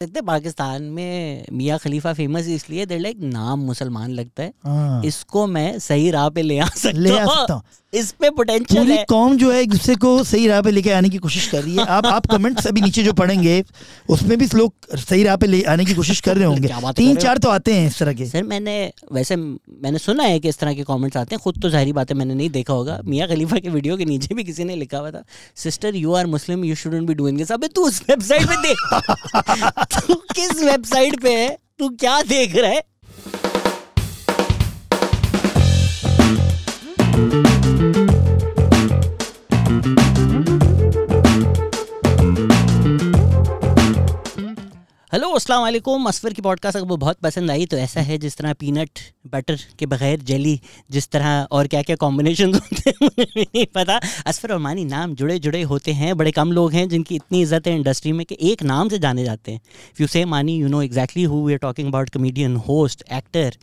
देखते पाकिस्तान में मियाँ खलीफा फ़ेमस इसलिए देर लाइक नाम मुसलमान लगता है। हाँ, इसको मैं सही राह पे ले आ ले आ सकता हूँ। इस पे पोटेंशियल पूरी कौम जो है एक दूसरे को सही राह पे लेके आने की कोशिश कर रही है। आप आप कमेंट्स अभी नीचे जो पढ़ेंगे उसमें भी लोग सही राह पे ले आने की कोशिश कर रहे होंगे। तीन चार तो आते हैं इस तरह के। सर मैंने वैसे मैंने सुना है कि इस तरह के कमेंट्स आते हैं। खुद तो ज़ाहिर बात है मैंने नहीं देखा होगा। मियाँ खलीफा के वीडियो के नीचे भी किसी ने लिखा हुआ था sister you are Muslim you shouldn't be doing this अबे तू उस वेबसाइट पे देख। तू किस वेबसाइट पे है? तू क्या देख रहा है? हेलो अस्सलाम वालेकुम। असफर की पॉडकास्ट अगर वो बहुत पसंद आई तो ऐसा है जिस तरह पीनट बटर के बगैर जेली जिस तरह और क्या क्या कॉम्बिनेशन होते हैं मुझे नहीं पता। असफर और मानी नाम जुड़े जुड़े होते हैं बड़े कम लोग हैं जिनकी इतनी इज़्ज़त है इंडस्ट्री में कि एक नाम से जाने जाते हैं। You say money you know exactly who we are talking about comedian host actor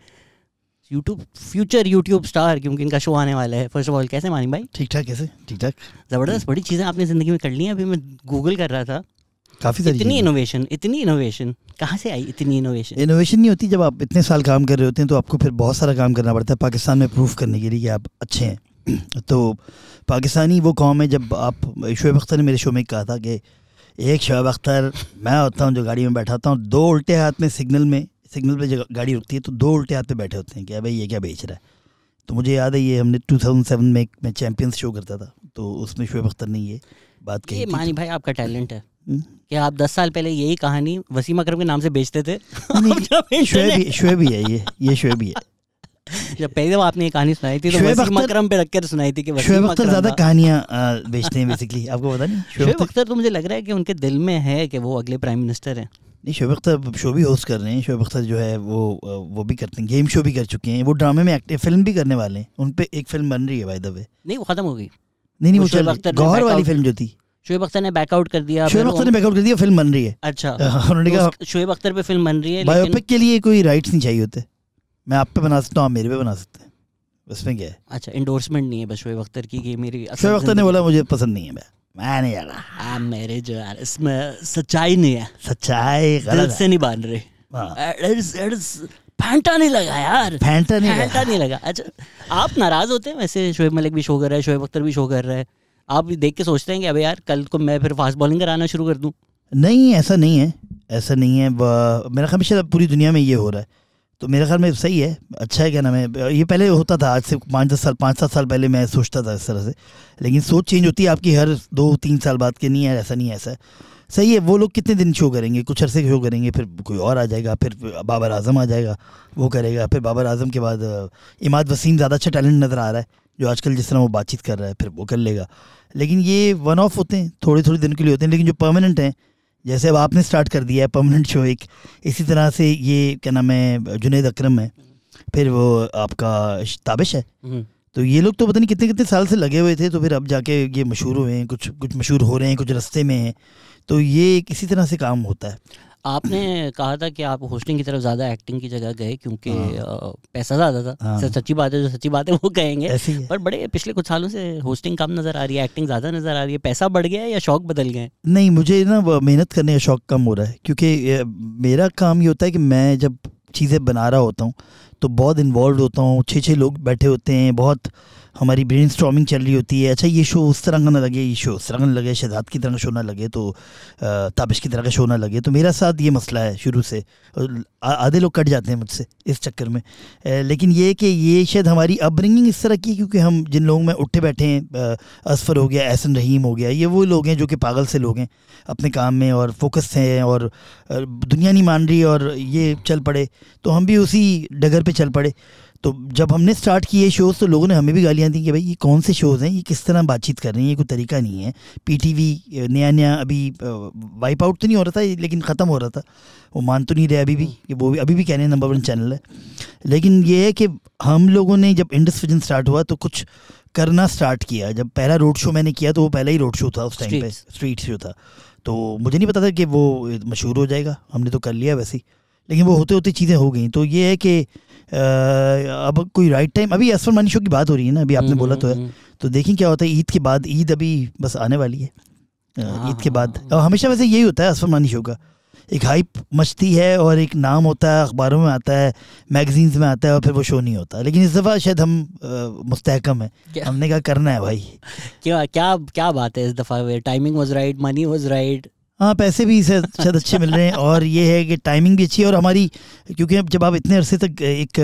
YouTube future YouTube star क्योंकि इनका शो आने वाला है। फ़र्स्ट ऑफ़ ऑल कैसे मानी भाई? ठीक ठाक कैसे? ठीक ठाक ज़बरदस्त बड़ी चीज़ें आपने ज़िंदगी में कर ली हैं। अभी मैं गूगल कर रहा था। काफ़ी सारी इतनी इनोवेशन इतनी इनोवेशन कहाँ से आई इतनी इनोवेशन इनोवेशन नहीं होती जब आप इतने साल काम कर रहे होते हैं तो आपको फिर बहुत सारा काम करना पड़ता है। पाकिस्तान में प्रूफ करने के लिए कि आप अच्छे हैं। तो पाकिस्तानी वो कौम है जब आप शुएब अख्तर ने मेरे शो में कहा था कि एक शुएब अख्तर मैं होता हूँ जो गाड़ी में बैठा होता हूँ दो उल्टे हाथ में सिग्नल में सिग्नल पे जब गाड़ी रुकती है तो दो उल्टे हाथ पे बैठे होते हैं कि भाई ये क्या बेच रहा है? तो मुझे याद है ये हमने 2007 में एक मैं चैंपियंस शो करता था तो उसमें शुएब अख्तर ने ये बात कही मानी भाई आपका टैलेंट है। हम्म। कि आप दस साल पहले यही कहानी वसीम अकरम के नाम से बेचते थे? शुएब शुएब है ये ये शुएब है जब पहले आपने ये कहानी सुनाई थी तो वसीम अकरम पे रख कर सुनाई थी कि वसीम अख्तर ज़्यादा। कहानियाँ बेचते हैं बेसिकली आपको पता नहीं? शुएब अख्तर तो मुझे लग रहा है कि उनके दिल में है कि वो अगले प्राइम मिनिस्टर हैं। नहीं शुएब अख्तर शो भी होस्ट कर रहे हैं। शुएब अख्तर जो है वो वो भी करते हैं। गेम शो भी कर चुके हैं। वो ड्रामे में एक्टिव फ़िल्म भी करने वाले हैं। उन पर एक फ़िल्म बन रही है बाय द वे नहीं वो खत्म हो गई। नहीं नहीं वो शुएब अख्तर गौहर वाली फ़िल्म जो थी। शुएब अख्तर ने बैकआउट कर दिया शुएब अख्तर ने बैकआउट कर दिया फ़िल्म बन रही है। अच्छा। उन्होंने तो कहा शुएब अख्तर पे फ़िल्म बन रही है बायोपिक के लिए कोई राइट्स नहीं चाहिए होते। मैं आप पे बना सकता हूँ आप मेरे पे बना सकते हैं। उसमें क्या है? अच्छा इंडोर्समेंट नहीं है बस शुएब अख्तर की कि मेरी शुएब अख्तर ने बोला मुझे पसंद नहीं है मैं मैं नहीं आ, मेरे जो यार इसमें सच्चाई नहीं है। सच्चाई गलत से नहीं बाँध रहे। हाँ। फैंटा नहीं लगा यार। फैंटा नहीं फैंटा नहीं लगा। अच्छा आप नाराज़ होते हैं? वैसे शोएब मलिक भी शो कर रहा है शोएब अख्तर भी शो कर रहा है। आप देख के सोचते हैं कि अबे यार, कल को मैं फिर फास्ट बॉलिंग कराना शुरू कर दूँ। नहीं, ऐसा नहीं है, ऐसा नहीं है। मेरा ख्याल शायद पूरी दुनिया में ये हो रहा है। तो मेरे ख्याल में सही है अच्छा है क्या नाम है ये पहले होता था, आज से पाँच दस साल, पाँच सात साल पहले मैं सोचता था इस तरह से। लेकिन सोच चेंज होती है आपकी हर दो, तीन साल बाद के नहीं है ऐसा नहीं है, ऐसा सही है, वो लोग कितने दिन शो करेंगे? कुछ अरसे शो करेंगे, फिर कोई और आ जाएगा, फिर बाबर आज़म आ जाएगा, वो करेगा। फिर बाबर आज़म के बाद, इमाद वसीम ज़्यादा अच्छा टैलेंट नज़र आ रहा है, जो आजकल जिस तरह वो बातचीत कर रहा है, फिर वो कर लेगा। लेकिन ये वन ऑफ़ होते हैं थोड़े थोड़े दिन के लिए होते हैं लेकिन जो परमानेंट हैं जैसे अब आपने स्टार्ट कर दिया है परमानेंट शो एक इसी तरह से ये क्या नाम है जुनेद अक्रम है फिर वो आपका ताबिश है हम्म। तो ये लोग तो पता नहीं कितने कितने साल से लगे हुए थे तो फिर अब जाके ये मशहूर हुए हैं कुछ कुछ मशहूर हो रहे हैं कुछ रस्ते में हैं तो ये एक इसी तरह से काम होता है आपने कहा था कि आप होस्टिंग की तरफ़ ज़्यादा एक्टिंग की जगह गए क्योंकि हाँ। पैसा ज़्यादा था। हाँ। सच्ची बात है जो सच्ची बात है वो कहेंगे। पर बड़े पिछले कुछ सालों से होस्टिंग कम नज़र आ रही है एक्टिंग ज़्यादा नज़र आ रही है। पैसा बढ़ गया है या शौक बदल गए नहीं मुझे ना मेहनत करने का शौक कम हो रहा है। क्योंकि मेरा काम ये होता है कि मैं जब चीज़ें बना रहा होता हूँ तो बहुत इन्वॉल्व होता हूँ। छः छः लोग बैठे होते हैं बहुत हमारी ब्रेन स्टॉमिंग चल रही होती है। अच्छा ये शो उस तरह का ना लगे, ये शो उस तरह का ना लगे, शहजाद की तरह का शो ना लगे तो ताबिश की तरह का शो ना लगे। तो मेरा साथ ये मसला है शुरू से आधे लोग कट जाते हैं मुझसे इस चक्कर में। लेकिन ये कि ये शायद हमारी अपब्रिंगिंग इस तरह की है, क्योंकि हम जिन लोगों में उठे बैठे हैं असफर हो गया, एहसन रहीम हो गया, ये वो लोग हैं जो कि पागल से लोग हैं, अपने काम में और फोकस हैं और दुनिया नहीं मान रही और ये चल पड़े तो हम भी उसी डगर पर चल पड़े। तो जब हमने स्टार्ट किए शोज़ तो लोगों ने हमें भी गालियाँ दी कि भाई ये कौन से शोज़ हैं? ये किस तरह बातचीत कर रहे हैं? ये कोई तरीका नहीं है। पीटीवी नया नया अभी वाइप आउट तो नहीं हो रहा था लेकिन ख़त्म हो रहा था। वो मान तो नहीं रहे अभी भी कि वो भी अभी भी कहने हैं नंबर वन चैनल है। लेकिन ये है कि हम लोगों ने जब इंडस विजन स्टार्ट हुआ तो कुछ करना स्टार्ट किया। जब पहला रोड शो मैंने किया तो वो पहला ही रोड शो था उस टाइम पे स्ट्रीट शो था। तो मुझे नहीं पता था कि वो मशहूर हो जाएगा। हमने तो कर लिया वैसे ही। लेकिन वो होते होते चीज़ें हो गई। तो ये है कि अब कोई राइट टाइम अभी असफर मानी शो की बात हो रही है ना अभी आपने हम्म, बोला तो है। हम्म, तो देखें क्या होता है ईद के बाद ईद अभी बस आने वाली है। हाँ, ईद के बाद। हाँ, और हमेशा वैसे यही होता है असफर मानी शो का। एक हाइप मचती है और एक नाम होता है अखबारों में आता है मैगजीन्स में आता है और फिर वो शो नहीं होता। लेकिन इस दफ़ा शायद हम मुस्तहकम है। हमने कहा करना है भाई। क्या क्या क्या बात है इस दफ़ा। Timing was right money was right हाँ पैसे भी शायद शायद अच्छे मिल रहे हैं। और ये है कि टाइमिंग भी अच्छी है और हमारी क्योंकि जब आप इतने अरसे तक एक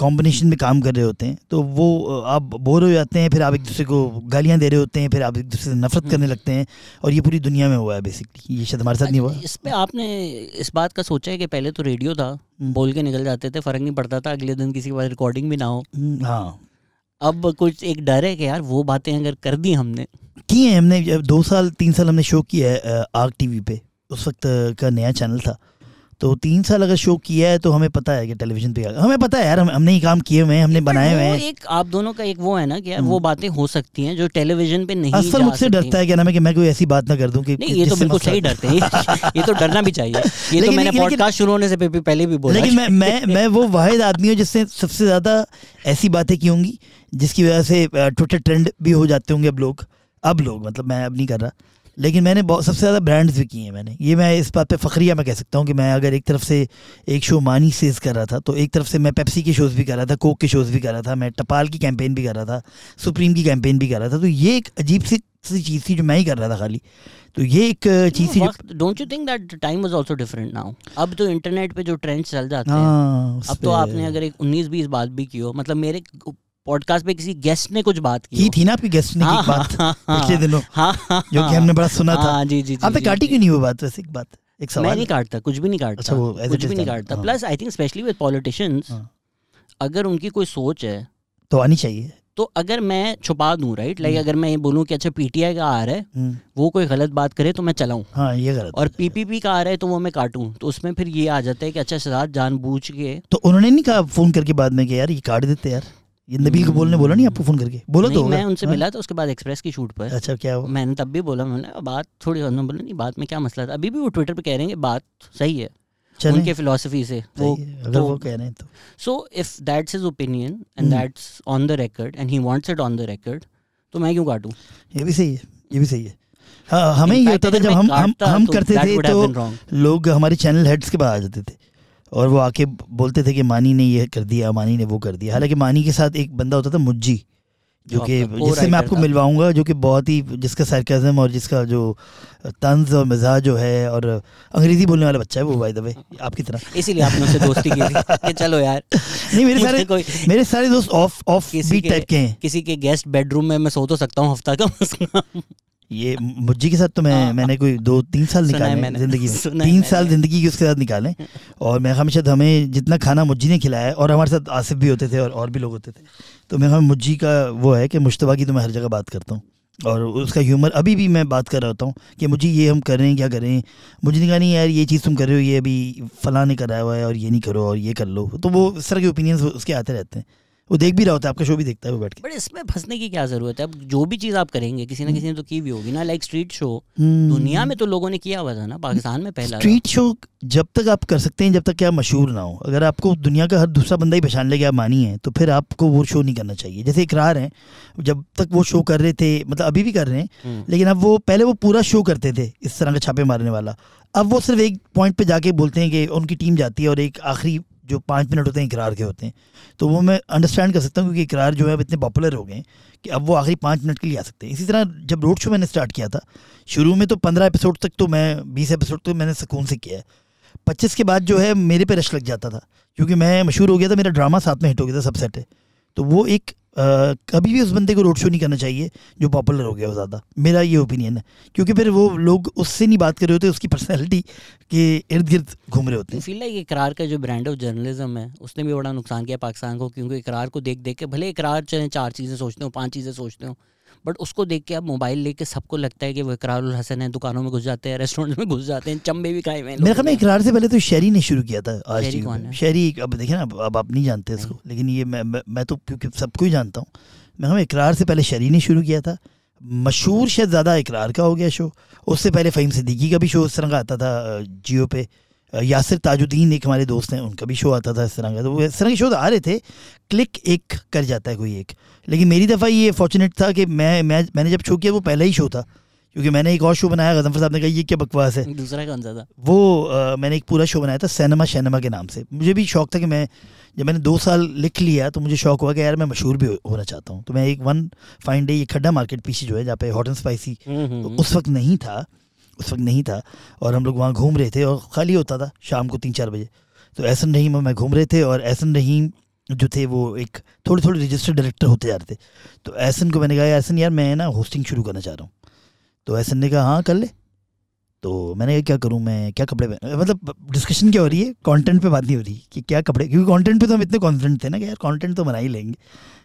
कॉम्बिनेशन में काम कर रहे होते हैं तो वो आप बोर हो जाते हैं फिर आप एक दूसरे को गालियाँ दे रहे होते हैं फिर आप एक दूसरे से नफरत करने लगते हैं और ये पूरी दुनिया में हुआ है बेसिकली ये शायद हमारे साथ नहीं हुआ। इस पे आपने इस बात का सोचा है कि पहले तो रेडियो था हम्म। बोल के निकल जाते थे फ़र्क नहीं पड़ता था अगले दिन किसी के पास रिकॉर्डिंग भी ना हो। हम्म, हाँ। अब कुछ एक डर है कि यार वो बातें अगर कर दी हमने किए हैं हमने दो साल तीन साल हमने शो किया है आग टीवी पे। उस वक्त का नया चैनल था। तो तीन साल अगर शो किया है तो हमें पता है कि टेलीविज़न पे हमें पता है यार हम, हमने ही काम किए हुए हैं हमने बनाए हुए हैं। एक आप दोनों का एक वो है ना कि हम्म। वो बातें हो सकती हैं जो टेलीविज़न पे नहीं असफल जा मुझसे डरता है क्या नाम है कि मैं कोई ऐसी बात ना कर दूँ कि नहीं ये तो बिल्कुल सही डरते हैं। ये- तो डरना भी चाहिए। ये तो मैंने पॉडकास्ट शुरू होने से पहले भी बोला। लेकिन मैं मैं मैं वो वाहिद आदमी हूँ जिससे सबसे ज़्यादा ऐसी बातें की होंगी जिसकी वजह से ट्विटर ट्रेंड भी हो जाते होंगे अब लोग। अब लोग मतलब मैं अब नहीं कर रहा। लेकिन मैंने सबसे ज़्यादा ब्रांड्स भी किए हैं मैंने। ये मैं इस बात पे फ़खरिया मैं कह सकता हूँ कि मैं अगर एक तरफ़ से एक शो मानी सेज कर रहा था तो एक तरफ़ से मैं पेप्सी के शोज़ भी कर रहा था कोक के शोज़ भी कर रहा था मैं टपाल की कैंपेन भी कर रहा था सुप्रीम की कैंपेन भी कर रहा था तो ये एक अजीब सी सी चीज़ थी जो मैं ही कर रहा था खाली। तो ये एक चीज़ थी don't you think that time was also different now अब तो इंटरनेट पे जो ट्रेंड्स चल जाते हैं हाँ अब तो आपने अगर एक 19 20 बात भी की हो मतलब मेरे पॉडकास्ट पे किसी गेस्ट ने कुछ बात की की थी ना आपकी गेस्ट ने की हाँ, एक बात हाँ, हाँ, पिछले दिनों। हाँ, हाँ, जो कि हमने बड़ा सुना था। हाँ, जी जी जी आपने काटी क्यों नहीं वो बात? वैसे एक बात एक सवाल। मैं नहीं काटता कुछ भी नहीं काटता। अच्छा, वो कुछ भी नहीं काटता। Plus I think specially with politicians. अगर उनकी कोई सोच है तो आनी चाहिए। तो अगर मैं छुपा दूँ राइट लाइक हम्म। अगर मैं ये बोलूँ कि अच्छा पीटीआई का आ रहा है हम्म, वो कोई गलत बात करे तो मैं चलाऊं। हाँ ये गलत और। पीपीपी का आ रहा है तो वो मैं काटूं। तो उसमें फिर ये आ जाता है कि अच्छा शहजाद जानबूझ के तो उन्होंने नहीं कहा फ़ोन करके बाद में कि यार ये काट देते यार? ये नबील को बोलने बोला नहीं आपको फ़ोन करके? बोला तो मैं उनसे हाँ? मिला था उसके बाद एक्सप्रेस की शूट पर। अच्छा क्या हुआ? मैंने तब भी बोला मैंने बात थोड़ी उन्होंने बोला नहीं बात में क्या मसला था? अभी भी वो ट्विटर पे कह रहे हैं बात सही है उनके फिलोसफी से। वो अगर तो- वो कह रहे हैं तो। So if that's his opinion and. That's on the record and he wants it on the record तो मैं क्यों काटूं? ये भी सही है ये भी सही है। हाँ हमें ये होता था जब हम हम हम तो करते थे तो लोग हमारे चैनल हेड्स के पास आ जाते थे। और वो आके बोलते थे कि मानी ने ये कर दिया मानी ने वो कर दिया। हालाँकि मानी के साथ एक बंदा होता था मुज्जी जो जो कि जिससे मैं आपको मिलवाऊँगा जो कि बहुत ही जिसका सरकाजम और जिसका जो तंज और मिजाज जो है और अंग्रेज़ी बोलने वाला बच्चा है वो बाय द वे आपकी तरह। इसीलिए आपने उससे दोस्ती की थी कि चलो यार। नहीं मेरे सारे कोई मेरे सारे दोस्त ऑफ़ ऑफ़ किसी बीट टाइप के हैं। किसी के गेस्ट बेडरूम में मैं सो तो सकता हूँ हफ़्ता का ये मुझी के साथ तो मैं हाँ। मैंने कोई दो तीन साल निकाले ज़िंदगी में। तीन। साल ज़िंदगी के उसके साथ निकाले और मैं हमेशा हमें जितना खाना मुझी ने खिलाया है और हमारे साथ आसिफ भी होते थे और और भी लोग होते थे। तो मैं हमें मुज्जी का वो है कि मुश्तबा की तो मैं हर जगह बात करता हूँ। और उसका ह्यूमर अभी भी मैं बात कर रहा होता हूँ कि मुझे ये हम कर रहे हैं क्या करें। मुझे नहीं कहा नहीं यार ये चीज़ तुम कर रहे हो ये अभी फलां ने कराया हुआ है और ये नहीं करो और ये कर लो। तो वो इस तरह के ओपिनियंस उसके आते रहते हैं। वो देख भी रहा होता है आपका शो भी देखता है वो बैठ के। बट इसमें फंसने की क्या ज़रूरत है? अब जो भी चीज़ आप करेंगे किसी ना किसी ने तो की भी होगी ना लाइक स्ट्रीट शो हम्म। दुनिया में तो लोगों ने किया हुआ था ना पाकिस्तान में पहला स्ट्रीट शो जब तक आप कर सकते हैं जब तक कि आप मशहूर ना हो। अगर आपको दुनिया का हर दूसरा बंदा ही पहचान ले कि आप मानी है तो फिर आपको वो शो नहीं करना चाहिए। जैसे इकरार हैं जब तक वो शो कर रहे थे मतलब अभी भी कर रहे हैं हम्म। लेकिन अब वो पहले वो पूरा शो करते थे इस तरह का छापे मारने वाला। अब वो सिर्फ़ एक पॉइंट पे जाके बोलते हैं कि उनकी टीम जाती है और एक आखिरी जो पाँच मिनट होते हैं, इकरार के होते हैं। तो वो मैं अंडरस्टैंड कर सकता हूँ क्योंकि इकरार जो है अब इतने पॉपुलर हो गए कि अब वो आखिरी पाँच मिनट के लिए आ सकते हैं। इसी तरह जब रोड शो मैंने स्टार्ट किया था, शुरू में तो पंद्रह एपिसोड तक तो मैं, बीस एपिसोड तक मैंने सुकून से किया है। पच्चीस के बाद जो है मेरे पे रश लग जाता था, क्योंकि मैं मशहूर हो गया था, मेरा ड्रामा साथ में हिट हो गया था सबसेट है। तो वो एक कभी भी उस बंदे को रोड शो नहीं करना चाहिए जो पॉपुलर हो गया हो ज़्यादा। मेरा ये ओपिनियन है। क्योंकि फिर वो लोग उससे नहीं बात कर रहे होते उसकी पर्सनैलिटी के इर्द गिर्द घूम रहे होते हैं। फील लाइक इकरार का जो ब्रांड ऑफ़ जर्नलिज्म है। उसने भी बड़ा नुकसान किया पाकिस्तान को क्योंकि इकरार को देख देख के भले इकरार चाहे चार चीज़ें सोचते हो पाँच चीज़ें सोचते हो बट उसको देख के अब मोबाइल लेके सबको लगता है कि वो इकरार हसन है दुकानों में घुस जाते हैं रेस्टोरेंट में घुस जाते हैं चंबे भी खाए हुए हैं मेरे ख्याल में इकरार से पहले तो शहरी ने शुरू किया था आज शहरी कौन है? अब देखिए ना अब- आप नहीं जानते इसको लेकिन ये मैं मैं, तो क्योंकि सबको ही जानता हूँ। मैं हमें इकरार से पहले शहरी ने शुरू किया था। मशहूर शायद ज़्यादा इकरार का हो गया शो उससे पहले फ़हीम सिद्दीकी का भी शो उस तरह का आता था जियो पे। यासिर ताजुद्दीन एक हमारे दोस्त हैं उनका भी शो आता था इस तरह का। तो वो इस तरह के शो आ रहे थे क्लिक एक कर जाता है कोई एक। लेकिन मेरी दफ़ा ये फॉर्चुनेट था कि मैं मैं मैंने जब शो किया वो पहला ही शो था क्योंकि मैंने एक और शो बनाया गजमफर साहब ने कहा ये क्या बकवास है? दूसरा कौन सा था? वो आ, मैंने एक पूरा शो बनाया था सैनमा शैनमा के नाम से। मुझे भी शौक था कि मैं जब मैंने दो साल लिख लिया तो मुझे शौक हुआ कि यार मैं मशहूर भी हो, होना चाहता हूँ। तो मैं एक वन फाइन डे ये खड्डा मार्केट पीछे जो है जहाँ पे हॉट एंड स्पाइसी तो। उस वक्त नहीं था। उस वक्त नहीं था और हम लोग वहाँ घूम रहे थे और खाली होता था शाम को तीन चार बजे। तो एहसन रहीम और मैं घूम रहे थे और एहसन रहीम जो थे वो एक थोड़े थोड़े रजिस्टर्ड डायरेक्टर होते जा रहे थे। तो एहसन को मैंने कहा एहसन यार, मैं ना होस्टिंग शुरू करना चाह रहा हूँ। तो एहसन ने कहा हाँ कर ले। तो मैंने कहा, क्या करूँ मैं? क्या कपड़े पहन मतलब डिस्कशन क्या हो रही है? कंटेंट पे बात नहीं हो रही कि क्या कपड़े? क्योंकि कंटेंट पे तो हम इतने कॉन्फिडेंट थे ना कि यार कंटेंट तो बना ही लेंगे।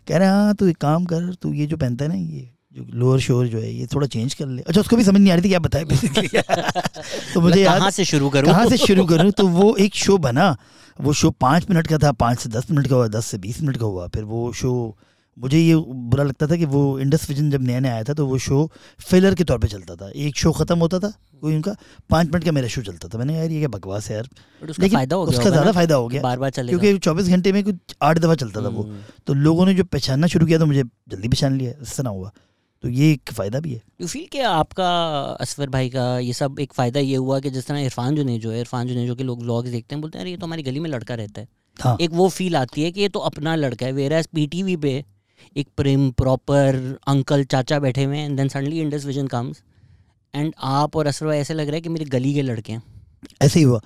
कह रहे हैं हाँ तू एक काम कर, तू ये जो पहनता है ना, ये लोअर शोर जो है ये थोड़ा चेंज कर ले। अच्छा उसको भी समझ नहीं आ रही थी क्या बताए बेसिकली तो मुझे मतलब याद कहाँ से शुरू करूँ? कहाँ से शुरू करूँ? तो वो एक शो बना। वो शो पाँच मिनट का था पाँच से दस मिनट का हुआ दस से बीस मिनट का हुआ। फिर वो शो मुझे ये बुरा लगता था कि वो इंडस विजन जब नया नया आया था तो वो शो फिलर के तौर पे चलता था। एक शो खत्म होता था कोई उनका पाँच मिनट का मेरा शो चलता था। मैंने यार ये क्या बकवास है यार। उसका लेकिन फ़ायदा हो गया उसका ज़्यादा फ़ायदा हो गया। बार बार चलेगा। क्योंकि चौबीस घंटे में कुछ आठ दफ़ा चलता था वो। हम्म। तो लोगों ने जो पहचानना शुरू किया तो मुझे जल्दी पहचान लिया इससे ना हुआ। तो ये एक फ़ायदा भी है। यू फील कि आपका असफर भाई का ये सब एक फ़ायदा ये हुआ कि जिस तरह इरफान जुने जो है इरफान जुने जो के लोग व्लॉग्स देखते हैं बोलते हैं अरे ये तो हमारी गली में लड़का रहता है। हाँ। एक वो फील आती है कि ये तो अपना लड़का है वेरा पीटीवी पे एक प्रेम प्रॉपर अंकल चाचा बैठे हुए हैं and then suddenly Indus vision comes and आप और असर भाई ऐसे लग रहा है कि मेरी गली के लड़के हैं। ऐसे ही हुआ।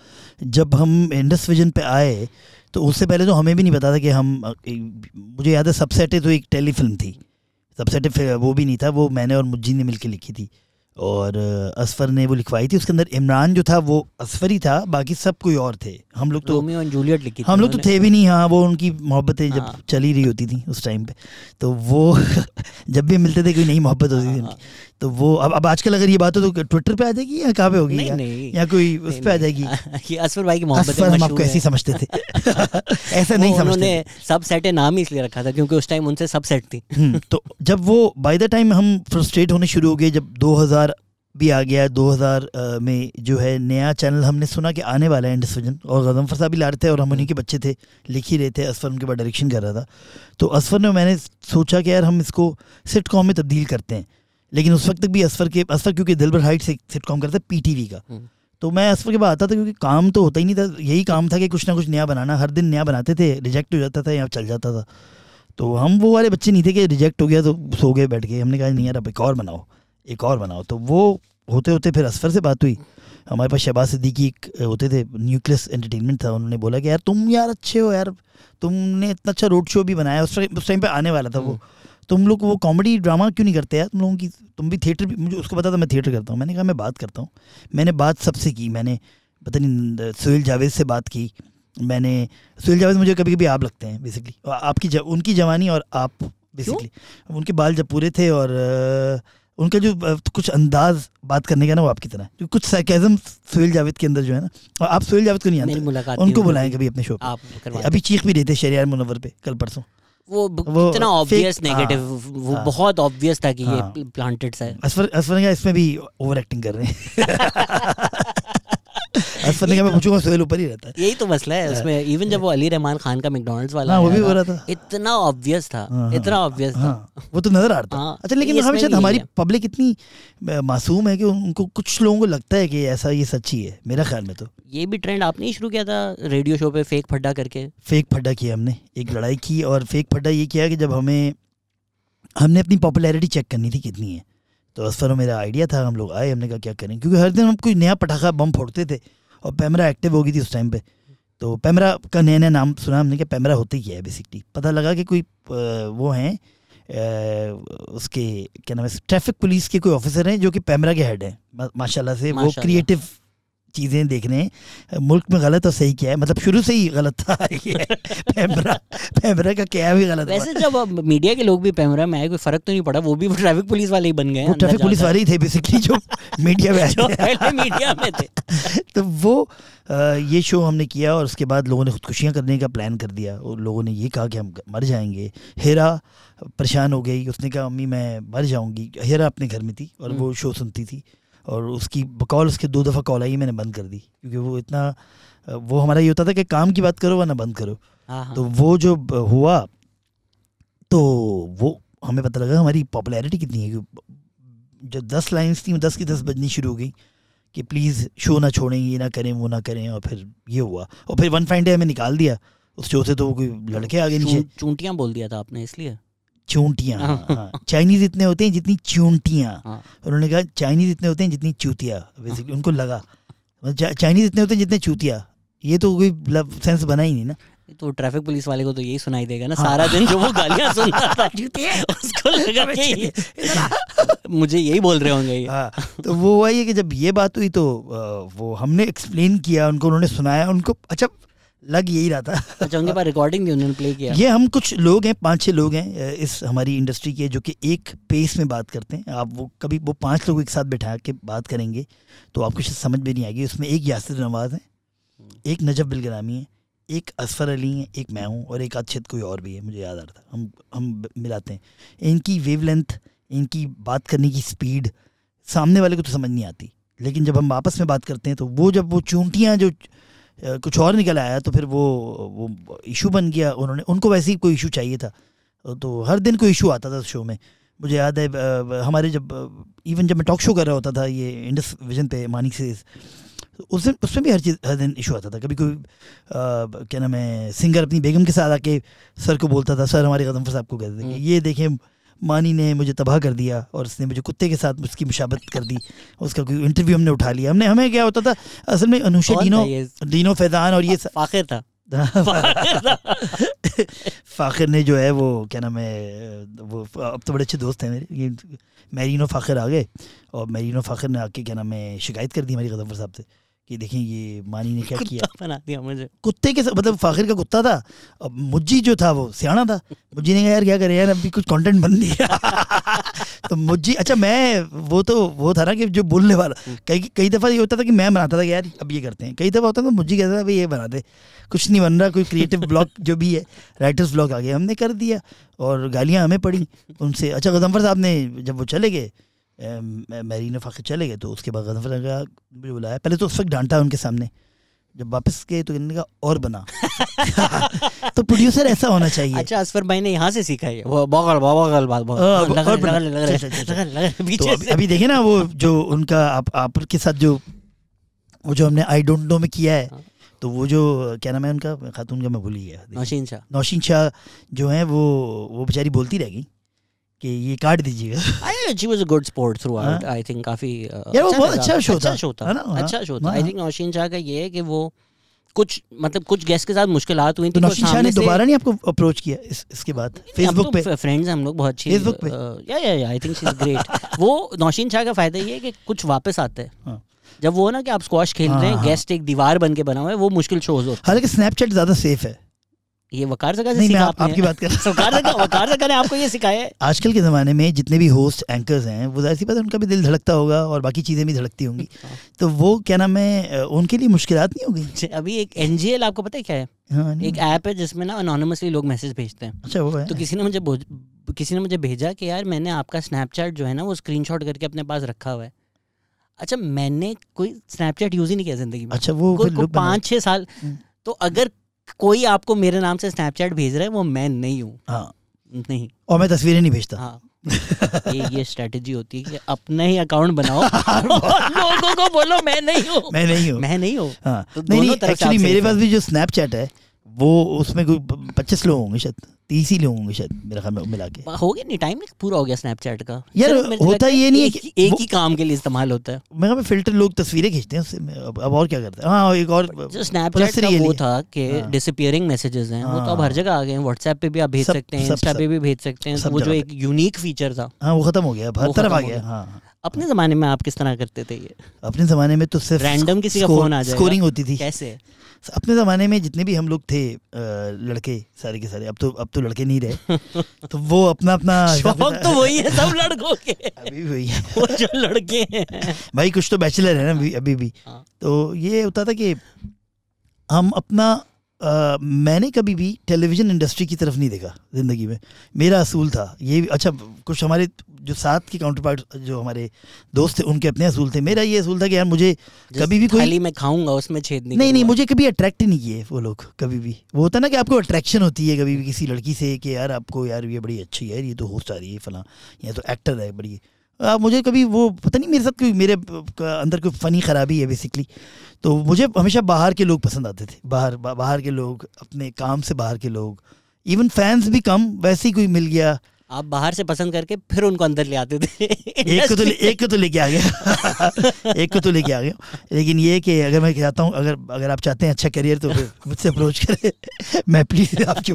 जब हम इंडस विजन पे आए तो उससे पहले तो हमें भी नहीं पता था कि हम मुझे याद है सबसेट तो एक टेली फ़िल्म थी सबसेट वो भी नहीं था वो मैंने और मुज्जी ने मिलकर लिखी थी। और असफर ने वो लिखवाई थी उसके अंदर इमरान जो था वो असफर ही था बाकी सब कोई और थे। हम लोग तो रोमियो जूलियट लिखी हम लोग तो थे भी नहीं हाँ वो उनकी मोहब्बतें जब चली चल रही होती थी उस टाइम पे। तो वो जब भी मिलते थे कोई नई मोहब्बत होती थी हाँ, उनकी तो वो अब अब आजकल अगर ये बात हो तो ट्विटर पे आ जाएगी या कहाँ पे होगी? नहीं या, नहीं। या कोई उस नहीं, पे आ जाएगी? असफर भाई की मोहब्बत हम आपको ऐसे ही समझते थे। ऐसा नहीं समझते उन्होंने सब सेट नाम ही इसलिए रखा था क्योंकि उस टाइम उनसे सब सेट थी। हम्म, तो जब वो बाय द टाइम हम फ्रस्ट्रेट होने शुरू हो गए जब 2000 भी आ गया 2000 अ, में जो है नया चैनल हमने सुना कि आने वाला है इंडस विजन और गजमफर साहब भी ला रहे थे और हम उन्हीं के बच्चे थे लिख ही रहे थे असफर उनके बाद डायरेक्शन कर रहा था। तो असफर ने मैंने सोचा कि यार हम इसको सिट कॉम में तब्दील करते हैं। लेकिन उस वक्त तक भी असफर के असफर क्योंकि दिलबर हाइट से सिटकॉम करता है पी का। हम्म। तो मैं असफर के बाद आता था क्योंकि काम तो होता ही नहीं था यही काम था कि कुछ ना कुछ नया बनाना हर दिन नया बनाते थे रिजेक्ट हो जाता था या चल जाता था। तो हम वो वाले बच्चे नहीं थे कि रिजेक्ट हो गया तो सो गए बैठ गए। हमने कहा नहीं यार अब एक और बनाओ एक और बनाओ। तो वो होते होते फिर असफर से बात हुई। हमारे पास शहबाज सिद्दीकी एक होते थे न्यूक्लियस एंटरटेनमेंट था उन्होंने बोला कि यार तुम यार अच्छे हो यार तुमने इतना अच्छा रोड शो भी बनाया उस टाइम उस टाइम पे आने वाला था वो। तुम लोग वो कॉमेडी ड्रामा क्यों नहीं करते यार? तुम लोगों की तुम भी थिएटर भी मुझे उसको पता था मैं थिएटर करता हूँ। मैंने कहा मैं बात करता हूँ। मैंने बात सबसे की मैंने पता नहीं सोहेल जावेद से बात की। मैंने सुहेल जावेद मुझे कभी कभी आप लगते हैं बेसिकली आपकी ज, उनकी जवानी और आप बेसिकली उनके बाल जब पूरे थे और उनका जो कुछ अंदाज बात करने का ना वो आपकी तरह जो कुछ सैकेजम सुहेल जावेद के अंदर जो है ना और आप सोहेल जावेद को नहीं आते। उनको बुलाएँ कभी अपने शो पे। आप अभी चीख भी रहे थे शरियार मुनवर पे कल परसों। वो वो इतना ऑब्वियस हाँ, नेगेटिव वो हाँ। बहुत ऑब्वियस था कि हाँ। ये प्लांटेड सा है असफर असफर इसमें भी ओवर एक्टिंग कर रहे हैं असफर ने कहा मैं पूछूँगा सोहेल ऊपर ही रहता है। यही तो मसला है उसमें इवन जब वो अली रहमान खान का मैकडोनल्ड्स वाला हाँ वो भी हो रहा था। इतना ऑब्वियस था हाँ, हाँ। इतना ऑब्वियस था। हाँ वो तो नज़र आ रहा था। हाँ, अच्छा लेकिन इसमें हमें शायद हमारी पब्लिक इतनी मासूम है कि उनको कुछ लोगों को लगता है कि ऐसा ये सच्ची है मेरा ख्याल में तो। ये भी ट्रेंड आपने ही शुरू किया था रेडियो शो पे फेक फड्डा करके। फेक फड्डा किया हमने एक लड़ाई की और फेक फड्डा ये किया कि जब हमें हमने अपनी पॉपुलैरिटी चेक करनी थी कितनी है। तो असफर मेरा आइडिया था हम लोग आए हमने कहा क्या करें? क्योंकि हर दिन हम कोई नया पटाखा बम फोड़ते थे। और पैमरा एक्टिव हो गई थी उस टाइम पे। तो पैमरा का नया नया नाम सुना हमने कि पैमरा होते ही है बेसिकली पता लगा कि कोई वो हैं उसके क्या नाम है ट्रैफ़िक पुलिस के कोई ऑफिसर हैं जो कि पैमरा के हेड हैं। माशाल्लाह से वो क्रिएटिव चीज़ें देख रहे हैं मुल्क में गलत और सही क्या है? मतलब शुरू से ही गलत था ये। पैमरा पैमरा का क्या भी गलत। वैसे जब मीडिया के लोग भी पैमरा में आए कोई फ़र्क तो नहीं पड़ा? वो भी ट्रैफ़िक पुलिस वाले ही बन गए ट्रैफ़िक पुलिस वाले ही थे बेसिकली जो मीडिया में आए मीडिया में थे। तो वो ये शो हमने किया और उसके बाद लोगों ने खुदकुशियाँ करने का प्लान कर दिया। और लोगों ने ये कहा कि हम मर जाएँगे। हेरा परेशान हो गई। उसने कहा अम्मी मैं मर जाऊँगी। हेरा अपने घर में थी और वो शो सुनती थी। और उसकी बकौल उसके दो दफ़ा कॉल आई मैंने बंद कर दी। क्योंकि वो इतना वो हमारा ये होता था कि काम की बात करो वरना बंद करो। हाँ हाँ। तो वो जो हुआ तो वो हमें पता लगा हमारी पॉपुलैरिटी कितनी है जो दस लाइन्स थी दस की दस बजनी शुरू हो गई कि प्लीज़ शो ना छोड़ें ये ना करें वो ना करें और फिर ये हुआ। और फिर वन फाइन डे हमें निकाल दिया। उस शो से तो कोई लड़के आगे नीचे चूंटियाँ बोल दिया था आपने इसलिए? चूंटियाँ। हाँ। चाइनीज़ इतने होते हैं जितनी चूंटियाँ। हाँ। उन्होंने कहा चाइनीज़ इतने होते हैं जितनी चूतिया। बेसिकली उनको लगा। मतलब चाइनीज़ इतने होते हैं जितने चूतिया। ये तो कोई सेंस बना ही नहीं ना। तो ट्रैफ़िक पुलिस वाले को तो यही सुनाई देगा ना। हाँ। सारा दिन जो वो गालियाँ सुनता था उसको लगा कि मुझे यही बोल रहे होंगे ये। हाँ तो वो वही है कि जब ये बात हुई तो वो हमने एक्सप्लेन किया उनको उन्होंने सुनाया उनको अच्छा लग यही रहा था। अच्छा उनके पास रिकॉर्डिंग थी उन्होंने प्ले किया। ये हम कुछ लोग हैं पाँच छह लोग हैं इस हमारी इंडस्ट्री के जो कि एक पेस में बात करते हैं। आप वो कभी वो पाँच लोग एक साथ बैठा के बात करेंगे तो आपको शायद समझ में नहीं आएगी। उसमें एक यासिर नवाज़ है एक नजब बिलग्रामी है एक असफर अली है एक मैं हूँ और एक अच्छत कोई और भी है मुझे याद आ रहा था। हम हम मिलाते हैं। इनकी वेवलेंथ इनकी बात करने की स्पीड सामने वाले को तो समझ नहीं आती। लेकिन जब हम आपस में बात करते हैं तो वो जब वो चूंटियाँ जो कुछ और निकल आया तो फिर वो वो इशू बन गया उन्होंने उनको वैसे ही कोई इशू चाहिए था। तो हर दिन कोई इशू आता था शो में। मुझे याद है हमारे जब इवन जब मैं टॉक शो कर रहा होता था ये इंडस विजन पे मानिक से उस दिन उसमें भी हर चीज़ हर दिन इशू आता था। कभी कोई क्या नाम है सिंगर अपनी बेगम के साथ आके सर को बोलता था सर हमारे गदमफर साहब को कहते थे ये देखें मानी ने मुझे तबाह कर दिया और उसने मुझे कुत्ते के साथ उसकी मुशाबत कर दी उसका कोई इंटरव्यू हमने उठा लिया। हमने हमें क्या होता था? असल में अनुषा डीनो डीनो फैजान और ये फाखिर था। फाखिर ने जो है वो क्या नाम है वो अब तो बड़े अच्छे दोस्त हैं मेरे। ये मैरीनो फाखिर आ गए और मैरीनो फाखिर ने आके क्या नाम है शिकायत कर दी हमारी गदमफर साहब से। कि देखें ये मानी ने क्या किया? बना दिया मुझे। कुत्ते के साथ मतलब फाखिर का कुत्ता था अब मुज्जी जो था वो सियाना था। मुज्जी ने कहा यार क्या करें यार अभी कुछ कंटेंट बन दिया तो मुज्जी अच्छा मैं वो तो वो था ना कि जो बोलने वाला। कई कई दफ़ा ये होता था कि मैं बनाता था कि यार अब ये करते हैं। कई दफ़ा होता था मुज्जी कहता था भाई ये बना दे। कुछ नहीं बन रहा कोई क्रिएटिव ब्लॉग जो भी है राइटर्स ब्लॉग आ गया हमने कर दिया और गालियाँ हमें पड़ी उनसे। अच्छा गजम्फर साहब ने जब वो चले गए मैरीन फाखिर चले गए तो उसके बाद गजम्फर साहब ने कहा मुझे बुलाया। पहले तो उस वक्त डांटा उनके सामने। जब वापस गए तो इन्होंने कहा और बना। तो प्रोड्यूसर ऐसा होना चाहिए। अच्छा असफर भाई ने यहाँ से सीखा है वो बगल बगल बात अभी, देखे ना वो जो उनका आप आप के साथ जो वो जो हमने आई डोंट नो में किया है हाँ। तो वो जो क्या नाम है उनका? खातून का मैं भूल गया। नौशीन शाह। नौशीन शाह जो है वो वो बेचारी बोलती रह गई कि ये काट दीजिएगा I she was a good sport throughout. I think काफ़ी uh, यार, वो बहुत अच्छा show था। अच्छा शो था ना? हाँ। अच्छा शो था आई हाँ। थिंक नौशीन शाह का ये है कि वो कुछ मतलब कुछ गेस्ट के साथ मुश्किलात हुई तो थी नौशीन शाह ने दोबारा नहीं आपको अप्रोच किया इस इसके बाद फेसबुक पे फ्रेंड्स हम लोग बहुत अच्छी Facebook पे? या या I think she is great वो नौशीन शाह का फ़ायदा ये है कि कुछ वापस आते हैं हाँ। जब वो ना कि आप स्क्वाश खेल हाँ, रहे हैं। गेस्ट एक दीवार बन के बना हुआ है वो मुश्किल शोज़ होते हालाँकि स्नैपचैट ज़्यादा सेफ़ हैं ये वकार जगह से सीखा आप, आपकी बात कर रहा वकार जगह वकार जगह ने आपको ये सिखाया है? आजकल के ज़माने में जितने भी होस्ट एंकर्स हैं वो ज़ाहिर सी बात है उनका भी दिल धड़कता होगा और बाकी चीज़ें भी धड़कती होंगी। तो वो क्या नाम है उनके लिए मुश्किलात नहीं हो गई? अच्छा, अभी एक एनजीएल आपको पता है क्या है? हाँ एक ऐप है जिसमें ना अनोनिमसली लोग मैसेज भेजते हैं। अच्छा वो है। तो किसी ने मुझे किसी ने मुझे भेजा कि यार मैंने आपका स्नैपचैट जो है ना वो स्क्रीनशॉट करके अपने पास रखा हुआ है। अच्छा मैंने कोई स्नैपचैट यूज़ ही नहीं किया ज़िंदगी में। अच्छा वो पाँच छः साल हम्म। तो अगर कोई आपको मेरे नाम से स्नैपचैट भेज रहा है वो मैं नहीं हूँ। हाँ। नहीं। और मैं तस्वीरें नहीं भेजता। हाँ। ये ये स्ट्रेटजी होती है कि अपना ही अकाउंट बनाओ। लोगों को बोलो मैं नहीं हूँ। मैं नहीं हूँ। मैं नहीं हूँ। हाँ। तो नहीं नहीं एक्चुअली मेरे पास भी जो स्नैपचैट है वो उसमें कोई पच्चीस लोग होंगे शायद तीस ही लोग होंगे शायद मेरे ख्याल में मिला के। हो गया नहीं टाइम पूरा हो गया स्नैपचैट का। यार, होता ये नहीं है एक, कि एक ही काम के लिए इस्तेमाल होता है। मेरे फ़िल्टर लोग तस्वीरें खींचते हैं उससे अब, अब और क्या करते हैं? हाँ एक और जो स्नैपचैट का वो था कि हाँ। डिसअपियरिंग मैसेजेस हैं वो तो अब हर हाँ। जगह आ गए हैं। व्हाट्सएप पे भी आप भेज सकते हैं इंस्टा पे भी भेज सकते हैं। तो वो जो एक यूनिक फीचर था। हाँ वो खत्म हो गया हर तरफ़ आ गया। हाँ। अपने जमाने में आप किस तरह करते थे ये? अपने ज़माने में तो सिर्फ़ रैंडम किसी का फ़ोन आ जाएगा। स्कोरिंग होती थी। कैसे? अपने ज़माने में जितने भी हम लोग थे लड़के सारे के सारे अब तो अब तो लड़के नहीं रहे। तो वो अपना अपना शौक तो वही है सब लड़कों के। अभी वही है। वो जो लड़के हैं। भाई कुछ तो बैचलर है ना अभी अभी भी। हाँ। तो ये होता था कि हम अपना मैंने कभी भी टेलीविज़न इंडस्ट्री की तरफ़ नहीं देखा ज़िंदगी में। मेरा असूल था ये अच्छा कुछ हमारे जो साथ के काउंटर पार्ट जो हमारे दोस्त थे उनके अपने असूल थे। मेरा ये असूल था कि यार मुझे कभी भी कोई में खाऊँगा उसमें छेद नहीं नहीं नहीं। मुझे कभी अट्रैक्ट ही नहीं किए वो लोग कभी भी। वो होता ना कि आपको अट्रैक्शन होती है कभी भी किसी लड़की से कि यार आपको यार ये बड़ी अच्छी है ये तो होस्ट आ रही है फला ये तो एक्टर है बड़ी। आ, मुझे कभी वो पता नहीं मेरे साथ कोई मेरे अंदर कोई फ़नी खराबी है बेसिकली तो मुझे हमेशा बाहर के लोग पसंद आते थे। बाहर बा, बाहर के लोग अपने काम से बाहर के लोग। इवन फैंस भी कम वैसे ही कोई मिल गया। आप बाहर से पसंद करके फिर उनको अंदर ले आते थे। एक को तो एक को तो लेके आ गया। एक को तो लेके आ गया। लेकिन ये कि अगर मैं चाहता हूँ अगर अगर आप चाहते हैं अच्छा करियर तो मुझसे अप्रोच करें। मैं प्लीज़ आपको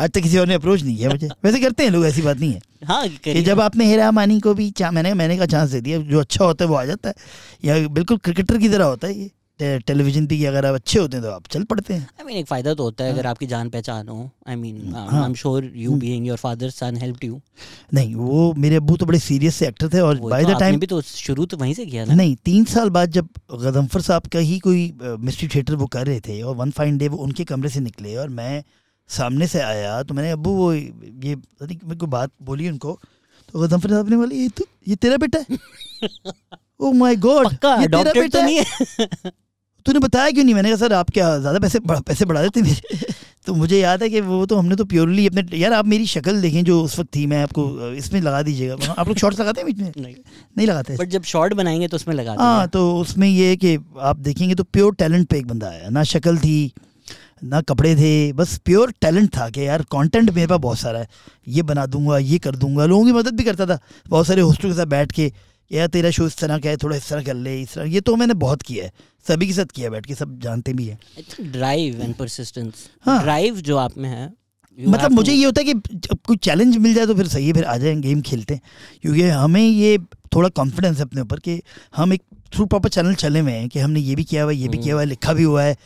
आज तक किसी और ने अप्रोच नहीं किया मुझे। वैसे करते हैं लोग ऐसी बात नहीं है। हाँ कि जब आपने हेरा मानी को भी मैंने मैंने का चांस दे दिया। जो अच्छा होता है वो आ जाता है। या बिल्कुल क्रिकेटर की तरह होता है ये। टेलीविज़न पे अगर आप अच्छे होते हैं तो आप चल पड़ते हैं। आई मीन एक फ़ायदा तो होता है हाँ। अगर आपकी जान पहचान हो। आई मीन हाँ। I am sure you. Being your father son helped you नहीं वो मेरे अब्बू तो बड़े सीरियस से एक्टर थे और बाय द टाइम भी तो शुरू तो वहीं से किया ना। नहीं तीन साल बाद जब गदम्फर साहब का ही कोई मिस्ट्री थिएटर वो कर रहे थे और वन फाइन डे वो उनके कमरे से निकले और मैं सामने से आया तो मैंने अब्बू वो ये मेरे को बात बोली उनको। तो गदम्फर साहब ने बोला ये तो ये तेरा बेटा है? ओ माय गॉड ये तेरा बेटा तो नहीं है? तूने बताया क्यों नहीं? मैंने कहा सर आप क्या ज़्यादा पैसे बढ़ा- पैसे बढ़ा देते मेरे तो मुझे याद है कि वो तो हमने तो प्योरली अपने यार आप मेरी शक्ल देखें जो उस वक्त थी मैं आपको इसमें लगा दीजिएगा। आप लोग शॉर्ट्स लगाते हैं बीच में? नहीं। नहीं लगाते? बट जब शॉर्ट बनाएँगे तो उसमें लगा हाँ तो उसमें ये है कि आप देखेंगे तो प्योर टैलेंट पे एक बंदा आया। ना शक्ल थी ना कपड़े थे बस प्योर टैलेंट था कि यार कंटेंट मेरे पास बहुत सारा है। ये बना दूँगा ये कर दूँगा। लोगों की मदद भी करता था। बहुत सारे होस्टल के साथ बैठ के यार तेरा शो इस तरह का है थोड़ा इस तरह कर ले इस तरह। ये तो मैंने बहुत किया है सभी के साथ किया बैठ के सब जानते भी हैं। ड्राइव एंड परसिस्टेंस हाँ। ड्राइव जो आप में है मतलब मुझे ये होता है कि जब कोई चैलेंज मिल जाए तो फिर सही है फिर आ जाए गेम खेलते हैं। क्योंकि हमें ये थोड़ा कॉन्फिडेंस है अपने ऊपर कि हम एक थ्रू प्रॉपर चैनल चले हुए हैं कि हमने ये भी किया हुआ है ये भी किया हुआ है लिखा भी हुआ है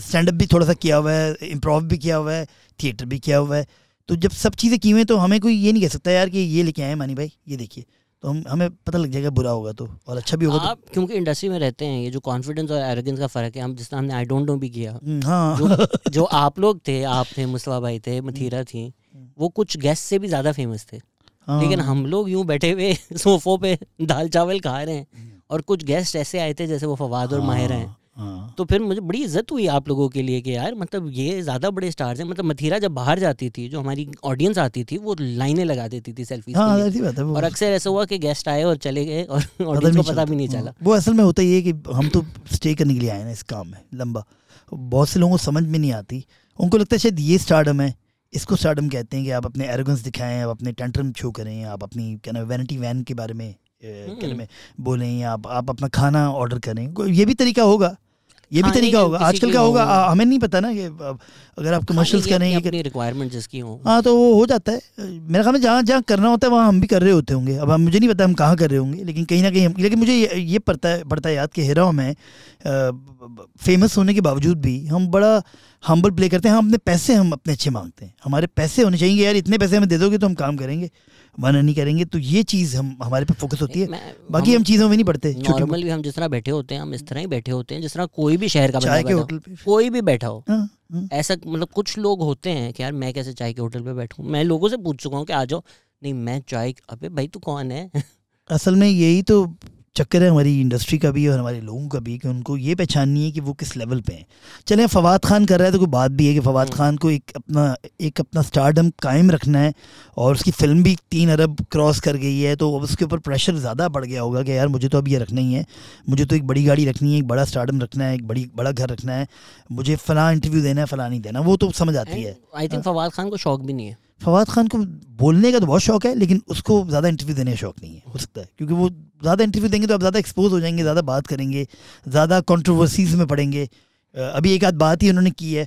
स्टैंड अप भी थोड़ा सा किया हुआ है इम्प्रोव भी किया हुआ है थिएटर भी किया हुआ है। तो जब सब चीज़ें की हुई हैं तो हमें कोई ये नहीं कह सकता यार कि ये लेके आए मानी भाई ये देखिए। तो हम हमें पता लग जाएगा बुरा होगा तो और अच्छा भी होगा आप तो। आप क्योंकि इंडस्ट्री में रहते हैं ये जो कॉन्फिडेंस और एरोगेंस का फ़र्क है हम जिस हमने आई डोंट नो भी किया हम्म, हाँ। जो जो आप लोग थे आप थे मुसला भाई थे मथीरा थी वो कुछ गेस्ट से भी ज़्यादा फ़ेमस थे। हाँ, लेकिन हम लोग यूँ बैठे हुए सोफों पे दाल चावल खा रहे हैं और कुछ गेस्ट ऐसे आए थे जैसे वो फवाद और माहिर हैं। हाँ, तो फिर मुझे बड़ी इज़्ज़त हुई आप लोगों के लिए कि यार मतलब ये ज़्यादा बड़े स्टार्स हैं। मतलब मथीरा जब बाहर जाती थी जो हमारी ऑडियंस आती थी वो लाइनें लगा देती थी सेल्फी हाँ और अक्सर ऐसा हुआ कि गेस्ट आए और चले गए और पता ऑडियंस को पता भी नहीं हाँ, चला। वो असल में होता ये है कि हम तो स्टे करने के लिए आए ना इस काम में लंबा। बहुत से लोगों को समझ में नहीं आती। उनको लगता है शायद ये स्टार्डम है। इसको स्टार्डम कहते हैं कि आप अपने एरोगेंस दिखाएँ आप अपने टेंट्रम शो करें आप अपनी क्या नाम वैनिटी वैन के बारे में क्या नाम बोलें या आप आप अपना खाना ऑर्डर करें। ये भी तरीका होगा। ये भी तरीका होगा। आजकल की क्या होगा? हमें नहीं पता ना कि अगर आप कमर्शियल्स की अपनी- कर- अपनी रिक्वायरमेंट जिसकी हो। हाँ तो वो हो जाता है। मेरे ख्याल में जहाँ जहाँ करना होता है वहाँ हम भी कर रहे होते होंगे। अब हम मुझे नहीं पता हम कहाँ कर रहे होंगे लेकिन कहीं ना कहीं लेकिन मुझे ये, ये पड़ता है पड़ता है याद कि हेरा में। फ़ेमस होने के बावजूद भी हम बड़ा हम्बल प्ले करते हैं। हम अपने पैसे हम अपने अच्छे मांगते हैं। हमारे पैसे होने चाहिए यार इतने पैसे हमें दे दोगे तो हम काम करेंगे। मना नहीं करेंगे तो ये चीज़ हम हमारे पे फोकस होती है। बाकी हम चीज़ों में नहीं पढ़ते नॉर्मल भी हम जिस तरह बैठे होते हैं हम इस तरह ही बैठे होते हैं जिस तरह कोई भी शहर का चाय के। होटल पे। कोई भी बैठा हो। हाँ, हाँ। ऐसा मतलब कुछ लोग होते हैं कि यार मैं कैसे चाय के होटल पे बैठूँ? मैं लोगों से पूछ चुका हूँ कि आ जाओ। नहीं मैं चाय अबे भाई तू कौन है? असल में यही तो चक्कर है हमारी इंडस्ट्री का भी और हमारे लोगों का भी कि उनको ये पहचाननी है कि वो किस लेवल पे हैं। चले फवाद खान कर रहा है तो कोई बात भी है कि फवाद हम्म। खान को एक अपना एक अपना स्टारडम कायम रखना है और उसकी फ़िल्म भी तीन अरब क्रॉस कर गई है तो अब उसके ऊपर प्रेशर ज़्यादा बढ़ गया होगा कि यार मुझे तो अब ये रखना ही है। मुझे तो एक बड़ी गाड़ी रखनी है एक बड़ा स्टारडम रखना है एक बड़ी बड़ा घर रखना है। मुझे फ़लाँ इंटरव्यू देना है फ़लाँ नहीं देना वो तो समझ आती है आई थिंक फवाद खान को शौक भी नहीं है। फवाद खान को बोलने का तो बहुत शौक है लेकिन उसको ज़्यादा इंटरव्यू देने का शौक नहीं है हो सकता है। क्योंकि वो ज़्यादा इंटरव्यू देंगे तो आप ज़्यादा एक्सपोज हो जाएँगे ज़्यादा बात करेंगे ज़्यादा कॉन्ट्रोवर्सीज़ में पड़ेंगे। अभी एक आध बात ही उन्होंने की है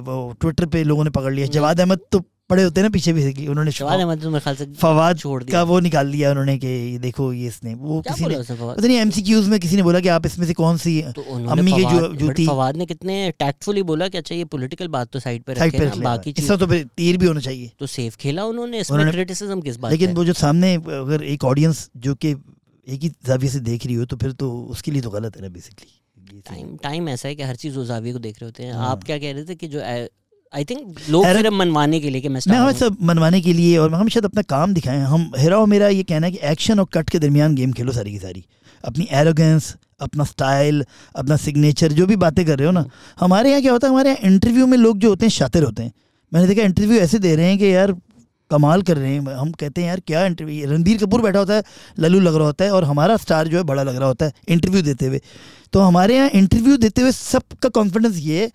वो ट्विटर पे लोगों ने पकड़ लिया जवाद अहमद तो पड़े होते हैं ना पीछे भी उन्होंने तो फवाद छोड़ का दिया वो निकाल लिया उन्होंने कि ये देखो ये इसने वो किसी ने पता नहीं एमसीक्यूज में किसी ने बोला कि आप इसमें से कौन सी तो अम्मी की जो फवाद- जो but थी फवाद ने कितने टैक्टफुली बोला कि अच्छा ये पॉलिटिकल बात तो साइड पे साइड रखे पे बाकी चीज़ इसका तो तीर भी होना चाहिए। तो सेफ़ खेला उन्होंने इसमें क्रिटिसिज्म किस बात लेकिन वो जो सामने अगर एक ऑडियंस जो कि एक ही जाविये से देख रही हो तो फिर तो उसके लिए तो गलत है ना बेसिकली टाइम टाइम ऐसा है कि हर चीज़ उस जाविये को देख रहे होते हैं। हाँ। आप क्या कह रहे थे कि जो आई थिंक लोग सिर्फ़ मनवाने के लिए कि मैं मैं सब मनवाने के लिए और हम शायद अपना काम दिखाएँ। हम हेरा और मेरा ये कहना है कि एक्शन और कट के दरमियान गेम खेलो सारी की सारी। अपनी एरोगेंस अपना स्टाइल अपना सिग्नेचर जो भी बातें कर रहे हो ना। हमारे यहाँ क्या होता है? हमारे यहाँ इंटरव्यू में लोग जो होते हैं शातिर होते हैं। मैंने देखा इंटरव्यू ऐसे दे रहे हैं कि यार कमाल कर रहे हैं। हम कहते हैं यार क्या इंटरव्यू रणबीर कपूर बैठा होता है लल्लू लग रहा होता है और हमारा स्टार जो है बड़ा लग रहा होता है इंटरव्यू देते हुए। तो हमारे यहाँ इंटरव्यू देते हुए सबका कॉन्फिडेंस ये है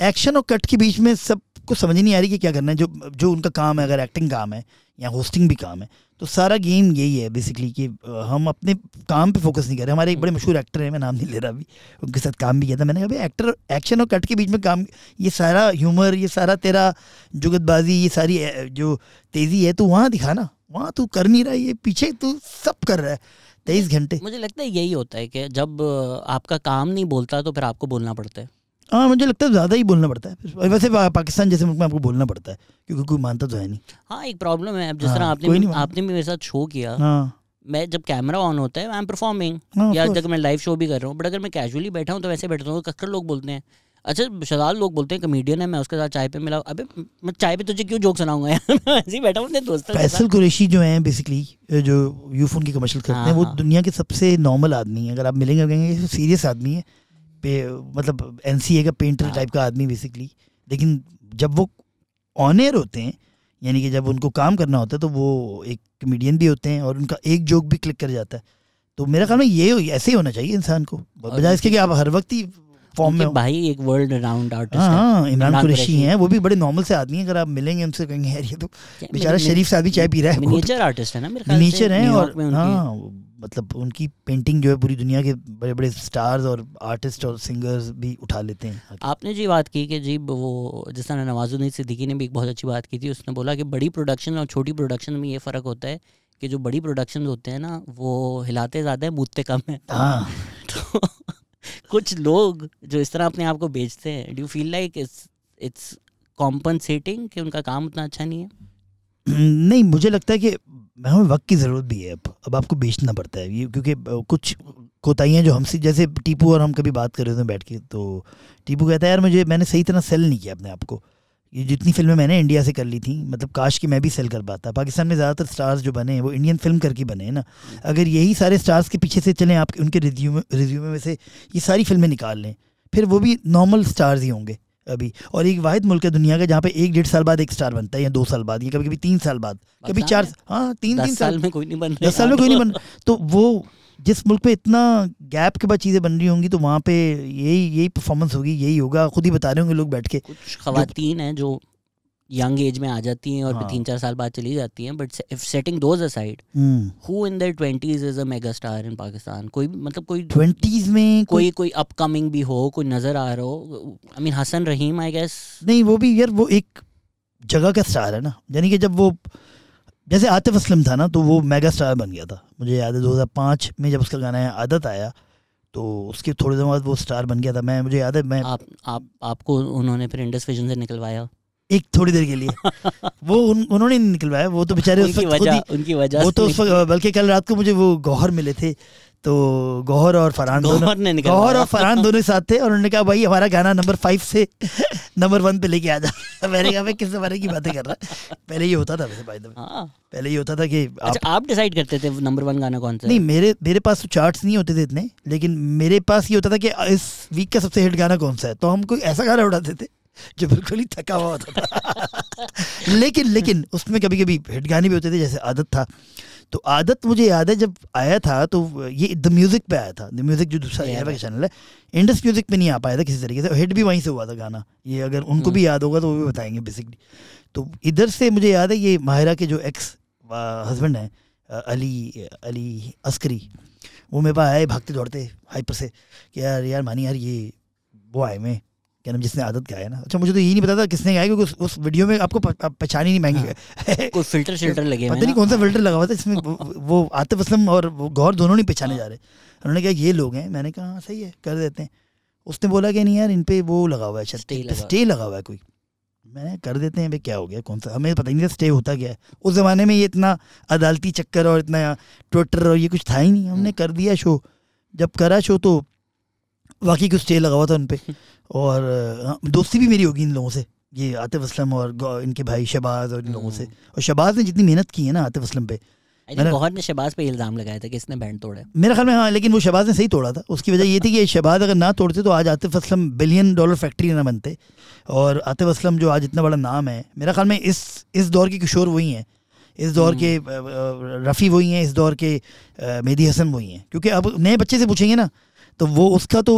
एक्शन और कट के बीच में सबको समझ नहीं आ रही कि क्या करना है। जो जो उनका काम है अगर एक्टिंग काम है या होस्टिंग भी काम है तो सारा गेम यही है बेसिकली कि हम अपने काम पे फोकस नहीं कर रहे। हमारे एक बड़े मशहूर एक्टर हैं मैं नाम नहीं ले रहा अभी उनके साथ काम भी किया था मैंने। कहा भाई एक्टर एक्शन और कट के बीच में काम ये सारा ह्यूमर ये सारा तेरा जुगतबाजी ये सारी जो तेज़ी है तो वहाँ दिखाना वहाँ तू कर नहीं रहा ये पीछे तू सब कर रहा है। तेईस घंटे। मुझे लगता है यही होता है कि जब आपका काम नहीं बोलता तो फिर आपको बोलना पड़ता है। हाँ मुझे लगता है ज़्यादा ही बोलना पड़ता है वैसे पाकिस्तान जैसे मुल्क में आपको बोलना पड़ता है क्योंकि कोई मानता तो है नहीं। हाँ एक प्रॉब्लम है। अब जिस तरह हाँ, आपने आपने भी मेरे साथ शो किया। हाँ। मैं जब कैमरा ऑन होता है आई एम परफॉर्मिंग या जब मैं लाइव शो भी कर रहा हूँ बट अगर मैं कैजुअली बैठा हूँ तो वैसे बैठता हूँ कक्कर लोग बोलते हैं। अच्छा शदाल लोग बोलते हैं कमेडियन है मैं उसके साथ चाय पे मिला अबे मैं चाय पे तुझे क्यों जोक सुनाऊँगा यार? मैं ऐसे ही बैठा हूँ दोस्त फैसल कुरैशी जो है बेसिकली जो यूफोन की कमर्शियल करते हैं वो हाँ। दुनिया के सबसे नॉर्मल आदमी है। अगर आप मिलेंगे कहेंगे सीरियस आदमी है। मतलब एन का पेंटर टाइप का आदमी बेसिकली लेकिन जब वो ऑन एयर होते हैं यानी कि जब उनको काम करना होता है तो वो एक कमेडियन भी होते हैं और उनका एक जोक भी क्लिक कर जाता है। तो मेरा ख्याल में ये ऐसे ही होना चाहिए इंसान को। बजाय इसके कि आप हर वक्त ही फॉर्म में भाई एक वर्ल्ड राउंड आर्टिस्ट हाँ, हाँ। इमरान कुरैशी हैं वो भी बड़े नॉर्मल से आदमी हैं। अगर आप मिलेंगे उनसे कहेंगे यार ये तो बेचारा शरीफ से आदमी चाय पी रहा है। नेचर आर्टिस्ट है ना मेरे ख्याल नेचर है और हाँ मतलब उनकी पेंटिंग जो है पूरी दुनिया के बड़े बड़े स्टार्स और आर्टिस्ट और सिंगर्स भी उठा लेते हैं। आपने जी बात की कि जी वो जिस तरह नवाजुद्दीन सिद्दीकी ने भी एक बहुत अच्छी बात की थी उसने बोला कि बड़ी प्रोडक्शन और छोटी प्रोडक्शन में ये फ़र्क होता है कि जो बड़ी प्रोडक्शन होते हैं ना वो हिलाते ज़्यादा है मूदते कम है। हाँ। तो कुछ लोग जो इस तरह अपने आप को बेचते हैं do feel like it's it's compensating कि उनका काम उतना अच्छा नहीं है? नहीं मुझे लगता है कि हमें वक्त की ज़रूरत भी है अब। अब आपको बेचना पड़ता है। ये क्योंकि कुछ कोताहियाँ जो हमसे, जैसे टीपू और हम कभी बात कर रहे थे बैठ के तो टीपू कहता है, यार, मुझे, मैंने सही तरह सेल नहीं किया अपने आप को। ये जितनी फ़िल्में मैंने इंडिया से कर ली थी मतलब काश कि मैं भी सेल कर पाता। पाकिस्तान में ज़्यादातर स्टार्स जो बने हैं, वो इंडियन फ़िल्म करके बने हैं ना। अगर यही सारे स्टार्स के पीछे से चलें, आप उनके रिज्यूमे रिज्यूमे में से ये सारी फ़िल्में निकाल लें, फिर वो भी नॉर्मल स्टार्स ही होंगे। अभी। और एक वाहिद मुल्क है दुनिया का जहाँ पे एक डेढ़ साल बाद एक स्टार बनता है या दो साल बाद या कभी कभी तीन साल बाद कभी चार हाँ तीन तीन साल। में कोई नहीं बन दस साल में कोई नहीं बन तो वो जिस मुल्क पे इतना गैप के बाद चीज़ें बन रही होंगी तो वहाँ पे यही यही परफॉर्मेंस होगी यही होगा। खुद ही बता रहे होंगे लोग बैठ के। कुछ खातन है जो यंग एज में आ जाती हैं और हाँ. तीन चार साल बाद चली जाती हैं but if setting those aside who in their twenties is a mega star in Pakistan कोई मतलब कोई ट्वेंटीज में कोई कोई अपकमिंग भी हो कोई नज़र आ रहा हो I mean Hasan Rahim I guess नहीं वो भी यार वो एक जगह का स्टार है ना। यानी कि जब वो जैसे आतिफ असलम था ना तो वो मेगा स्टार बन गया था। मुझे याद है 2005 में जब उसका गाना आदत आया तो उसके थोड़े दिन बाद वो स्टार बन गया था। मैं मुझे याद है मैं आप आप आपको उन्होंने फिर इंडस विजन से निकलवाया। एक थोड़ी देर के लिए। वो उन, उन्होंने नहीं निकलवाया वो तो बेचारे उस वक्त खुद ही उनकी वजह वो तो उस वक्त बल्कि कल रात को मुझे वो गौहर मिले थे तो गौहर और फरहान दोनों गौहर और फरहान दोनों साथ थे और उन्होंने कहा भाई हमारा गाना नंबर फाइव से नंबर वन पे लेके आ जा। मैंने कहा भाई किस बारे की बातें कर रहा है? पहले ये होता था वैसे भाई हाँ। पहले ये होता था कि आप अच्छा, आप डिसाइड करते थे नंबर वन गाना कौन सा? नहीं मेरे मेरे पास तो चार्ट्स नहीं होते थे इतने लेकिन मेरे पास ये होता था कि इस वीक का सबसे हिट गाना कौन सा है? तो हम कोई ऐसा गाना उठाते थे। जो बिल्कुल ही थका हुआ होता था। लेकिन लेकिन उसमें कभी कभी हिट गाने भी होते थे जैसे आदत था। तो आदत मुझे याद है जब आया था तो ये द म्यूज़िक पे आया था। द म्यूज़िक जो दूसरा एयर का चैनल है इंडस म्यूज़िक पे नहीं आ पाया था किसी तरीके से। हिट भी वहीं से हुआ था गाना। ये अगर उनको भी हम्म। याद होगा तो वो भी बताएँगे बेसिकली तो इधर से मुझे याद है ये माहिरा के जो एक्स हस्बैंड हैं अली अली अस्करी वो मेरे पास आए भागते दौड़ते हाइपर से कि यार यार मानी यार ये वो आए मैं क्या नाम जिसने आदत गाया ना। अच्छा मुझे तो यही नहीं पता था किसने गाया क्योंकि उस, उस वीडियो में आपको पहचान ही नहीं महँगी। कोई फ़िल्टर शिल्टर लगे पता नहीं कौन सा फ़िल्टर लगा हुआ था इसमें वो आतिफ असलम और गौर दोनों नहीं पहचाने हाँ। जा रहे। उन्होंने कहा ये लोग हैं। मैंने कहा हाँ सही है कर देते हैं। उसने बोला कि नहीं यार इन पे वो लगा हुआ है स्टे लगा। हुआ है कोई। मैंने कर देते हैं भाई क्या हो गया कौन सा? हमें पता ही नहीं था स्टे होता क्या है। उस ज़माने में ये इतना अदालती चक्कर और इतना ट्विटर और ये कुछ था ही नहीं। हमने कर दिया शो जब करा शो तो वाकई कुछ स्टे लगा हुआ था उन पर और हाँ, दोस्ती भी मेरी होगी इन लोगों से। ये आतिफ असलम और इनके भाई शबाज और इन लोगों से। हम्म। और शबाज ने जितनी मेहनत की है ना आतिफ असलम पे बहुत ने शबाज पे इल्ज़ाम लगाया था कि इसने बैंड तोड़ा मेरे ख्याल में हाँ लेकिन वो शबाज ने सही तोड़ा था। उसकी वजह ये थी कि शबाज अगर ना तोड़ते तो आज Atif Aslam billion dollar factory ना बनते। और आतिफ असलम जो आज इतना बड़ा नाम है मेरा ख्याल में इस इस दौर के किशोर वही हैं। इस दौर के अ, रफ़ी वही हैं इस दौर के मेहदी हसन वही हैं। क्योंकि अब नए बच्चे से पूछेंगे ना तो वो उसका तो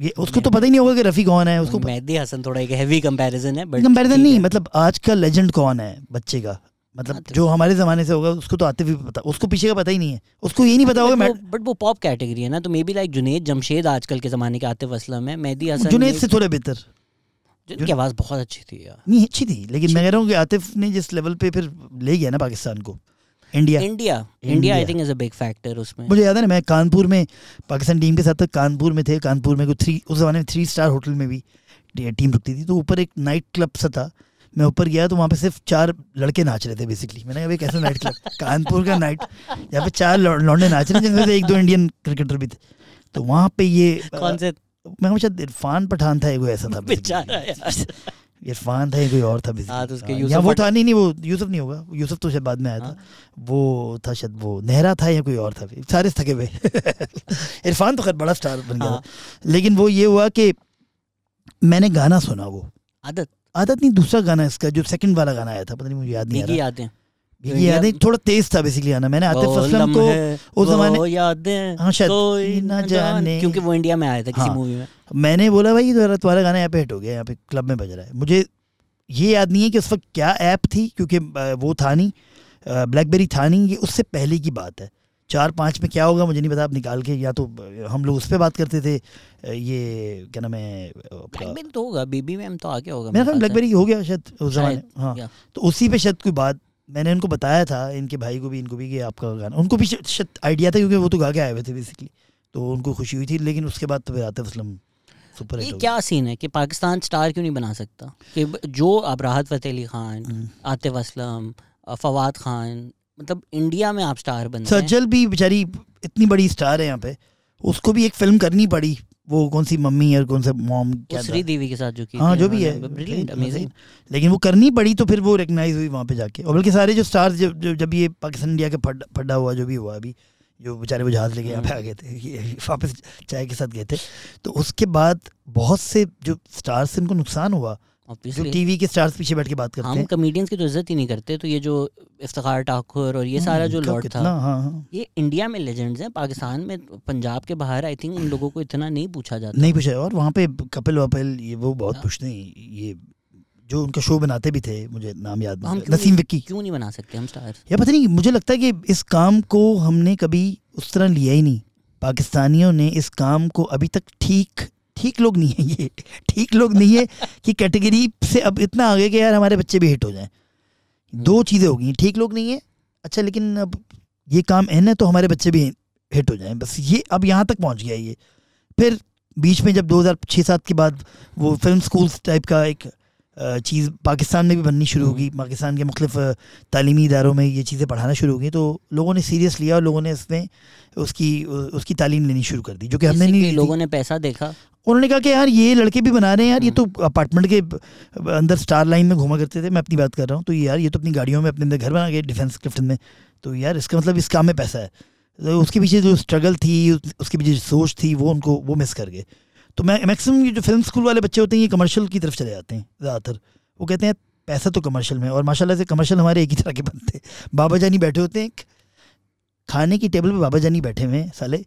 ये उसको तो पता ही नहीं होगा कि रफ़ी कौन है उसको मेहदी हसन थोड़ा एक हैवी कंपैरिजन है बट कंपैरिजन नहीं मतलब आज का लेजेंड कौन है बच्चे का? मतलब हाँ, तो- जो हमारे ज़माने से होगा उसको तो आते भी पता उसको पीछे का पता ही नहीं है। उसको ये नहीं पता होगा मैं बट वो पॉप कैटेगरी है ना तो maybe like Junaid Jamshed आजकल के जमाने के आतिफ असलम है। मेहदी हसन जुनेद से थोड़े बेहतर। जिनकी आवाज़ बहुत अच्छी थी यार। नहीं अच्छी थी लेकिन मैं कह रहा हूँ कि आतिफ ने जिस लेवल पे फिर ले गया ना पाकिस्तान को India India India I think is a big factor उसमें। मुझे याद है ना मैं कानपुर में पाकिस्तान टीम के साथ कानपुर में थे कानपुर में कोई थ्री उस जमाने में थ्री स्टार होटल में भी टीम रुकती थी। तो ऊपर एक नाइट क्लब सा था। मैं ऊपर गया तो वहाँ पे सिर्फ़ चार लड़के नाच रहे थे बेसिकली मैंने कहा कैसा नाइट क्लब कानपुर का नाइट यहाँ पे चार लौंडे नाच रहे जिनमें से एक दो इंडियन क्रिकेटर भी थे। तो वहाँ पे ये कौन से? मैं शायद इरफान पठान था एगो ऐसा था इरफान था या कोई और था बिज़ी हाँ, तो उसके हाँ, यूसुफ या वो था नहीं नहीं वो यूसुफ नहीं होगा यूसुफ तो शायद बाद में आया था। हाँ। वो था शायद वो नेहरा था या कोई और था? सारे थके हुए इरफान तो खैर बड़ा स्टार बन गया हाँ। लेकिन वो ये हुआ कि मैंने गाना सुना वो। आदत। आदत नहीं दूसरा गाना इसका जो सेकंड वाला गाना आया था पता नहीं मुझे याद नहीं आ भीगी यादें। भीगी यादें थोड़ा तेज था बेसिकली गाना मैंने आतिफ असलम को उस जमाने यादें हाँ, शायद, कोई ना जाने। क्योंकि वो इंडिया में आया था किसी हाँ। मूवी में। मैंने बोला भाई तुम्हारा तुम्हारा गाना यहाँ पे हिट हो गया यहाँ पे क्लब में बज रहा है। मुझे ये याद नहीं है कि उस वक्त क्या ऐप थी क्योंकि वो था नहीं। ब्लैकबेरी था नहीं ये उससे पहले की बात है। चार पाँच में क्या होगा मुझे नहीं पता आप निकाल के या तो हम लोग उस पर बात करते थे। ये क्या नाम है ब्लैकबेरी तो होगा बीबी में तो आगे होगा मेरा ब्लैकबेरी हो। गया शायद उस जमाने। हाँ तो उसी पे शायद कोई बात मैंने उनको बताया था इनके भाई को भी इनको भी कि आपका गाना उनको भी शायद- आइडिया था क्योंकि वो तो गा के आए हुए थे बेसिकली तो उनको खुशी हुई थी लेकिन उसके बाद तो फिर आतिफ असलम सुपर ये क्या सीन है कि पाकिस्तान स्टार क्यों नहीं बना सकता? कि जो अब राहत फतेह अली खान गया। आतिफ असलम फवाद खान मतलब इंडिया में आप स्टार बनते हैं। सज्जल भी बेचारी इतनी बड़ी स्टार है यहाँ पे उसको भी एक फ़िल्म करनी पड़ी। वो कौन सी मम्मी और कौन सा मॉम क्या श्री श्रीदेवी के साथ जो की हाँ जो भी है। ब्रिलियंट अमेजिंग लेकिन वो करनी पड़ी तो फिर वो रिकग्नाइज हुई वहाँ पे जाके। और बल्कि सारे जो स्टार्स जब जब जब ये पाकिस्तान इंडिया का फड- फड्डा हुआ जो भी हुआ अभी जो बेचारे वो जहाज़ लेके यहाँ पे आ गए थे वापस चाय के साथ गए थे तो उसके बाद बहुत से जो स्टार्स से उनको नुकसान हुआ जो टीवी के स्टार्स पीछे बैठ के बात करते हम हैं। कॉमेडियंस की तो इज़्ज़त ही नहीं करते तो ये जो इफ्तार ठाकुर और ये सारा जो इनका लॉट था हाँ हाँ। ये इंडिया में लेजेंड्स हैं। पाकिस्तान में पंजाब के बाहर आई थिंक इन लोगों को इतना नहीं पूछा जाता। नहीं पूछा और वहाँ पे कपिल वपिल ये वो बहुत हाँ। पूछते हैं ये जो उनका शो बनाते भी थे मुझे नाम याद हम नहीं नसीम विक्की। क्यों नहीं बना सकते हम स्टार या पता नहीं मुझे लगता है कि इस काम को हमने कभी उस तरह लिया ही नहीं। पाकिस्तानियों ने इस काम को अभी तक ठीक ठीक लोग नहीं है ये। ठीक लोग नहीं है कि कैटेगरी से अब इतना आगे कि यार हमारे बच्चे भी हिट हो जाएँ। दो चीज़ें हो गई ठीक लोग नहीं है अच्छा लेकिन अब ये काम एन है तो हमारे बच्चे भी हिट हो जाएँ। बस ये अब यहाँ तक पहुँच गया ये। फिर बीच में जब 2006 सात के बाद वो फ़िल्म स्कूल्स टाइप का एक चीज़ पाकिस्तान में भी बननी शुरू होगी। पाकिस्तान के मुख्तलिफ़ तालीमी इदारों में ये चीज़ें पढ़ाना शुरू हो गई। तो लोगों ने सीरियस लिया और लोगों ने इसमें उसकी उसकी तालीम लेनी शुरू कर दी जो कि हमने नहीं ली लोगों ने पैसा देखा। उन्होंने कहा कि यार ये लड़के भी बना रहे हैं यार ये तो अपार्टमेंट के अंदर स्टार लाइन में घूमा करते थे। मैं अपनी बात कर रहा हूँ तो यार ये तो अपनी गाड़ियों में अपने अंदर घर बना गए डिफेंस क्लिफ्टन में। तो यार इसका मतलब इस काम में पैसा है। तो उसके पीछे जो स्ट्रगल थी उसके पीछे सोच थी वो उनको वो मिस कर गए। तो मैं मैक्सिमम ये जो फ़िल्म स्कूल वाले बच्चे होते हैं, ये कमर्शियल की तरफ़ चले जाते हैं, ज़्यादातर। वो कहते हैं, पैसा तो कमर्शियल में और माशाल्लाह से कमर्शियल हमारे एक ही तरह के बनते हैं। बाबा जानी बैठे होते हैं खाने की टेबल पर बाबा जानी बैठे हुए हैं, साले।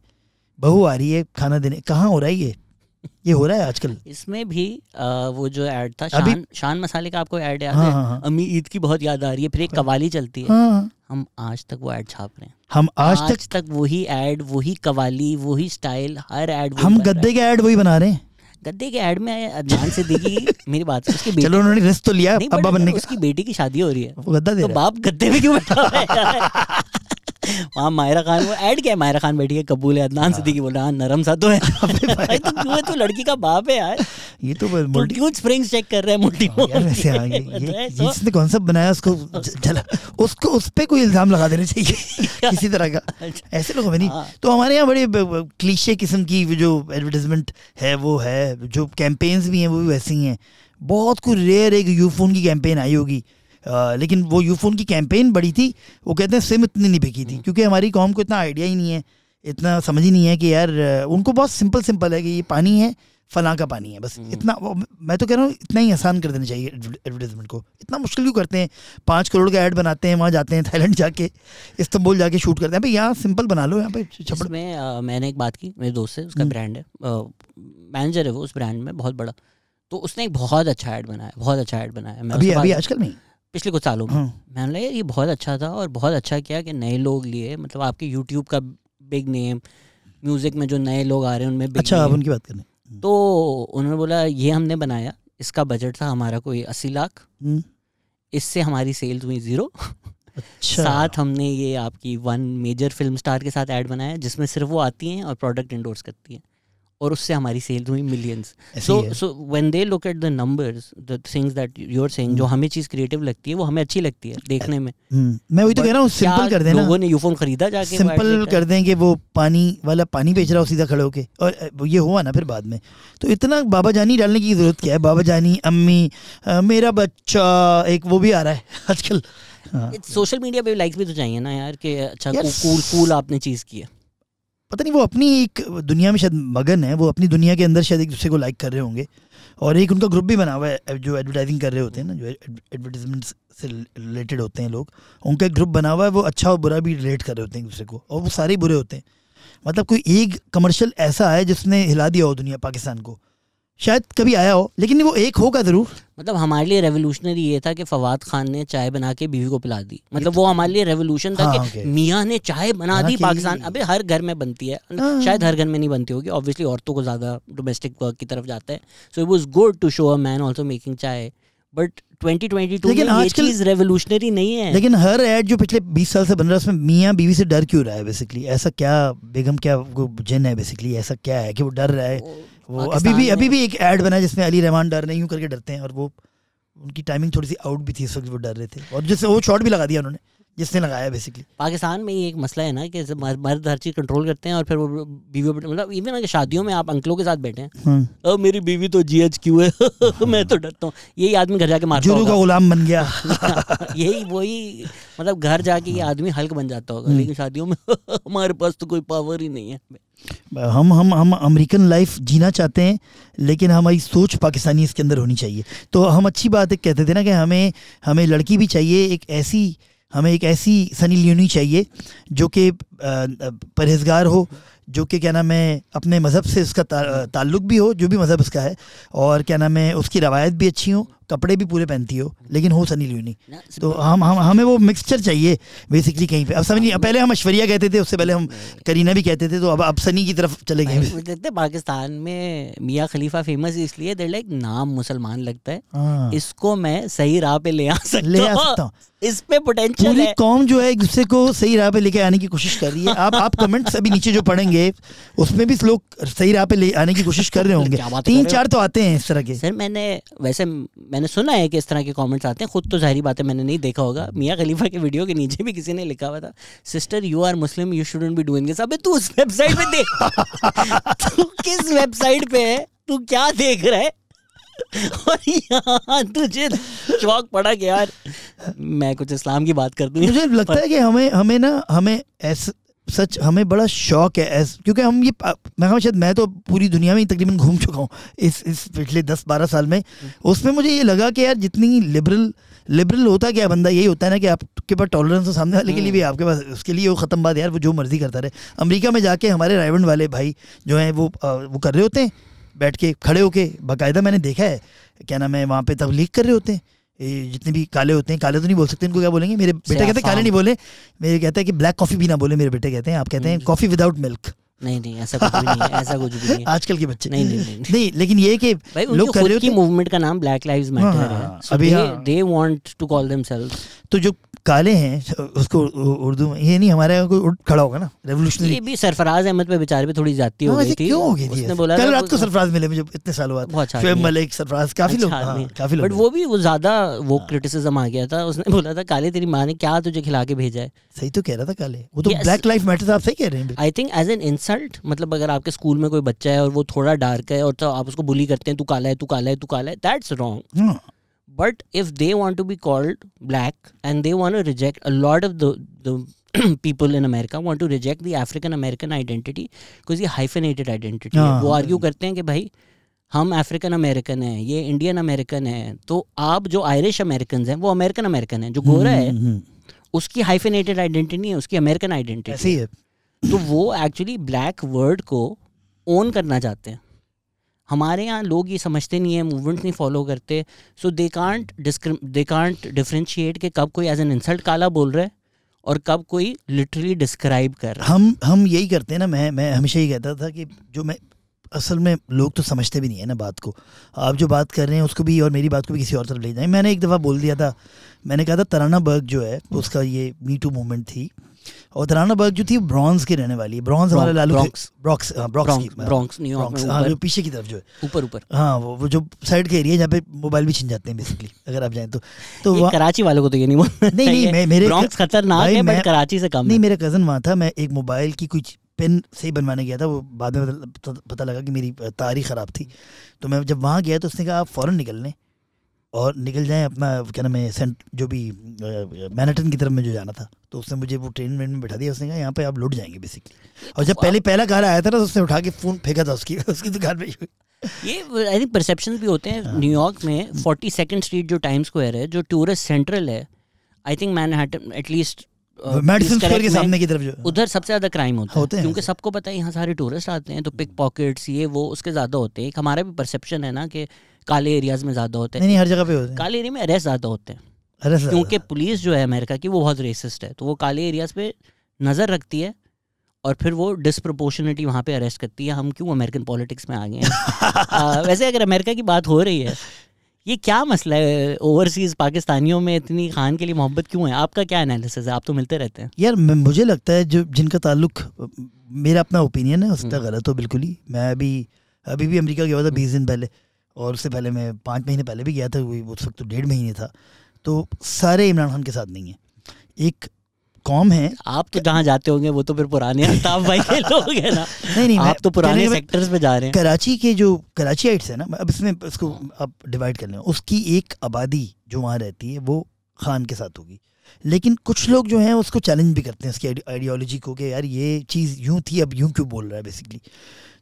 बहू आ रही है, खाना देने, कहाँ हो रहा है ये? ये हो रहा है आजकल? इसमें भी अ, वो जो ऐड था शान शान मसाले का आपको ऐड याद हाँ है? हाँ हाँ। अम्मी ईद की बहुत याद आ रही है फिर एक कवाली चलती है। हाँ हम आज तक वो ऐड छाप रहे हैं। हम आज तक आज तक तक वही ऐड वही कवाली वही स्टाइल हर ऐड हम गद्दे के ऐड वही बना रहे हैं। गद्दे के ऐड में अदनान सिद्दीकी मेरी बात उसकी बेटी चलो उन्होंने रिस्क तो लिया अब्बा बनने का। उसकी बेटी की शादी हो रही है। गद्दा दे तो बाप गद्दे में क्यों बैठा है? वहाँ मायरा खान वो ऐड क्या है मायरा खान बैठी है कबूल है अदनान सिद्दीकी बोल रहा हाँ नरम सा तो है। भाई। तो क्यों है? तू लड़की का बाप है यार। ये तो तू क्यों स्प्रिंग्स चेक कर रहा है मोटी हाँ, यार वैसे हाँ, ये मोटी ये है, ये तो- बनाया उसको जला उसको उस पे कोई इल्ज़ाम लगा देना चाहिए किसी तरह का। ऐसे लोगों में नहीं। हाँ। तो हमारे यहाँ बड़े क्लीशे किस्म की जो एडवर्टाइजमेंट है वो है जो कैंपेन्स भी हैं वो भी वैसी ही हैं। बहुत कुछ रेयर एक यूफोन की कैंपेन आई होगी। लेकिन वो यूफोन की कैंपेन बड़ी थी वो कहते हैं सिम इतनी नहीं बिकी थी क्योंकि हमारी कौम को इतना आइडिया ही नहीं है इतना समझ ही नहीं है कि यार उनको बहुत सिंपल सिंपल है कि ये पानी है फलां का पानी है बस हम्म। इतना मैं तो कह रहा हूँ इतना ही आसान कर देना चाहिए एडवर्टीजमेंट को। इतना मुश्किल क्यों करते हैं? पाँच करोड़ का ऐड बनाते हैं वहाँ जाते हैं थाईलैंड जाके इस्तंबुल जाके शूट करते हैं। भाई यहाँ सिंपल बना लो यहाँ पे छपड़। में अ, मैंने एक बात की मेरे दोस्त से उसका हम्म। ब्रांड है मैनेजर है वो उस ब्रांड में बहुत बड़ा। तो उसने एक बहुत अच्छा ऐड बनाया बहुत अच्छा ऐड बनाया। अभी अभी आजकल नहीं? पिछले कुछ सालों में। हाँ। मैंने लगा ये बहुत अच्छा था और बहुत अच्छा किया कि नए लोग लिए मतलब आपके यूट्यूब का बिग नेम म्यूज़िक में जो नए लोग आ रहे हैं उनमें अच्छा आप उनकी बात करें तो उन्होंने बोला ये हमने बनाया इसका बजट था हमारा कोई अस्सी लाख। हम्म, इससे हमारी सेल्स हुई ज़ीरो अच्छा। साथ हमने ये आपकी वन मेजर फ़िल्म स्टार के साथ ऐड बनाया जिसमें सिर्फ़ वो आती हैं और प्रोडक्ट इंडोर्स करती हैं। और उससे हमारी सेल्स हुई millions so so when they look at the numbers the things that you are saying जो हम्म। हमें चीज़ क्रिएटिव लगती है वो हमें अच्छी लगती है देखने में. हम्म, मैं वही तो कह रहा हूँ सिंपल कर देना। लोगों ने यूफोन खरीदा जाके सिंपल कर दें कि वो पानी वाला पानी बेच रहा हो सीधा खड़े होके। और ये हुआ ना फिर बाद में। तो इतना बाबा जानी डालने की ज़रूरत क्या है? बाबा जानी अम्मी मेरा बच्चा एक वो भी आ रहा है आजकल। हाँ, सोशल मीडिया पे लाइक्स भी तो चाहिए ना यार कि अच्छा कूल कूल आपने चीज़ की है। पता नहीं, वो अपनी एक दुनिया में शायद मगन है, वो अपनी दुनिया के अंदर शायद एक दूसरे को लाइक कर रहे होंगे। और एक उनका ग्रुप भी बना हुआ है जो एडवर्टाइजिंग कर रहे होते हैं ना, जो एडवर्टीजमेंट से रिलेटेड होते हैं लोग, उनका एक ग्रुप बना हुआ है, वो अच्छा और बुरा भी रिलेट कर रहे होते हैं एक दूसरे को, और वो सारे बुरे होते हैं। मतलब कोई एक कमर्शियल ऐसा है जिसने हिला दिया हो दुनिया पाकिस्तान को। शायद कभी आया हो लेकिन वो एक होगा ज़रूर। मतलब हमारे लिए रेवोल्यूशनरी ये था कि फवाद खान ने चाय बना के बीवी को पिला दी। मतलब वो हमारे लिए रेवोल्यूशन था हाँ, कि मियाँ ने चाय बना बना दी पाकिस्तान। अबे हर घर में बनती है। हाँ। शायद हर घर में नहीं बनती होगी ऑब्वियसली औरतों को ज़्यादा डोमेस्टिक वर्क की तरफ़ जाता है। So it was good to show a man also making chai. But 2022 में लेकिन ये आजकल- चीज़ रेवोल्यूशनरी नहीं है। लेकिन हर ऐड जो पिछले 20 साल से बन रहा है उसमें मियाँ बीवी से डर क्यों रहा है बेसिकली ऐसा क्या बेगम क्या जिन है बेसिकली ऐसा क्या है कि वो डर रहा है? वो अभी भी अभी भी एक ऐड बना जिसमें अली रहमान डर नहीं यूँ करके डरते हैं और वो उनकी टाइमिंग थोड़ी सी आउट भी थी इस वक्त वो डर रहे थे। और जैसे वो शॉट भी लगा दिया उन्होंने। जिसने लगाया बेसिकली पाकिस्तान में ये एक मसला है ना कि मर्द हर चीज़ कंट्रोल करते हैं और फिर वो बीवी मतलब इवन अगर शादियों में आप अंकलों के साथ बैठे हैं अब मेरी बीवी तो जी एच क्यू है मैं तो डरता हूँ। यही आदमी घर जाके मारता जुरू का गुलाम बन गया। यही वही मतलब घर जाके ये आदमी हल्क बन जाता होगा हम्म। लेकिन शादियों में हमारे पास तो कोई पावर ही नहीं है। हम हम हम अमेरिकन लाइफ जीना चाहते हैं लेकिन हमारी सोच पाकिस्तानी इसके अंदर होनी चाहिए। तो हम अच्छी बात कहते थे ना कि हमें हमें लड़की भी चाहिए एक ऐसी हमें एक ऐसी सनी लियोनी चाहिए जो कि परहेजगार हो जो कि क्या नाम है अपने मज़हब से उसका ताल्लुक भी हो जो भी मज़हब उसका है और क्या नाम है उसकी रवायत भी अच्छी हो कपड़े भी पूरे पहनती हो लेकिन हो सनी लियोनी। तो हम हम हमें वो मिक्सचर चाहिए बेसिकली कहीं पे। अब समझ नहीं पहले हम ऐश्वर्या कहते थे उससे पहले हम करीना भी कहते थे तो अब अब सनी की तरफ़ चले गए। हैं, पाकिस्तान में मियाँ खलीफा फ़ेमस इसलिए देर लाइक नाम मुसलमान लगता है। हाँ, इसको मैं सही राह पे ले आ सकता हूँ। इस पे पोटेंशियल पूरी है। कौम जो है एक दूसरे को सही राह पे लेके आने की कोशिश कर रही है। आप आप कमेंट्स अभी नीचे जो पढ़ेंगे उसमें भी लोग सही राह पे ले आने की कोशिश कर रहे होंगे। तीन चार तो आते हैं इस तरह के। सर मैंने वैसे मैंने सुना है कि इस तरह के कमेंट्स आते हैं। खुद तो ज़ाहिर बात है मैंने नहीं देखा होगा। मियाँ खलीफा के वीडियो के नीचे भी किसी ने लिखा हुआ था sister you are Muslim you shouldn't be doing this अबे तू उस वेबसाइट पे देख। तू किस वेबसाइट पे है? तू क्या देख रहा है? और यहाँ तुझे शौक पड़ा कि यार मैं कुछ इस्लाम की बात कर दूँ मुझे लगता है कि हमें हमें ना हमें ऐसा सच हमें बड़ा शौक है ऐस क्योंकि हम ये मैं शायद मैं तो पूरी दुनिया में ही तकरीबन घूम चुका हूँ इस इस पिछले दस बारह साल में। उसमें मुझे ये लगा कि यार जितनी लिबरल लिबरल होता क्या बंदा यही होता है ना कि आपके पास टॉलरेंस हो सामने वाले के लिए भी आपके पास उसके लिए वो ख़त्म बात यार वो जो मर्ज़ी करता रहे। अमेरिका में जाके हमारे राइवंड वाले भाई जो हैं वो अ, वो कर रहे होते हैं। बैठ के खड़े होके बाकायदा मैंने देखा है। क्या नाम है वहाँ पे तबलीग कर रहे होते हैं? ये जितने भी काले होते हैं काले तो नहीं बोल सकते इनको क्या बोलेंगे? मेरे बेटा कहते हैं काले नहीं बोले। मेरे कहते हैं कि ब्लैक कॉफ़ी भी ना बोले मेरे बेटे कहते हैं। आप कहते हैं। कॉफ़ी विदाउट मिल्क नहीं नहीं ऐसा कुछ भी नहीं है ऐसा कुछ भी नहीं है। आजकल के बच्चे। नहीं, नहीं, नहीं, नहीं। नहीं लेकिन ये कि भाई लोग कर रहे खुद की मूवमेंट का नाम ब्लैक लाइव्स मैटर हाँ, है। हाँ, So अभी they want to call themselves तो जो काले हैं उसको उर्दू में ये नहीं हमारे यहाँ कोई उठ खड़ा होगा ना? रेवोल्यूशनरी ये भी सरफराज अहमद पे बेचारे पे थोड़ी जाती हो हाँ, गई थी। क्यों हो गई थी? उसने बोला कल रात को सरफराज मिले मुझे इतने सालों बाद। बहुत अच्छा शुएब। मलिक सरफराज काफ़ी लोग अच्छा हाँ, आदमी है। काफ़ी लोग बट वो भी वो ज़्यादा वो क्रिटिसिज्म आ गया था। उसने बोला था काले तेरी माँ ने क्या तुझे खिला के भेजा है? सही तो कह रहा था काले। वो तो ब्लैक लाइफ मैटर आप सही कह रहे हैं। I think as an insult मतलब अगर आपके स्कूल में कोई बच्चा है और वो थोड़ा डार्क है और तो आप उसको बुली करते हैं तू काला है तू काला है तू काला है that's wrong they want to be called black and they want to reject a lot of the the people in America want to reject the African American identity because ये hyphenated identity है। हाँ, वो। Argue करते हैं कि भाई हम African American हैं ये इंडियन अमेरिकन हैं। तो आप जो आयरिश अमेरिकन हैं वो अमेरिकन अमेरिकन हैं। जो गोरा है हम्म, हम्म, उसकी हाइफिनेटेड आइडेंटिटी नहीं है उसकी अमेरिकन आइडेंटिटी ऐसे है। तो वो एक्चुअली ब्लैक वर्ड को ओन करना चाहते हैं। हमारे यहाँ लोग ये समझते नहीं है मूवमेंट नहीं फॉलो करते so they can't they can't differentiate कि कब कोई एज एन इंसल्ट काला बोल रहा है और कब कोई लिटरली डिस्क्राइब कर रहा है। हम हम यही करते हैं ना, मैं मैं हमेशा ही कहता था कि जो मैं, असल में लोग तो समझते भी नहीं है ना बात को। आप जो बात कर रहे हैं, उसको भी और मेरी बात को भी किसी और तरफ़ ले जाएँ। मैंने एक दफ़ा बोल दिया था, मैंने कहा था तराना बर्ग जो है, उसका ये मी टू मूवमेंट थी और तराना बर्ग जो थी ब्रॉन्ज की रहने वाली है। ब्रॉन्ज हमारा लालू। ब्रॉक्स हाँ, ब्रॉक्स ब्रॉन्क्स न्यूयॉर्क में हाँ, जो पीछे की तरफ़ जो है। ऊपर ऊपर। हाँ वो वो जो साइड का एरिया जहाँ पे मोबाइल भी छिन जाते हैं बेसिकली अगर आप जाएँ तो। तो कराची वालों को तो ये नहीं नहीं, नहीं, मैं- मेरे- ब्रॉन्क्स खतरनाक है बट कराची से कम नहीं मेरा कज़न वहाँ था मैं एक मोबाइल की कुछ पेन से ही बनवाने गया था वो बाद में पता, पता लगा कि मेरी तारीख ख़राब थी। तो मैं जब वहाँ गया तो उसने कहा आप फ़ौरन निकल लें और निकल जाएँ अपना क्या नाम है सेंट जो भी मैनहटन की तरफ़ में जो जाना था। तो उसने मुझे वो ट्रेन वेन में बैठा दिया उसने कहा यहाँ पे आप लुट जाएँगे बेसिकली और जब पहले पहला कार आया था ना तो उसने उठा के फ़ोन फेंका था उसकी उसकी दुकान पे ये आई थिंक परसेप्शन भी होते हैं न्यूयॉर्क में फोर्टी सेकेंड स्ट्रीट जो टाइम स्क्वायर है जो टूरिस्ट सेंट्रल है I think Manhattan at least medicine store के सामने की तरफ़ जो उधर सबसे ज़्यादा क्राइम होता होते है क्योंकि सबको पता है यहाँ सारे टूरिस्ट आते हैं तो पिक पॉकेट्स ये वो उसके ज़्यादा होते हैं। हमारा भी परसेप्शन है ना कि काले एरियाज़ में ज़्यादा होते हैं। नहीं हर जगह पे होते हैं। काले एरिया में अरेस्ट ज़्यादा होते हैं। क्योंकि पुलिस जो है अमेरिका की वो बहुत रेसिस्ट है। तो वो काले एरियाज़ पे नज़र रखती है और फिर वो डिसप्रपोर्शनिटी वहाँ पे अरेस्ट करती है। हम क्यों अमेरिकन पॉलिटिक्स में आ गए हैं वैसे अगर अमेरिका की बात हो रही है ये क्या मसला है? ओवरसीज पाकिस्तानियों में इतनी खान के लिए मोहब्बत क्यों है? आपका क्या एनालिसिस है? आप तो मिलते रहते हैं। यार मुझे लगता है जो जिनका ताल्लुक मेरा अपना ओपिनियन है उसका हम्म। गलत हो बिल्कुल ही। मैं अभी अभी भी अमेरिका गया था बीस दिन पहले और उससे पहले मैं पाँच महीने पहले भी गया था उस वक्त तो डेढ़ महीने था। तो सारे इमरान खान के साथ नहीं है। एक कॉम है। आप तो जहाँ जाते होंगे वो तो फिर पुराने अल्ताफ भाई के लोग हैं ना। नहीं नहीं आप तो पुराने सेक्टर्स पे जा रहे हैं। कराची के जो कराची आइट्स है ना अब इसमें इसको आप डिवाइड कर लें। उसकी एक आबादी जो वहाँ रहती है वो खान के साथ होगी। लेकिन कुछ लोग जो हैं उसको चैलेंज भी करते हैं उसकी आइडियोलॉजी को कि यार ये चीज़ यूँ थी अब यूँ क्यों बोल रहा है बेसिकली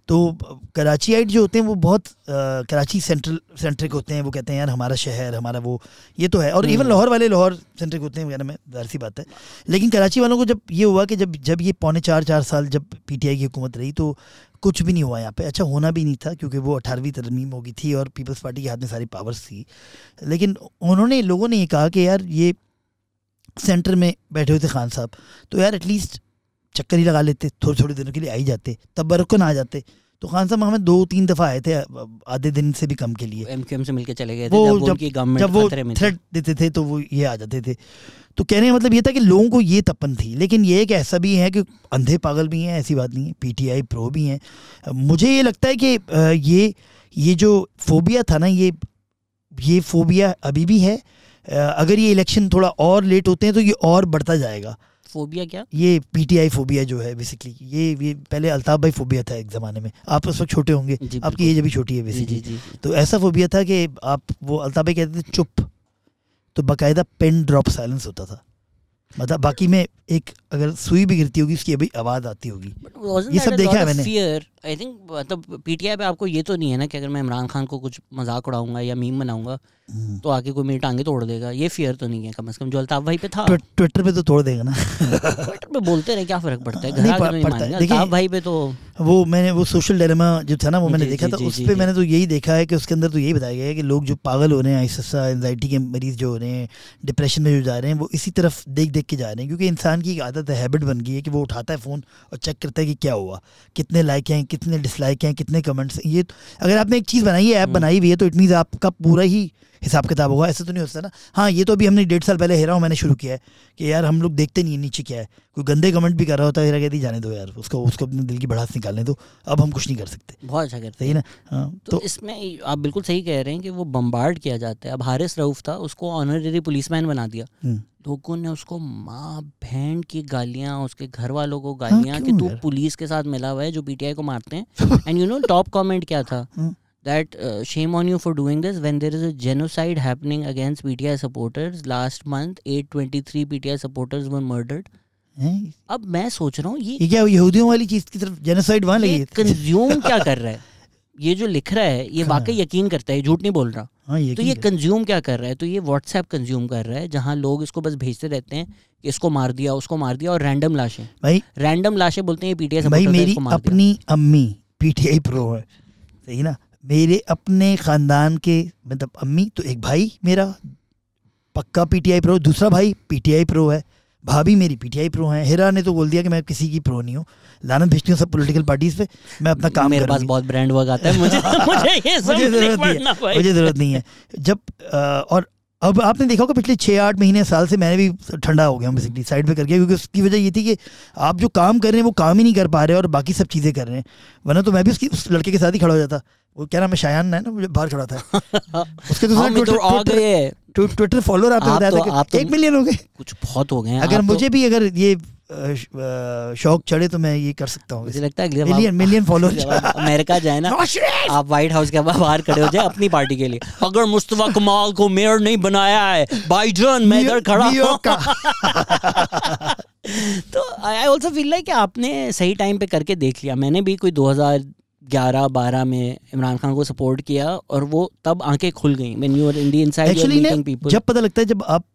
तो कराची आइट जो होते हैं वो बहुत अ, कराची सेंट्रल सेंट्रिक होते हैं वो कहते हैं यार हमारा शहर हमारा वो ये तो है। और इवन हम्म। लाहौर वाले लाहौर सेंट्रिक होते हैं वगैरह में ज़ाहिर सी बात है। लेकिन कराची वालों को जब ये हुआ कि जब जब ये पौने चार चार साल जब पीटीआई की हुकूमत रही तो कुछ भी नहीं हुआ यहाँ पे। अच्छा होना भी नहीं था क्योंकि वो अठारहवीं तरमीम हो गई थी और पीपल्स पार्टी के हाथ में सारी पावर्स थी। लेकिन उन्होंने लोगों ने ये कहा कि यार ये सेंटर में बैठे हुए थे खान साहब। तो यार एटलीस्ट चक्कर ही लगा लेते थोड़े थोड़े दिनों के लिए आ ही जाते तब बरकन आ जाते। तो खान साहब हमें दो तीन दफ़ा आए थे आधे दिन से भी कम के लिए। एमक्यूएम से मिलके चले गए थे वो जब जब- उनकी गवर्नमेंट जब वो थ्रेट देते थे तो वो ये आ जाते थे। तो कहने का मतलब ये था कि लोगों को ये तपन थी लेकिन ये एक ऐसा भी है कि अंधे पागल भी हैं ऐसी बात नहीं है पीटीआई प्रो भी हैं। मुझे ये लगता है कि ये ये जो फोबिया था ना ये ये फोबिया अभी भी है। अगर ये इलेक्शन थोड़ा और लेट होते हैं तो ये और बढ़ता जाएगा। फोबिया क्या? ये पीटीआई फोबिया जो है बेसिकली ये ये पहले अल्ताफ भाई फोबिया था एक ज़माने में। आप उस वक्त छोटे होंगे आपकी एज अभी छोटी है बेसिकली जी जी तो ऐसा फोबिया था कि आप वो अल्ताफ भाई कहते थे चुप। तो बाकायदा पेन ड्रॉप साइलेंस होता था। मतलब बाकी में एक अगर सुई भी गिरती होगी उसकी अभी आवाज़ आती होगी। ये सब देखा है मैंने। फियर आई थिंक मतलब पीटीआई पे आपको ये तो नहीं है ना कि अगर मैं इमरान खान को कुछ मज़ाक उड़ाऊँगा या मीम बनाऊँगा तो आके कोई मेरी टांगे तोड़ देगा। ये फियर तो नहीं है कम से कम जो अल्ताफ भाई पे था। ट्विटर पे तो तोड़ देगा ना। ट्विटर पे बोलते रहे क्या फ़र्क पड़ता है? घर प- तो नहीं पड़ता है। अल्ताफ भाई पे तो वो मैंने वो सोशल डायलेमा जो था ना वो मैंने देखा था उस पर मैंने तो यही देखा है कि उसके अंदर तो यही बताया गया है कि लोग जो पागल हो रहे हैं आइसा एनजाइटी के मरीज़ जो हो रहे हैं डिप्रेशन में जो जा रहे हैं वो इसी तरफ़ देख देख के जा रहे हैं क्योंकि इंसान की एक आदत है हैबिट बन गई है कि वो उठाता है फ़ोन और चेक करता है कि क्या हुआ। कितने लाइक हैं कितने डिसलाइक हैं कितने कमेंट्स हैं। ये अगर आपने एक चीज़ बनाई है ऐप हम्म। बनाई हुई है तो इट मीन्स आपका पूरा ही हिसाब किताब होगा ऐसा तो नहीं होता ना। हाँ ये तो अभी हमने डेढ़ साल पहले हेरा मैंने शुरू किया है कि यार हम लोग देखते नहीं है नीचे क्या है। कोई गंदे कमेंट भी कर रहा होता है हेरा कहती जाने दो यार उसको उसको अपने दिल की भड़ास निकालने दो। अब हम कुछ नहीं कर सकते। बहुत अच्छा करते सही हैं। ना? हाँ तो, तो इसमें आप बिल्कुल सही कह रहे हैं कि वो बम्बार्ड किया जाता है। अब हारिस रऊफ था उसको ऑनररी पुलिसमैन बना दिया। हम्म, लोगों ने उसको माँ बहन की गालियाँ उसके घर वालों को गालियाँ कि तू पुलिस के साथ मिला हुआ है जो पीटीआई को मारते हैं। And you know top comment क्या था? हम्म। That uh, shame on you for doing this when there is a genocide happening against PTI supporters. Last month 823 PTI supporters were murdered. हैं? अब मैं सोच रहा हूँ ये ये क्या यहूदियों वाली चीज़ की तरफ़ जेनोसाइड वहाँ लगी कंज्यूम क्या कर रहा है? ये जो लिख रहा है ये हाँ। वाकई यकीन करता है झूठ नहीं बोल रहा। हाँ तो ये कंज्यूम क्या कर रहा है? तो ये व्हाट्सएप कंज्यूम कर रहा है जहाँ लोग इसको बस भेजते रहते हैं कि इसको मार दिया उसको मार दिया और रैंडम लाशें। भाई रैंडम लाशें बोलते हैं पीटीआई भाई मेरी अपनी अम्मी पीटीआई प्रो है। सही ना? मेरे अपने खानदान के मतलब अम्मी तो एक भाई मेरा पक्का पीटीआई प्रो दूसरा भाई पीटीआई प्रो है भाभी मेरी पीटीआई प्रो है। हिरा ने तो बोल दिया कि मैं किसी की प्रो नहीं हूँ। लानत भेजती हूँ सब पॉलिटिकल पार्टीज़ पे मैं अपना काम मेरे पास बहुत ब्रांड वर्क आता है मुझे मुझे ये सब मुझे ज़रूरत नहीं है मुझे ज़रूरत नहीं है। जब अ, और अब आपने देखा होगा पिछले छः आठ महीने साल से मैंने भी ठंडा हो गया हूँ बेसिकली साइड पे करके क्योंकि उसकी वजह ये थी कि आप जो काम कर रहे हैं वो काम ही नहीं कर पा रहे और बाकी सब चीज़ें कर रहे हैं। वरना तो मैं भी उसकी उस लड़के के साथ ही खड़ा हो जाता। वो क्या नाम है शायान है ना मुझे बाहर खड़ा था। उसके तो आ गए। ट्विटर फॉलोअर आपने आप बताया तो- था आप तो- एक मिलियन हो गए। कुछ बहुत हो गए अगर तो- मुझे भी अगर ये शौक चढ़े तो मैं ये कर सकता हूँ। मुझे लगता है मिलियन मिलियन फॉलोअर अमेरिका जाए ना आप व्हाइट हाउस के बाहर खड़े हो जाए अपनी पार्टी के लिए। अगर मुस्तफ़ा कमाल को मेयर नहीं बनाया है बाइजन मैं इधर खड़ा हूँ। तो आई ऑल्सो फील लाइक आपने सही टाइम पे करके देख लिया। मैंने भी कोई 2011 12 में इमरान खान को सपोर्ट किया और वो तब आँखें खुल गई। When you are in the inside you are actually meeting people जब पता लगता है जब आप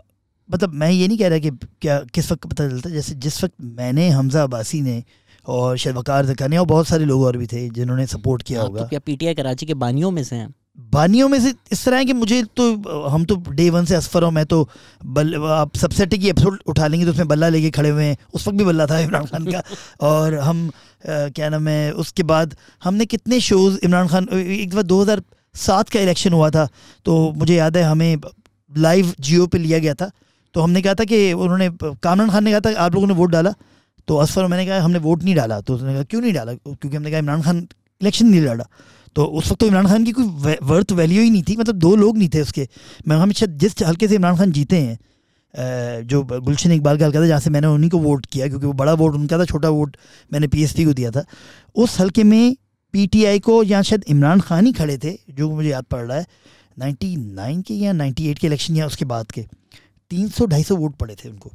मतलब मैं ये नहीं कह रहा कि क्या किस वक्त पता चलता है जैसे जिस वक्त मैंने हमजा अबासी ने और शायद वकार ने और बहुत सारे लोग और भी थे जिन्होंने सपोर्ट किया आप होगा। तो क्या पीटीआई कराची के बानियों में से हैं? बानियों में से इस तरह है कि मुझे तो हम तो डे वन से असफर हूँ मैं तो बल आप सबसे की एपिसोड उठा लेंगे तो उसमें बल्ला लेके खड़े हुए हैं। उस वक्त भी बल्ला था इमरान खान का। और हम अ, क्या नाम है उसके बाद हमने कितने शोज़ इमरान खान एक दफ़ा दो हज़ार सात का इलेक्शन हुआ था तो मुझे याद है हमें लाइव जियो पे लिया गया था। तो हमने कहा था कि उन्होंने कामरान खान ने कहा था आप लोगों ने वोट डाला। तो असफर मैंने कहा हमने वोट नहीं डाला। तो उसने कहा क्यों नहीं डाला? क्योंकि हमने कहा इमरान खान इलेक्शन नहीं लड़ा। तो उस वक्त तो इमरान खान की कोई वर्थ वैल्यू ही नहीं थी मतलब दो लोग नहीं थे उसके। मैं हमेशा जिस हल्के से इमरान खान जीते हैं जो गुलशन इकबाल का हल्का था जहाँ से मैंने उन्हीं को वोट किया क्योंकि वो बड़ा वोट उनका था छोटा वोट मैंने पीएसपी को दिया था उस हल्के में पीटीआई को या शायद इमरान खान ही खड़े थे जो मुझे याद पड़ रहा है 99 के या 98 के इलेक्शन या उसके बाद के 300 250 वोट पड़े थे उनको।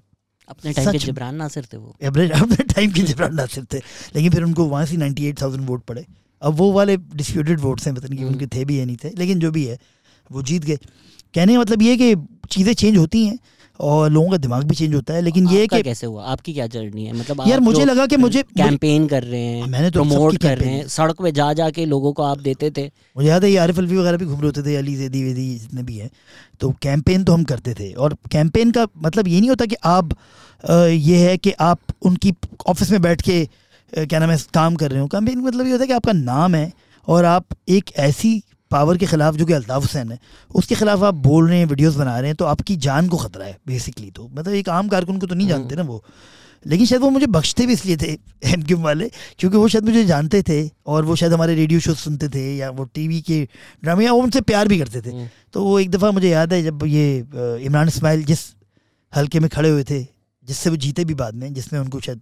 अपने टाइम के जिब्रान नासिर थे वो। अपने टाइम के जिब्रान नासिर थे लेकिन फिर उनको वहाँ से नाइन्टी एट थाउज़ेंड वोट पड़े। अब वो वाले डिस्प्यूटेड वोट्स हैं पता नहीं कि हम्म। उनके थे भी या नहीं थे लेकिन जो भी है वो जीत गए। कहने का मतलब ये कि चीज़ें चेंज होती हैं और लोगों का दिमाग भी चेंज होता है लेकिन ये कि कैसे हुआ? आपकी क्या जर्नी है? मतलब यार मुझे लगा कि मुझे कैंपेन कर रहे हैं मैंने तो प्रमोट कर रहे हैं सड़क पे जा जा के लोगों को आप देते थे। मुझे याद है ये आरिफ अलवी वगैरह भी घूम रहे होते थे अली जैदी वेदी जितने भी हैं। तो कैंपेन तो हम करते थे और कैंपेन का मतलब ये नहीं होता कि आप ये है कि आप उनकी ऑफ़िस में बैठ के क्या नाम है काम कर रहे हो कैंपेन का मतलब ये होता है कि आपका नाम है और आप एक ऐसी पावर के खिलाफ जो कि अल्ताफ़ हुसैन है उसके खिलाफ आप बोल रहे हैं वीडियोस बना रहे हैं तो आपकी जान को खतरा है बेसिकली तो। मतलब एक आम कारकुन को तो नहीं जानते ना वो। लेकिन शायद वो मुझे बख्शते भी इसलिए थे एम क्यूम वाले क्योंकि वो शायद मुझे जानते थे और वो शायद हमारे रेडियो शो सुनते थे या वो टीवी के ड्रामे या वो उनसे प्यार भी करते थे। हम्म। तो वो एक दफ़ा मुझे याद है जब ये इमरान इसमाइल जिस हल्के में खड़े हुए थे जिससे वो जीते भी बाद में जिसमें उनको शायद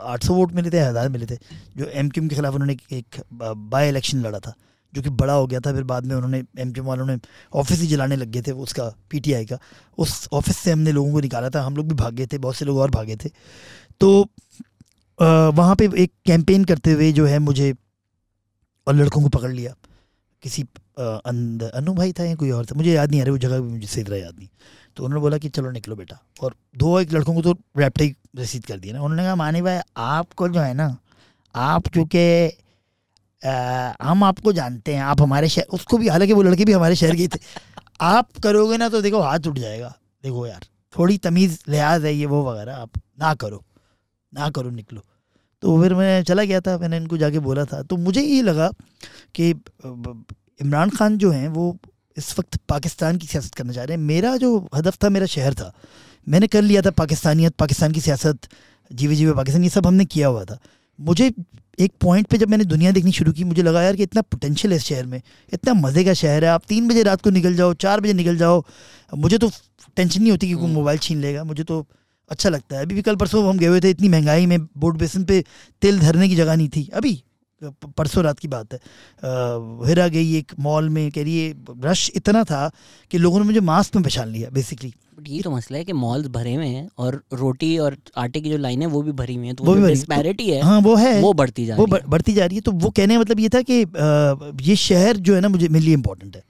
आठ सौ वोट मिले थे, हज़ार मिले थे। जो एम क्यूम के खिलाफ उन्होंने एक- बाई इलेक्शन लड़ा था, जो कि बड़ा हो गया था। फिर बाद में उन्होंने एम क्यूम वालों ने ऑफ़िस ही जलाने लग गए थे, उसका पीटीआई का। उस ऑफ़िस से हमने लोगों को निकाला था। हम लोग भी भागे थे, बहुत से लोग और भागे थे। तो वहाँ पे एक कैंपेन करते हुए जो है मुझे और लड़कों को पकड़ लिया। किसी अंदर अनु भाई था या कोई और था, मुझे याद नहीं आ रहा, वो जगह भी मुझे सही तरह याद नहीं। तो उन्होंने बोला कि चलो निकलो बेटा। और दो एक लड़कों को तो रैप्टे रसीद कर दिया ना। उन्होंने कहा मानी भाई, आपको जो है ना, आप चूँकि हम आपको जानते हैं, आप हमारे शहर, उसको भी, हालाँकि वो लड़के भी हमारे शहर के थे। आप करोगे ना तो देखो हाथ उठ जाएगा। देखो यार, थोड़ी तमीज़, लिहाज है ये, वो वगैरह, आप ना करो ना करो, निकलो। तो फिर मैं चला गया था, मैंने इनको जाके बोला था। तो मुझे ये लगा कि इमरान खान जो हैं, वो इस वक्त पाकिस्तान की सियासत करना चाह रहे हैं। मेरा जो हदफ था, मेरा शहर था मैंने कर लिया था पाकिस्तानियत पाकिस्तान की सियासत जीवे जीवे पाकिस्तान ये सब हमने किया हुआ था। मुझे एक पॉइंट पे जब मैंने दुनिया देखनी शुरू की मुझे लगा यार कि इतना पोटेंशियल है इस शहर में इतना मज़े का शहर है आप तीन बजे रात को निकल जाओ चार बजे निकल जाओ। मुझे तो टेंशन नहीं होती कि कोई हम्म। मोबाइल छीन लेगा मुझे तो अच्छा लगता है। अभी भी कल परसों हम गए हुए थे इतनी महँगाई में बोर्ड बेसन पे तेल धरने की जगह नहीं थी। अभी परसों रात की बात है। हिरा गई एक मॉल में कह रही है रश इतना था कि लोगों ने मुझे मास्क में पहचान लिया बेसिकली बट ये तो मसला है कि मॉल्स भरे हुए हैं और रोटी और आटे की जो लाइन है वो भी भरी हुई है तो वो वो भी डिस्पैरिटी है हाँ वो है। वो बढ़ती जा वो रही है। बढ़- बढ़ती जा रही है तो वो कहने का मतलब ये था कि ये शहर जो है ना मुझे मेरे लिए इम्पोर्टेंट है।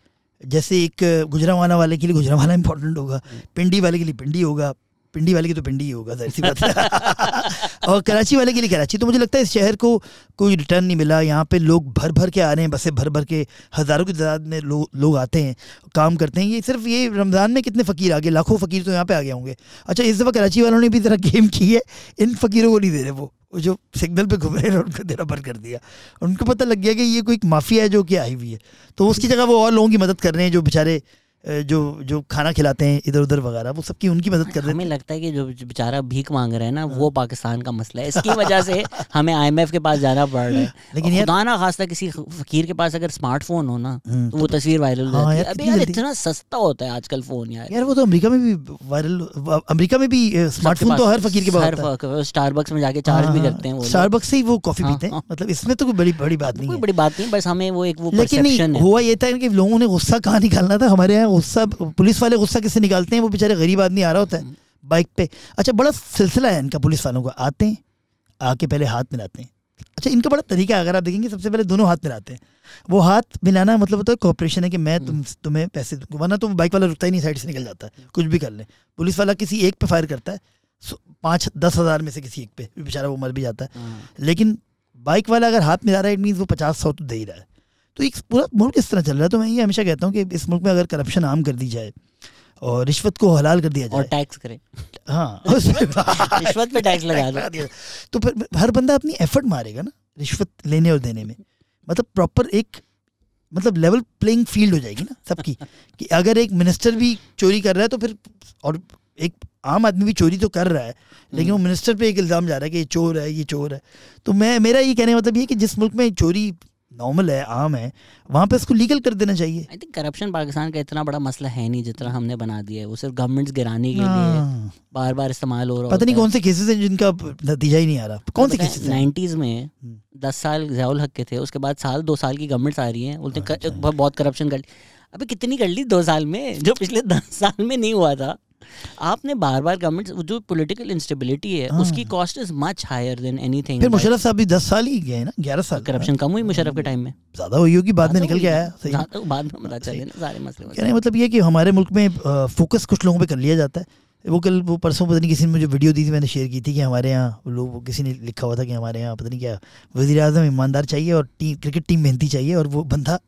जैसे एक गुजरावाना वाले के लिए गुजरावाना इम्पोर्टेंट होगा पिंडी वाले के लिए पिंडी होगा पिंडी वाले की तो पिंडी ही होगा ज़ाहिर सी बात है। और कराची वाले के लिए कराची तो मुझे लगता है इस शहर को कोई रिटर्न नहीं मिला। यहाँ पे लोग भर भर के आ रहे हैं बसें भर भर के हज़ारों की तादाद में लो, लोग आते हैं काम करते हैं। ये सिर्फ़ ये रमज़ान में कितने फ़कीर आ गए लाखों फ़कीर तो यहाँ पे आ गए होंगे। अच्छा इस दफ़ा कराची वालों ने भी ज़रा गेम की है इन फ़कीरों को नहीं दे रहे वो जो सिग्नल पे घूम रहे हैं उनको देना बंद कर दिया। उनको पता लग गया कि ये कोई माफिया है जो कि आई हुई है। तो उसकी जगह वो और लोगों की मदद कर रहे हैं जो बेचारे जो जो खाना खिलाते हैं इधर उधर वगैरह वो सबकी उनकी मदद कर रहे हमें हैं। लगता है कि जो बेचारा भीख मांग रहे हैं ना हाँ। वो पाकिस्तान का मसला है। इसकी वजह से हमें आईएमएफ के पास जाना पड़ रहा है। लेकिन खुदा ना खास्ता किसी फकीर के पास अगर स्मार्टफ़ोन हो ना हम्म, तो वो तस्वीर वायरल हो हाँ जाती है। यार इतना सस्ता होता है आजकल फ़ोन यार। यार वो तो अमेरिका में भी वायरल अमेरिका में भी स्मार्टफ़ोन तो हर फकीर के पास है। स्टारबक्स में जाके चार्ज भी करते हैं वो। स्टारबक्स से ही वो कॉफ़ी हाँ, पीते हैं। हाँ। मतलब इसमें तो कोई बड़ी बड़ी बात नहीं कोई है। बड़ी बात नहीं बस हमें वो एक वो लेकिन है। हुआ ये था कि लोगों ने गुस्सा कहाँ निकालना था? हमारे यहाँ गुस्सा पुलिस वाले गुस्सा किससे निकालते हैं? वो बेचारे गरीब आदमी आ रहा होता है बाइक पे। अच्छा बड़ा सिलसिला है इनका पुलिस वालों का। आते हैं आके पहले हाथ मिलाते हैं। अच्छा इनका बड़ा तरीका है अगर आप देखेंगे सबसे पहले दोनों हाथ मिलाते हैं। वो हाथ मिलाना मतलब होता है कॉपरेशन है कि मैं तुम तुम्हें पैसे वरना तो बाइक वाला रुकता ही नहीं साइड से निकल जाता है कुछ भी कर ले। पुलिस वाला किसी एक पे फायर करता है पाँच दस हज़ार में से किसी एक पे बेचारा वो मर भी जाता है। हाँ। लेकिन बाइक वाला अगर हाथ मिला रहा है इट मीन्स वो पचास सौ तो दे ही रहा है। तो एक पूरा मुल्क इस तरह चल रहा है। तो मैं ये हमेशा कहता हूँ कि इस मुल्क में अगर करप्शन आम कर दी जाए और रिश्वत को हलाल कर दिया जाए। और टैक्स करें। हाँ रिश्वत पे टैक्स लगा दो। दिया। तो फिर हर बंदा अपनी एफर्ट मारेगा ना रिश्वत लेने और देने में। मतलब प्रॉपर एक मतलब लेवल प्लेइंग फ़ील्ड हो जाएगी ना सबकी। कि अगर एक मिनिस्टर भी चोरी कर रहा है तो फिर और एक आम आदमी भी चोरी तो कर रहा है लेकिन वो मिनिस्टर पे एक इल्ज़ाम जा रहा है कि ये चोर है ये चोर है। तो मैं मेरा ये कहने का मतलब ये कि जिस मुल्क में चोरी नॉर्मल है आम है वहाँ पे इसको लीगल कर देना चाहिए। आई थिंक करप्शन पाकिस्तान का इतना बड़ा मसला है नहीं जितना हमने बना दिया है। वो सिर्फ़ गवर्नमेंट्स गिराने के लिए हाँ। बार बार इस्तेमाल हो रहा पता नहीं कौन से केसेस हैं जिनका नतीजा ही नहीं आ रहा। कौन से केसेस नाइन्टीज में हम्म। दस साल जयाउल हक के थे उसके बाद साल दो साल की गवर्नमेंट्स आ रही हैं। बोलते अच्छा। बहुत करप्शन कर ली। अबे कितनी कर ली दो साल में? जो पिछले दस साल में नहीं हुआ था। आपने बार बार गवर्नमेंट जो पॉलिटिकल इंस्टेबिलिटी है हाँ। उसकी cost is much higher than anything फिर मुशर्रफ साहब भी दस साल ही गए ना ग्यारह साल। करप्शन कम हुई मुशर्रफ के टाइम में। ज़्यादा हुई होगी बाद में निकल के आया सही। बाद में पता चले ना सारे मसले का मतलब ये कि हमारे मुल्क में फोकस कुछ लोगों पर कर लिया जाता है। वो कल वो परसों पता नहीं किसी ने मुझे वीडियो दी थी मैंने शेयर की थी कि हमारे यहाँ लोग किसी ने लिखा हुआ था कि हमारे यहाँ पता नहीं क्या वजी अजम ईमानदार चाहिए और टीम क्रिकेट टीम मेहनती चाहिए और वो बंदा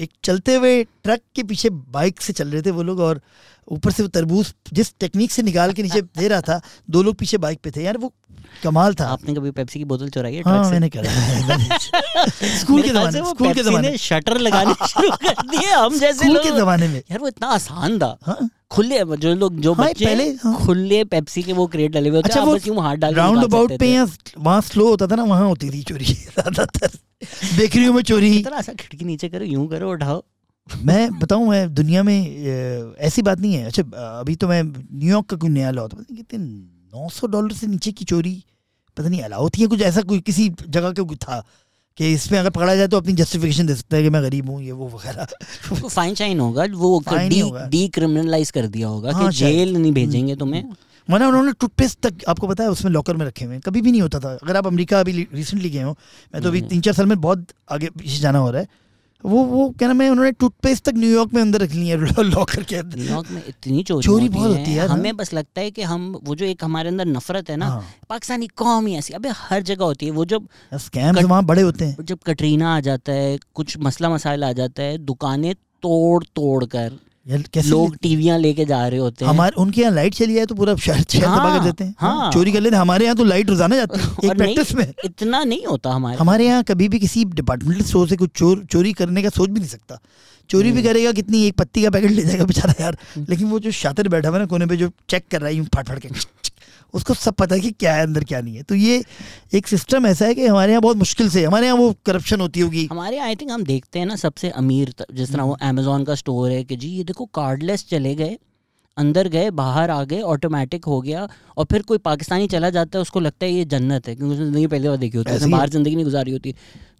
एक चलते हुए ट्रक के पीछे बाइक से चल रहे थे वो लोग और ऊपर से वो तरबूज जिस टेक्निक से निकाल के नीचे दे रहा था दो लोग पीछे बाइक पे थे। यार वो कमाल था। आपने कभी पेप्सी की बोतल चुराई है हाँ ट्रक से? मैंने करा स्कूल के जमाने स्कूल के जमाने। शटर लगाने शुरू कर दिए हम जैसे स्कूल के जमाने में। यार वो इतना आसान था। हाँ। खुले जो लोग जो हाँ, बच्चे पहले, हाँ। खुले पेप्सी के वो क्रेट डले हुए अच्छा, आप वो बस यूँ हाथ डाल राउंड अबाउट पे वहाँ स्लो होता था ना वहाँ होती थी चोरी ज़्यादातर। बेकरियों में चोरी। इतना सा खिड़की नीचे करो यूँ करो उठाओ। मैं बताऊँ मैं दुनिया में ऐसी बात नहीं है। अच्छा अभी तो मैं न्यूयॉर्क का कोई नया लॉ था कितने नौ सौ डॉलर से नीचे की चोरी। पता नहीं अलाउ थी कुछ ऐसा कोई किसी जगह का कोई था कि इसमें अगर पकड़ा जाए तो अपनी जस्टिफिकेशन दे सकता है कि मैं गरीब हूँ ये वो वगैरह। तो फाइन शाइन होगा। वो डी डी क्रिमिनलाइज कर दिया होगा हाँ, कि जेल नहीं भेजेंगे तुम्हें। वरना उन्होंने टूथपेस्ट तक आपको पता है उसमें लॉकर में रखे हुए हैं। कभी भी नहीं होता था। अगर आप अमेरिका अभी रिसेंटली गए हो मैं तो अभी हम्म। तीन चार साल में बहुत आगे पीछे जाना हो रहा है। वो वो क्या नाम है उन्होंने टूथपेस्ट तक न्यूयॉर्क में अंदर रख ली है लॉकर के अंदर। न्यूयॉर्क में इतनी चोरी चोरी बहुत होती है। हमें बस लगता है कि हम वो जो एक हमारे अंदर नफरत है ना हाँ। पाकिस्तानी कौम ही ऐसी। अबे हर जगह होती है। वो जब स्कैम्स कट- वहाँ बड़े होते हैं। जब कटरीना आ जाता है कुछ मसला मसाइल आ जाता है दुकानें तोड़ तोड़ कर लोग टीवियाँ लेके जा रहे होते हैं। हमारे उनके यहाँ लाइट चली जाए तो पूरा शहर शहर हाँ, तबाह कर देते हैं। हाँ। चोरी कर लेते हैं। हमारे यहाँ तो लाइट रोज़ाना जाती है एक प्रैक्टिस में। इतना नहीं होता हमारे हमारे यहाँ। कभी भी किसी डिपार्टमेंटल स्टोर से कुछ चोर चोरी करने का सोच भी नहीं सकता। चोरी भी हम्म। करेगा कितनी एक पत्ती का पैकेट ले जाएगा बेचारा यार। लेकिन वो जो शातिर बैठा हुआ ना कोने पर जो चेक कर रहा है फाट फाड़ के। उसको सब पता है कि क्या है अंदर क्या नहीं है। तो ये एक सिस्टम ऐसा है कि हमारे यहाँ बहुत मुश्किल से हमारे यहाँ वो करप्शन होती होगी। हमारे आई थिंक हम देखते हैं ना सबसे अमीर जिस तरह वो हम्म। अमेजोन का स्टोर है कि जी ये देखो कार्डलेस चले गए अंदर गए बाहर आ गए ऑटोमेटिक हो गया और फिर कोई पाकिस्तानी चला जाता है उसको लगता है ये जन्नत है क्योंकि उसने ज़िंदगी पहले बार देखी होती है बाहर ज़िंदगी नहीं गुजारी होती।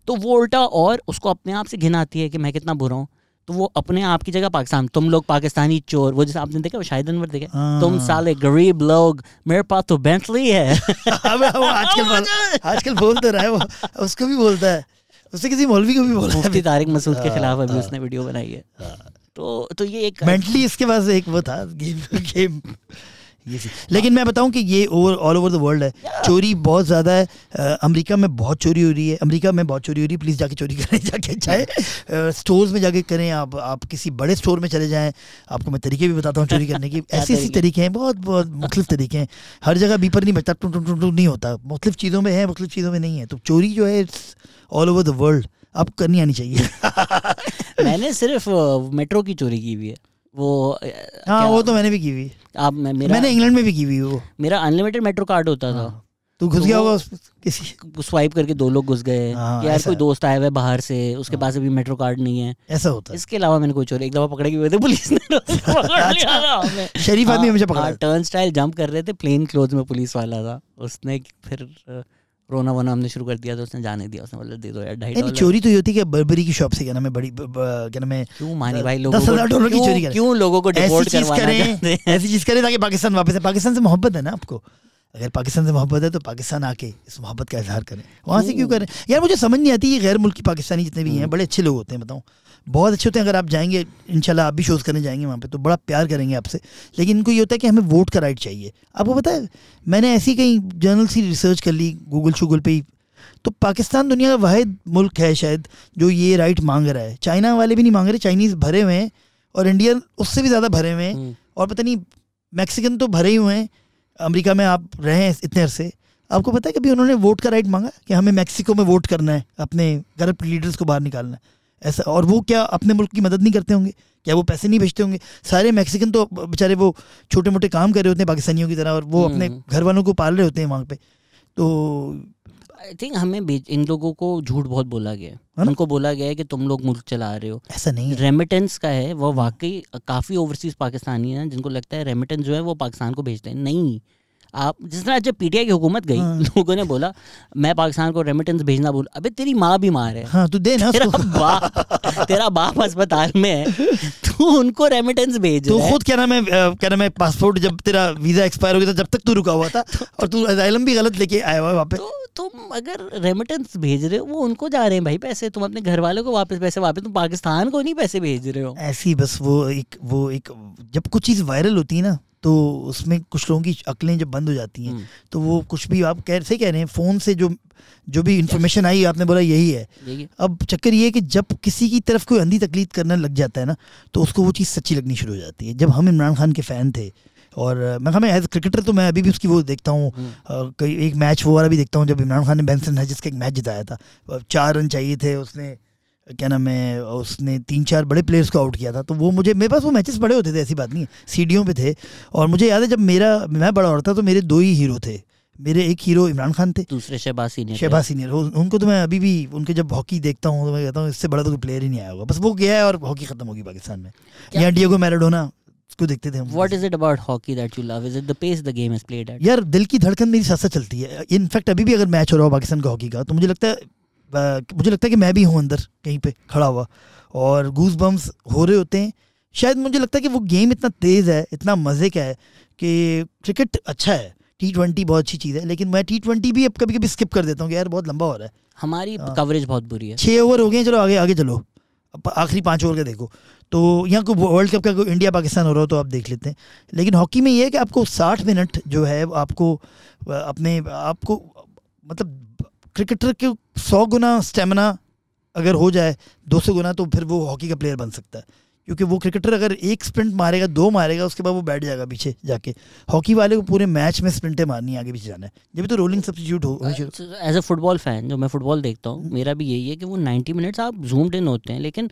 तो वो उल्टा और उसको अपने आप से घिन आती है कि मैं कितना बुरा हूँ। तो वो अपने आप की जगह पाकिस्तान तुम लोग पाकिस्तानी चोर वो जैसे आपने देखा वो शाहिद अनवर देखे तुम हाँ। साले गरीब लोग मेरे पास तो बेंटली है। वो आजकल बोल- आजकल बोल तो रहा है वो उसको भी बोलता है उससे किसी मौलवी को भी बोला मुफ्ती है तारिक मसूद के हाँ, खिलाफ अभी हाँ। उसने वीडियो बनाई है। तो तो ये एक मेंटली इसके पास एक वो था गेम गेम। ये लेकिन मैं बताऊँ कि ये over all over the world है। चोरी बहुत ज़्यादा है। अमेरिका में बहुत चोरी हो रही है। अमेरिका में बहुत चोरी हो रही है। प्लीज़ जाके चोरी करें जाके चाहे स्टोर्स में जाके करें आप। आप किसी बड़े स्टोर में चले जाएँ। आपको मैं तरीके भी बताता हूँ चोरी करने की। ऐसे ऐसे तरीके? हैं। बहुत बहुत मुख्तलिफ़ तरीके हैं। हर जगह बीपर नहीं बचता। टू टू टू नहीं होता। मुख्तलिफ़ चीज़ों में है मुख्तलिफ़ चीज़ों में नहीं है। तो चोरी जो है it's all over the world आपको करनी आनी चाहिए। मैंने सिर्फ़ मेट्रो की चोरी की हुई है। वो हाँ वो तो मैंने भी की हुई। आप मैं मेरा मैंने इंग्लैंड में भी की हुई वो। मेरा अनलिमिटेड मेट्रो कार्ड होता हाँ, था। तू घुस तो गया होगा किसी स्वाइप करके दो लोग घुस गए। हाँ, यार कोई दोस्त आया हुआ है बाहर से उसके हाँ। पास अभी मेट्रो कार्ड नहीं है। ऐसा होता है। इसके अलावा मैंने कोई चोरी एक दफ़ा पकड़े हुए थे पुलिस ने हमें। शरीफ आदमी हमेशा पकड़ा। टर्न स्टाइल जंप कर रहे थे प्लेन क्लोथ में पुलिस वाला था। उसने फिर रोना वोना हमने शुरू कर दिया तो उसने जाने दिया उसने बोला दे दो यार ढाई चोरी तो ये होती है बर्बरी की शॉप से क्या नाम है बड़ी क्या नाम है क्यों मानी भाई लोगों को? हज़ार डॉलर की क्यों- चोरी करें। क्यों लोगों को ऐसी डिपोर्ट करवाना ऐसी चीज़ करें ताकि पाकिस्तान वापस है पाकिस्तान से मोहब्बत है ना आपको? अगर पाकिस्तान से मोहब्बत है तो पाकिस्तान आके इस मोहब्बत का इजहार करें। वहाँ से क्यों करें? यार मुझे समझ नहीं आती ये गैर मुल्की पाकिस्तानी जितने भी हैं बड़े अच्छे लोग होते हैं बताऊँ। बहुत अच्छे होते हैं अगर आप जाएँगे इंशाल्लाह आप भी शोज़ करने जाएँगे वहाँ पे तो बड़ा प्यार करेंगे आपसे। लेकिन इनको ये होता है कि हमें वोट का राइट चाहिए। आपको पता है मैंने ऐसी कहीं जर्नल सी रिसर्च कर ली गूगल शूगल पे ही। तो पाकिस्तान दुनिया का वाहिद मुल्क है शायद जो ये राइट मांग रहा है। चाइना वाले भी नहीं मांग रहे चाइनीज़ भरे हुए हैं और इंडियन उससे भी ज़्यादा भरे हुए हैं। हम्म, और पता नहीं मैक्सिकन तो भरे ही हुए हैं। अमेरिका में आप रहे हैं इतने अरसे। आपको पता है कभी उन्होंने वोट का राइट मांगा कि हमें मैक्सिको में वोट करना है अपने करप्ट लीडर्स को बाहर निकालना है? ऐसा और वो क्या अपने मुल्क की मदद नहीं करते होंगे? क्या वो पैसे नहीं भेजते होंगे? सारे मैक्सिकन तो बेचारे वो छोटे मोटे काम कर रहे होते हैं पाकिस्तानियों की तरह और वो अपने हम्म। घर वालों को पाल रहे होते हैं वहाँ पे। तो आई थिंक हमें इन लोगों को झूठ बहुत बोला गया है। है उनको बोला गया है कि तुम लोग मुल्क चला रहे हो। ऐसा नहीं रेमिटेंस का है वो वाकई काफ़ी ओवरसीज पाकिस्तानी हैं जिनको लगता है रेमिटेंस जो है वो पाकिस्तान को भेजते हैं। नहीं। आप जिस तरह जब पीटीआई की हुकूमत गई हाँ। लोगों ने बोला मैं पाकिस्तान को रेमिटेंस भेजना बोल अबे तेरी माँ बीमार है। हाँ तू दे ना तेरा बाप तेरा बाप अस्पताल में है। तू उनको रेमिटेंस भेज तो खुद क्या नाम है क्या नाम है पासपोर्ट जब तेरा वीज़ा एक्सपायर हो गया था जब तक तू रुका हुआ था? और तू अजाइलम भी गलत लेके आया हुआ वहाँ पे? तो तुम अगर रेमिटेंस भेज रहे हो वो उनको जा रहे हैं भाई पैसे। तुम अपने घर वालों को वापस पैसे वापस तुम पाकिस्तान को नहीं पैसे भेज रहे हो। ऐसी बस वो एक वो एक जब कुछ चीज़ वायरल होती है ना तो उसमें कुछ लोगों की अकलें जब बंद हो जाती हैं हम्म, तो वो कुछ भी आप कह सही कह रहे हैं फ़ोन से जो जो भी इन्फॉर्मेशन आई आपने बोला यही है। यही अब चक्कर ये है कि जब किसी की तरफ़ कोई अंधी तकलीद करना लग जाता है ना तो उसको वो चीज़ सच्ची लगनी शुरू हो जाती है। जब हम इमरान खान के फ़ैन थे और मैं हमें एज क्रिकेटर तो मैं अभी भी उसकी वो देखता हूँ हम्म, कई एक मैच वो वाला भी देखता हूँ जब इमरान खान ने बेंसन हैजिस का एक मैच जिताया था। चार रन चाहिए थे उसने क्या नाम है उसने तीन चार बड़े प्लेयर्स को आउट किया था तो वो मुझे मेरे पास वो मैचेस बड़े होते थे ऐसी बात नहीं है सीढ़ियों पे थे और मुझे याद है जब मेरा मैं बड़ा हो रहा था तो मेरे दो ही हीरो थे मेरे एक हीरो इमरान खान थे दूसरे शहबाज सीनियर शहबाज सीनियर उनको तो मैं अभी भी उनके जब हॉकी देखता हूँ तो मैं कहता हूँ इससे बड़ा तो कोई प्लेयर ही नहीं आया होगा बस वो गया है और हॉकी खत्म होगी पाकिस्तान में। यहाँ डिएगो मैराडोना उसको देखते थे what is it about hockey that you love is it the pace the game is played at यार दिल की धड़कन मेरी साथ साथ चलती है। इनफैक्ट अभी भी अगर मैच हो रहा हो पाकिस्तान का हॉकी का तो मुझे लगता है मुझे लगता है कि मैं भी हूँ अंदर कहीं पे खड़ा हुआ। और गूज बम्स हो रहे होते हैं। शायद मुझे लगता है कि वो गेम इतना तेज़ है इतना मज़े का है कि क्रिकेट अच्छा है। टी ट्वेंटी बहुत अच्छी चीज़ है लेकिन मैं टी ट्वेंटी भी अब कभी कभी स्किप कर देता हूँ कि यार बहुत लंबा हो रहा है। हमारी हाँ। कवरेज बहुत बुरी है। छः ओवर हो गए चलो आगे आगे चलो। आखिरी पाँच ओवर का देखो। तो यहाँ को वर्ल्ड कप का कोई इंडिया पाकिस्तान हो रहा हो तो आप देख लेते हैं। लेकिन हॉकी में ये है कि आपको साठ मिनट जो है आपको अपने आपको मतलब क्रिकेटर के सौ गुना स्टेमिना अगर हो जाए दो सौ गुना तो फिर वो हॉकी का प्लेयर बन सकता है। क्योंकि वो क्रिकेटर अगर एक स्प्रिंट मारेगा दो मारेगा उसके बाद वो बैठ जाएगा पीछे जाके। हॉकी वाले को पूरे मैच में स्प्रिंटें मारनी आगे पीछे जाना है। जब तो रोलिंग सब्सिट्यूट हो एज अ फुटबॉल फ़ैन जो मैं फुटबॉल देखता हूँ मेरा भी यही है कि वो 90 मिनट्स आप जूम्ड इन होते हैं लेकिन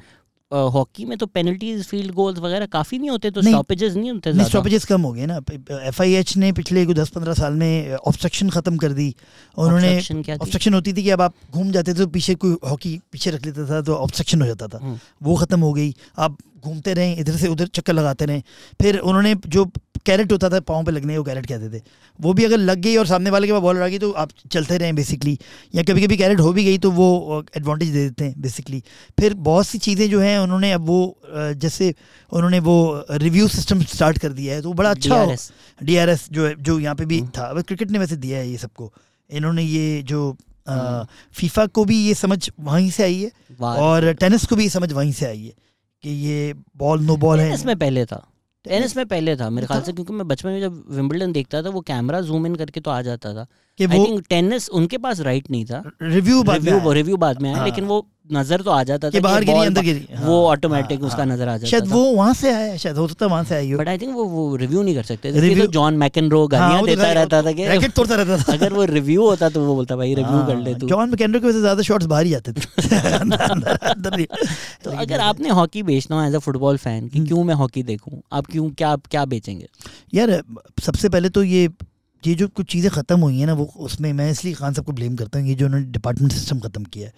हॉकी में तो पेनल्टीज फ़ील्ड गोल्स वगैरह काफ़ी नहीं होते तो स्टॉपेजेस नहीं होते नहीं स्टॉपेजेस कम हो गए ना। एफआईएच आई एच ने पिछले दस पंद्रह साल में ऑब्स्ट्रक्शन खत्म कर दी। और उन्होंने ऑब्स्ट्रक्शन होती थी कि अब आप घूम जाते थे तो पीछे कोई हॉकी पीछे रख लेता था तो ऑब्स्ट्रक्शन हो जाता था। हम्म। वो खत्म हो गई। आप घूमते रहे इधर से उधर चक्कर लगाते रहे। फिर उन्होंने जो कैरेट होता था पाँव पे लगने को कैरेट कहते थे। वो भी अगर लग गई और सामने वाले के पास बॉल आ गई तो आप चलते रहें बेसिकली या कभी कभी कैरेट हो भी गई तो वो एडवांटेज दे देते हैं बेसिकली फिर बहुत सी चीज़ें जो हैं उन्होंने अब वो जैसे उन्होंने वो रिव्यू सिस्टम स्टार्ट कर दिया है तो बड़ा अच्छा डी आर एस जो है जो यहाँ पे भी हम्म। था। क्रिकेट ने वैसे दिया है ये सबको। इन्होंने ये जो फीफा को भी ये समझ वहीं से आई है और टेनिस को भी ये समझ वहीं से आई है। कि ये बॉल नो बॉल है इसमें पहले था। टेनिस में पहले था मेरे ख्याल से क्योंकि मैं बचपन में जब विंबलडन देखता था वो कैमरा जूम इन करके तो आ जाता था। कि वो टेनिस उनके पास राइट नहीं था। रिव्यू बाद रिव्यू रिव्यू बाद में आया हाँ। लेकिन वो नज़र तो आ जाता था बाहर गिरी अंदर गिरी। वो ऑटोमेटिक हाँ, उसका हाँ। नज़र आ जाता शायद वो वहाँ से आया शायद हो सकता वहाँ से आई बट आई थिंक वो वो रिव्यू नहीं कर सकते रिव्यू तो जॉन मैकेनरो गालियाँ देता रहता था कि रैकेट तोड़ता रहता था। अगर वो रिव्यू होता तो वो बोलता भाई रिव्यू कर ले तू। जॉन मैकेनरो के वजह से ज़्यादा शॉट्स बाहर ही जाते थे। तो अगर आपने हॉकी बेचना हो एज अ फुटबॉल फ़ैन कि हम्म। क्यों मैं हॉकी देखूँ? आप क्यों क्या क्या बेचेंगे? यार सबसे पहले तो ये ये जो कुछ चीज़ें ख़त्म हुई हैं ना, वो उसमें मैं इसलिए खान साहब को ब्लेम करता हूँ, ये जो उन्होंने डिपार्टमेंट सिस्टम ख़त्म किया है।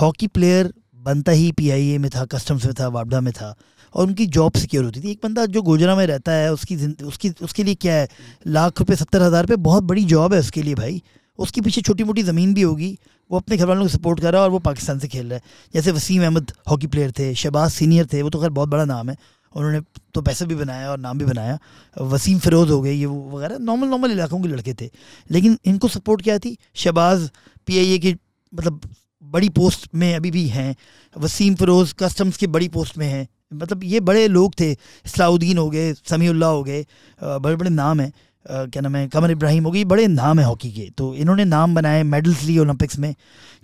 हॉकी प्लेयर बनता ही पीआईए में था कस्टम्स में था वापडा में था, और उनकी जॉब सिक्योर होती थी। एक बंदा जो गोजरा में रहता है, उसकी उसकी, उसके लिए क्या है? लाख रुपये सत्तर हज़ार रुपये बहुत बड़ी जॉब है उसके लिए भाई। उसके पीछे छोटी मोटी ज़मीन भी होगी, वो अपने घर वालों को सपोर्ट कर रहा है और वो पाकिस्तान से खेल रहा है। जैसे वसीम अहमद हॉकी प्लेयर थे, शहबाज सीनियर थे, वो तो खैर बहुत बड़ा नाम है। उन्होंने तो पैसे भी बनाया और नाम भी बनाया। वसीम फ़िरोज़ हो गए, ये वो वगैरह नॉर्मल नॉर्मल इलाकों के लड़के थे। लेकिन इनको सपोर्ट क्या थी? शहबाज पी आई ए की मतलब बड़ी पोस्ट में अभी भी हैं। वसीम फ़िरोज़ कस्टम्स की बड़ी पोस्ट में हैं। मतलब ये बड़े लोग थे। इस्लाउद्दीन हो गए समीउल्ला हो गए बड़े बड़े नाम हैं। क्या नाम है? कमर इब्राहिम हो गए बड़े नाम है हॉकी के। तो इन्होंने नाम बनाए मेडल्स लिए ओलंपिक्स में।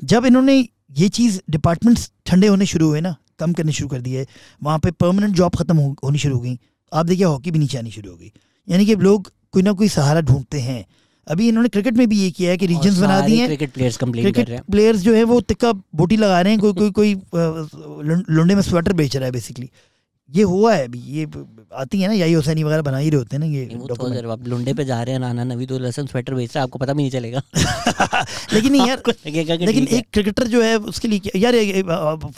जब इन्होंने ये चीज़ डिपार्टमेंट्स ठंडे होने शुरू हुए ना कम करने शुरू कर दिए वहाँ पे परमानेंट जॉब ख़त्म हो, होनी शुरू हो गई। आप देखिए हॉकी भी नीचे आनी शुरू हो गई। यानी कि लोग कोई ना कोई सहारा ढूंढते हैं। अभी इन्होंने क्रिकेट में भी ये किया है कि रीजन बना दिए क्रिकेट प्लेयर्स क्रिकेट प्लेयर्स जो है वो तिक्का बोटी लगा रहे हैं कोई कोई कोई लुंडे में स्वेटर बेच रहा है बेसिकली ये हुआ है अभी ये आती है ना यही हुसैनी वगैरह बना ही रहे होते हैं ना ये आप लुंडे पे जा रहे हैं नाना नवी तो लसन स्वेटर बेच रहा है आपको पता भी नहीं चलेगा। लेकिन यार लेकिन एक क्रिकेटर जो है उसके लिए यार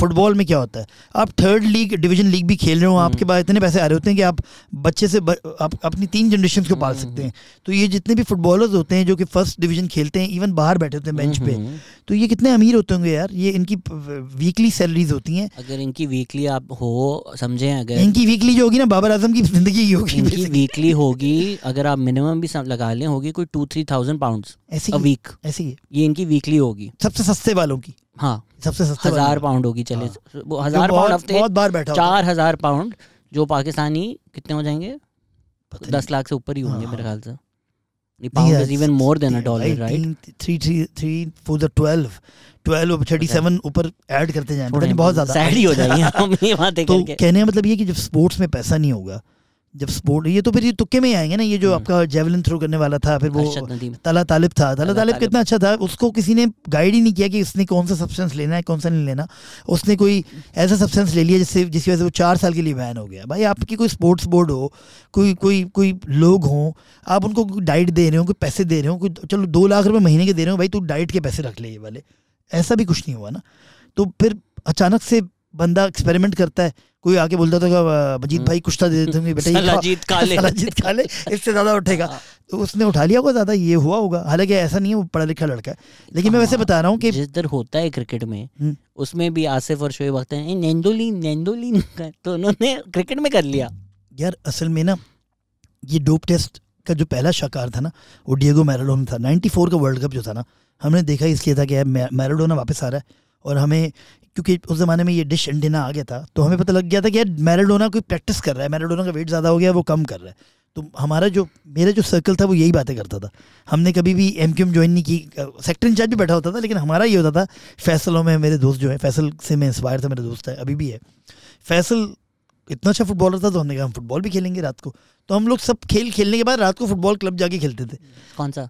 फुटबॉल में क्या होता है? आप थर्ड लीग डिवीज़न लीग भी खेल रहे हो आपके हम्म। पास इतने पैसे आ रहे होते हैं कि आप बच्चे से आप अपनी तीन जनरेशन को पाल सकते हैं। तो ये जितने भी फुटबॉलर्स होते हैं जो कि फ़र्स्ट डिवीज़न खेलते हैं इवन बाहर बैठे होते हैं बेंच पे हम्म, हम्म। तो ये कितने अमीर होते होंगे यार ये इनकी वीकली सैलरीज होती हैं। अगर इनकी वीकली आप हो समझे अगर इनकी वीकली जो होगी ना बाबर आज़म की ज़िंदगी की होगी इनकी वीकली होगी अगर आप मिनिमम भी लगा लें होगी कोई टू थ्री थाउज़ेंड पाउंड ऐसी वीक ऐसी ये इनकी वीकली होगी। सबसे सस्ते वालों की। हाँ। सबसे सस्ते हज़ार पाउंड होगी चले हाँ। हज़ार पाउंड हफ़्ते बहुत बार बैठा चार हज़ार पाउंड जो पाकिस्तानी कितने हो जाएँगे? दस लाख से ऊपर ही होंगे मेरे ख्याल से। pound is even more than a dollar, right? Three, three, three for the twelve. Twelve thirty seven ऊपर ऐड करते जाए पता नहीं बहुत ज़्यादा। सैड ही हो जाएँगे तो कहने का मतलब ये कि जब स्पोर्ट्स में पैसा नहीं होगा जब स्पोर्ट ये तो फिर ये तुक्के में ही आएँगे ना ये जो हम्म। आपका जेवलिन थ्रो करने वाला था फिर वो तला तालिब था तला तालिब कितना अच्छा था उसको किसी ने गाइड ही नहीं किया कि उसने कौन सा सब्सटेंस लेना है कौन सा नहीं लेना। उसने कोई ऐसा सब्सटेंस ले लिया जिससे जिसकी वजह से वो चार साल के लिए बैन हो गया। भाई आपकी कोई स्पोर्ट्स बोर्ड हो कोई कोई कोई लोग हों आप उनको डाइट दे रहे हो कोई पैसे दे रहे हो कोई चलो दो लाख रुपये महीने के दे रहे हो भाई तू डाइट के पैसे रख ले ये वाले। ऐसा भी कुछ नहीं हुआ ना। तो फिर अचानक से बंदा एक्सपेरिमेंट करता है कोई आके बोलता था मजीद हम्म। भाई कुछ तो दे देते बेटा सलाजीत खा ले। सलाजीत खा इससे ज़्यादा उठेगा। हाँ। तो उसने उठा लिया होगा ज़्यादा ये हुआ होगा। हालाँकि ऐसा नहीं है वो पढ़ा लिखा लड़का है। लेकिन मैं वैसे हाँ, बता रहा हूँ कि जिधर होता है क्रिकेट में हम्म। उसमें भी आसिफ और शोएब वक्त हैं। नेंदोलिन नेंदोलिन तो उन्होंने क्रिकेट में कर लिया। यार असल में ना ये डोप टेस्ट का जो पहला शाकार था ना, वो डिएगो मैराडोना था। 94 का वर्ल्ड कप जो था ना, हमने देखा इसलिए था कि मैराडोना वापस आ रहा है और हमें, क्योंकि उस ज़माने में ये डिश एंटीना आ गया था तो हमें पता लग गया था कि यार मैराडोना कोई प्रैक्टिस कर रहा है मैराडोना का वेट ज़्यादा हो गया वो कम कर रहा है। तो हमारा जो, मेरा जो सर्कल था वो यही बातें करता था। हमने कभी भी एम क्यू एम ज्वाइन नहीं की सेक्टर इंचार्ज भी बैठा होता था, लेकिन हमारा ये होता था, फैसलों में मेरे दोस्त जो है, फैसल से मैं इंस्पायर था, मेरा दोस्त है, अभी भी है। फैसल इतना अच्छा फुटबॉलर था तो हमने कहा हम फुटबॉल भी खेलेंगे रात को। तो हम लोग सब खेल खेलने के बाद रात को फुटबॉल क्लब जाके खेलते थे। कौन सा?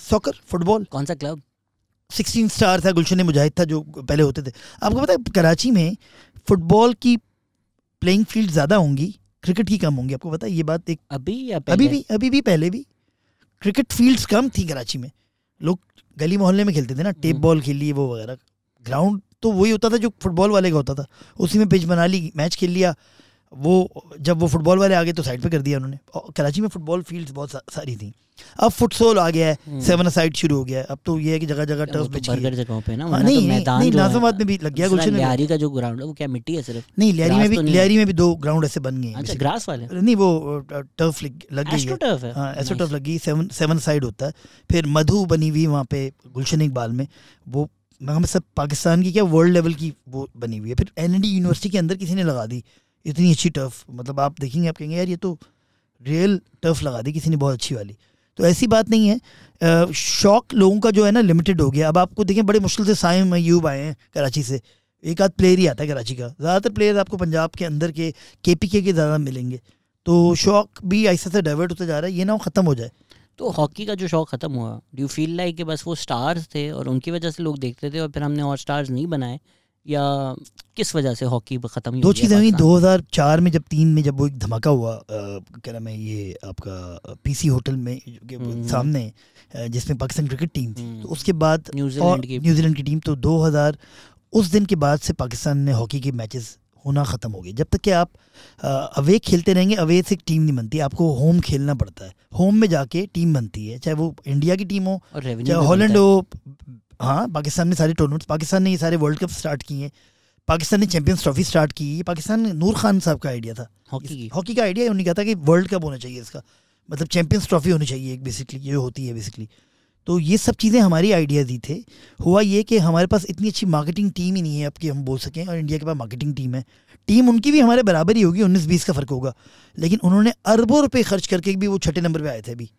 सॉकर फुटबॉल कौन सा क्लब सिक्सटीन स्टार था गुलशन मुजाहिद था जो पहले होते थे। आपको पता है कराची में फुटबॉल की प्लेइंग फ़ील्ड ज़्यादा होंगी क्रिकेट की कम होंगी। आपको पता है ये बात एक अभी या पहले? अभी भी अभी भी पहले भी। क्रिकेट फील्ड्स कम थी कराची में। लोग गली मोहल्ले में खेलते थे ना टेप बॉल खेल लिए वो वगैरह। ग्राउंड तो वही होता था जो फुटबॉल वाले का होता था। उसी में पिच बना ली मैच खेल लिया। वो जब वो फुटबॉल वाले आ गए तो साइड पे कर दिया उन्होंने। कराची में फुटबॉल फील्ड्स बहुत सा, सारी थी। अब फुटसोल आ गया है हम्म। सेवन साइड शुरू हो गया है। अब तो ये है कि जगह जगह टर्फ तो गई है। बर्गर जगहों पे ना हाँ, नहीं तो मैदान नहीं नाजमाबाद में भी लग गया गुलशन लियारी का जो ग्राउंड है वो क्या मिट्टी है सिर्फ़? नहीं लियारी में भी तो। लियारी में भी दो ग्राउंड ऐसे बन गए अच्छा ग्रास वाले? नहीं वो टर्फ लग गई है। है। ऐसा Nice. टर्फ लगी सेवन सेवन साइड होता है। फिर मधु बनी हुई वहाँ पे गुलशन इकबाल में। वो हम सब पाकिस्तान की क्या वर्ल्ड लेवल की वो बनी हुई है। फिर एन यूनिवर्सिटी के अंदर किसी ने लगा दी। इतनी अच्छी टर्फ मतलब आप देखेंगे, आप कहेंगे, यार, ये तो रियल टर्फ लगा दी किसी ने बहुत अच्छी वाली। तो ऐसी बात नहीं है। शौक लोगों का जो है ना लिमिटेड हो गया। अब आपको देखें, बड़े मुश्किल से साइम अयूब आए हैं कराची से। एक आध प्लेयर ही आता है कराची का। ज़्यादातर प्लेयर आपको पंजाब के अंदर के के पी के ज़्यादा मिलेंगे। तो शौक भी ऐसे से डाइवर्ट होता जा रहा है, ये ना वो ख़त्म हो जाए। तो हॉकी का जो शौक खत्म हुआ डू फील लाइक कि बस वो स्टार्स थे और उनकी वजह से लोग देखते थे और फिर हमने और स्टार्स नहीं बनाए? या किस वजह से हॉकी खत्म दो चीज़ें हुई पाकिस्तान? 2004 में जब तीन में जब वो एक धमाका हुआ अ, क्या नाम है ये आपका पीसी होटल में हम्म। सामने जिसमें पाकिस्तान क्रिकेट टीम थी हम्म। तो उसके बाद न्यूजीलैंड की न्यूजीलैंड की टीम तो 2000 उस दिन के बाद से पाकिस्तान में हॉकी के मैचेस होना ख़त्म हो गए जब तक कि आप अवे खेलते रहेंगे अवे से एक टीम नहीं बनती आपको होम खेलना पड़ता है होम में जाके टीम बनती है चाहे वो इंडिया की टीम हो चाहे हॉलैंड हो हाँ पाकिस्तान में सारे टूर्नामेंट्स पाकिस्तान ने ये सारे वर्ल्ड कप स्टार्ट किए हैं। पाकिस्तान ने चैंपियंस ट्रॉफी स्टार्ट की ये पाकिस्तान नूर खान साहब का आइडिया था। हॉकी हॉकी का? आइडिया उन्होंने कहा था कि वर्ल्ड कप होना चाहिए इसका। मतलब चैंपियंस ट्रॉफी होनी चाहिए एक बेसिकली ये होती है बेसिकली तो ये सब चीज़ें हमारी आइडिया दी थे। हुआ ये कि हमारे पास इतनी अच्छी मार्केटिंग टीम ही नहीं है अब कि हम बोल सकें और इंडिया के पास मार्केटिंग टीम है। टीम उनकी भी हमारे बराबर ही होगी उन्नीस बीस का फ़र्क होगा। लेकिन उन्होंने अरबों रुपए खर्च करके भी वो छठे नंबर पे आए थे अभी।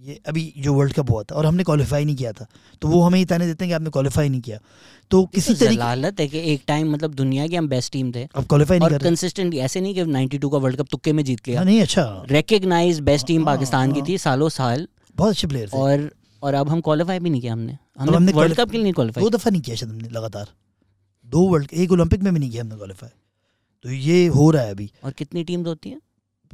ये अभी जो वर्ल्ड कप हुआ था और हमने क्वालिफाई नहीं किया था तो वो हमें ये ताने देते हैं कि आपने क्वालिफाई नहीं किया। तो किसी तो तरीके जलालत है कि एक टाइम मतलब दुनिया की हम बेस्ट टीम थे अब क्वालिफाई नहीं कर रहे। कंसिस्टेंट ऐसे नहीं कि 92 का वर्ल्ड कप तुक्के में जीत लिया हाँ, नहीं अच्छा। रिकग्नाइज बेस्ट टीम पाकिस्तान की। थी सालों साल। बहुत अच्छे प्लेयर थे। और और अब हम क्वालिफाई भी नहीं किया हमने। हमने वर्ल्ड कप के लिए नहीं दो दफ़ा नहीं किया शायद हमने लगातार। दो वर्ल्ड एक ओलंपिक में भी नहीं किया हमने क्वालिफाई तो ये हो रहा है अभी। और कितनी टीम्स होती हैं?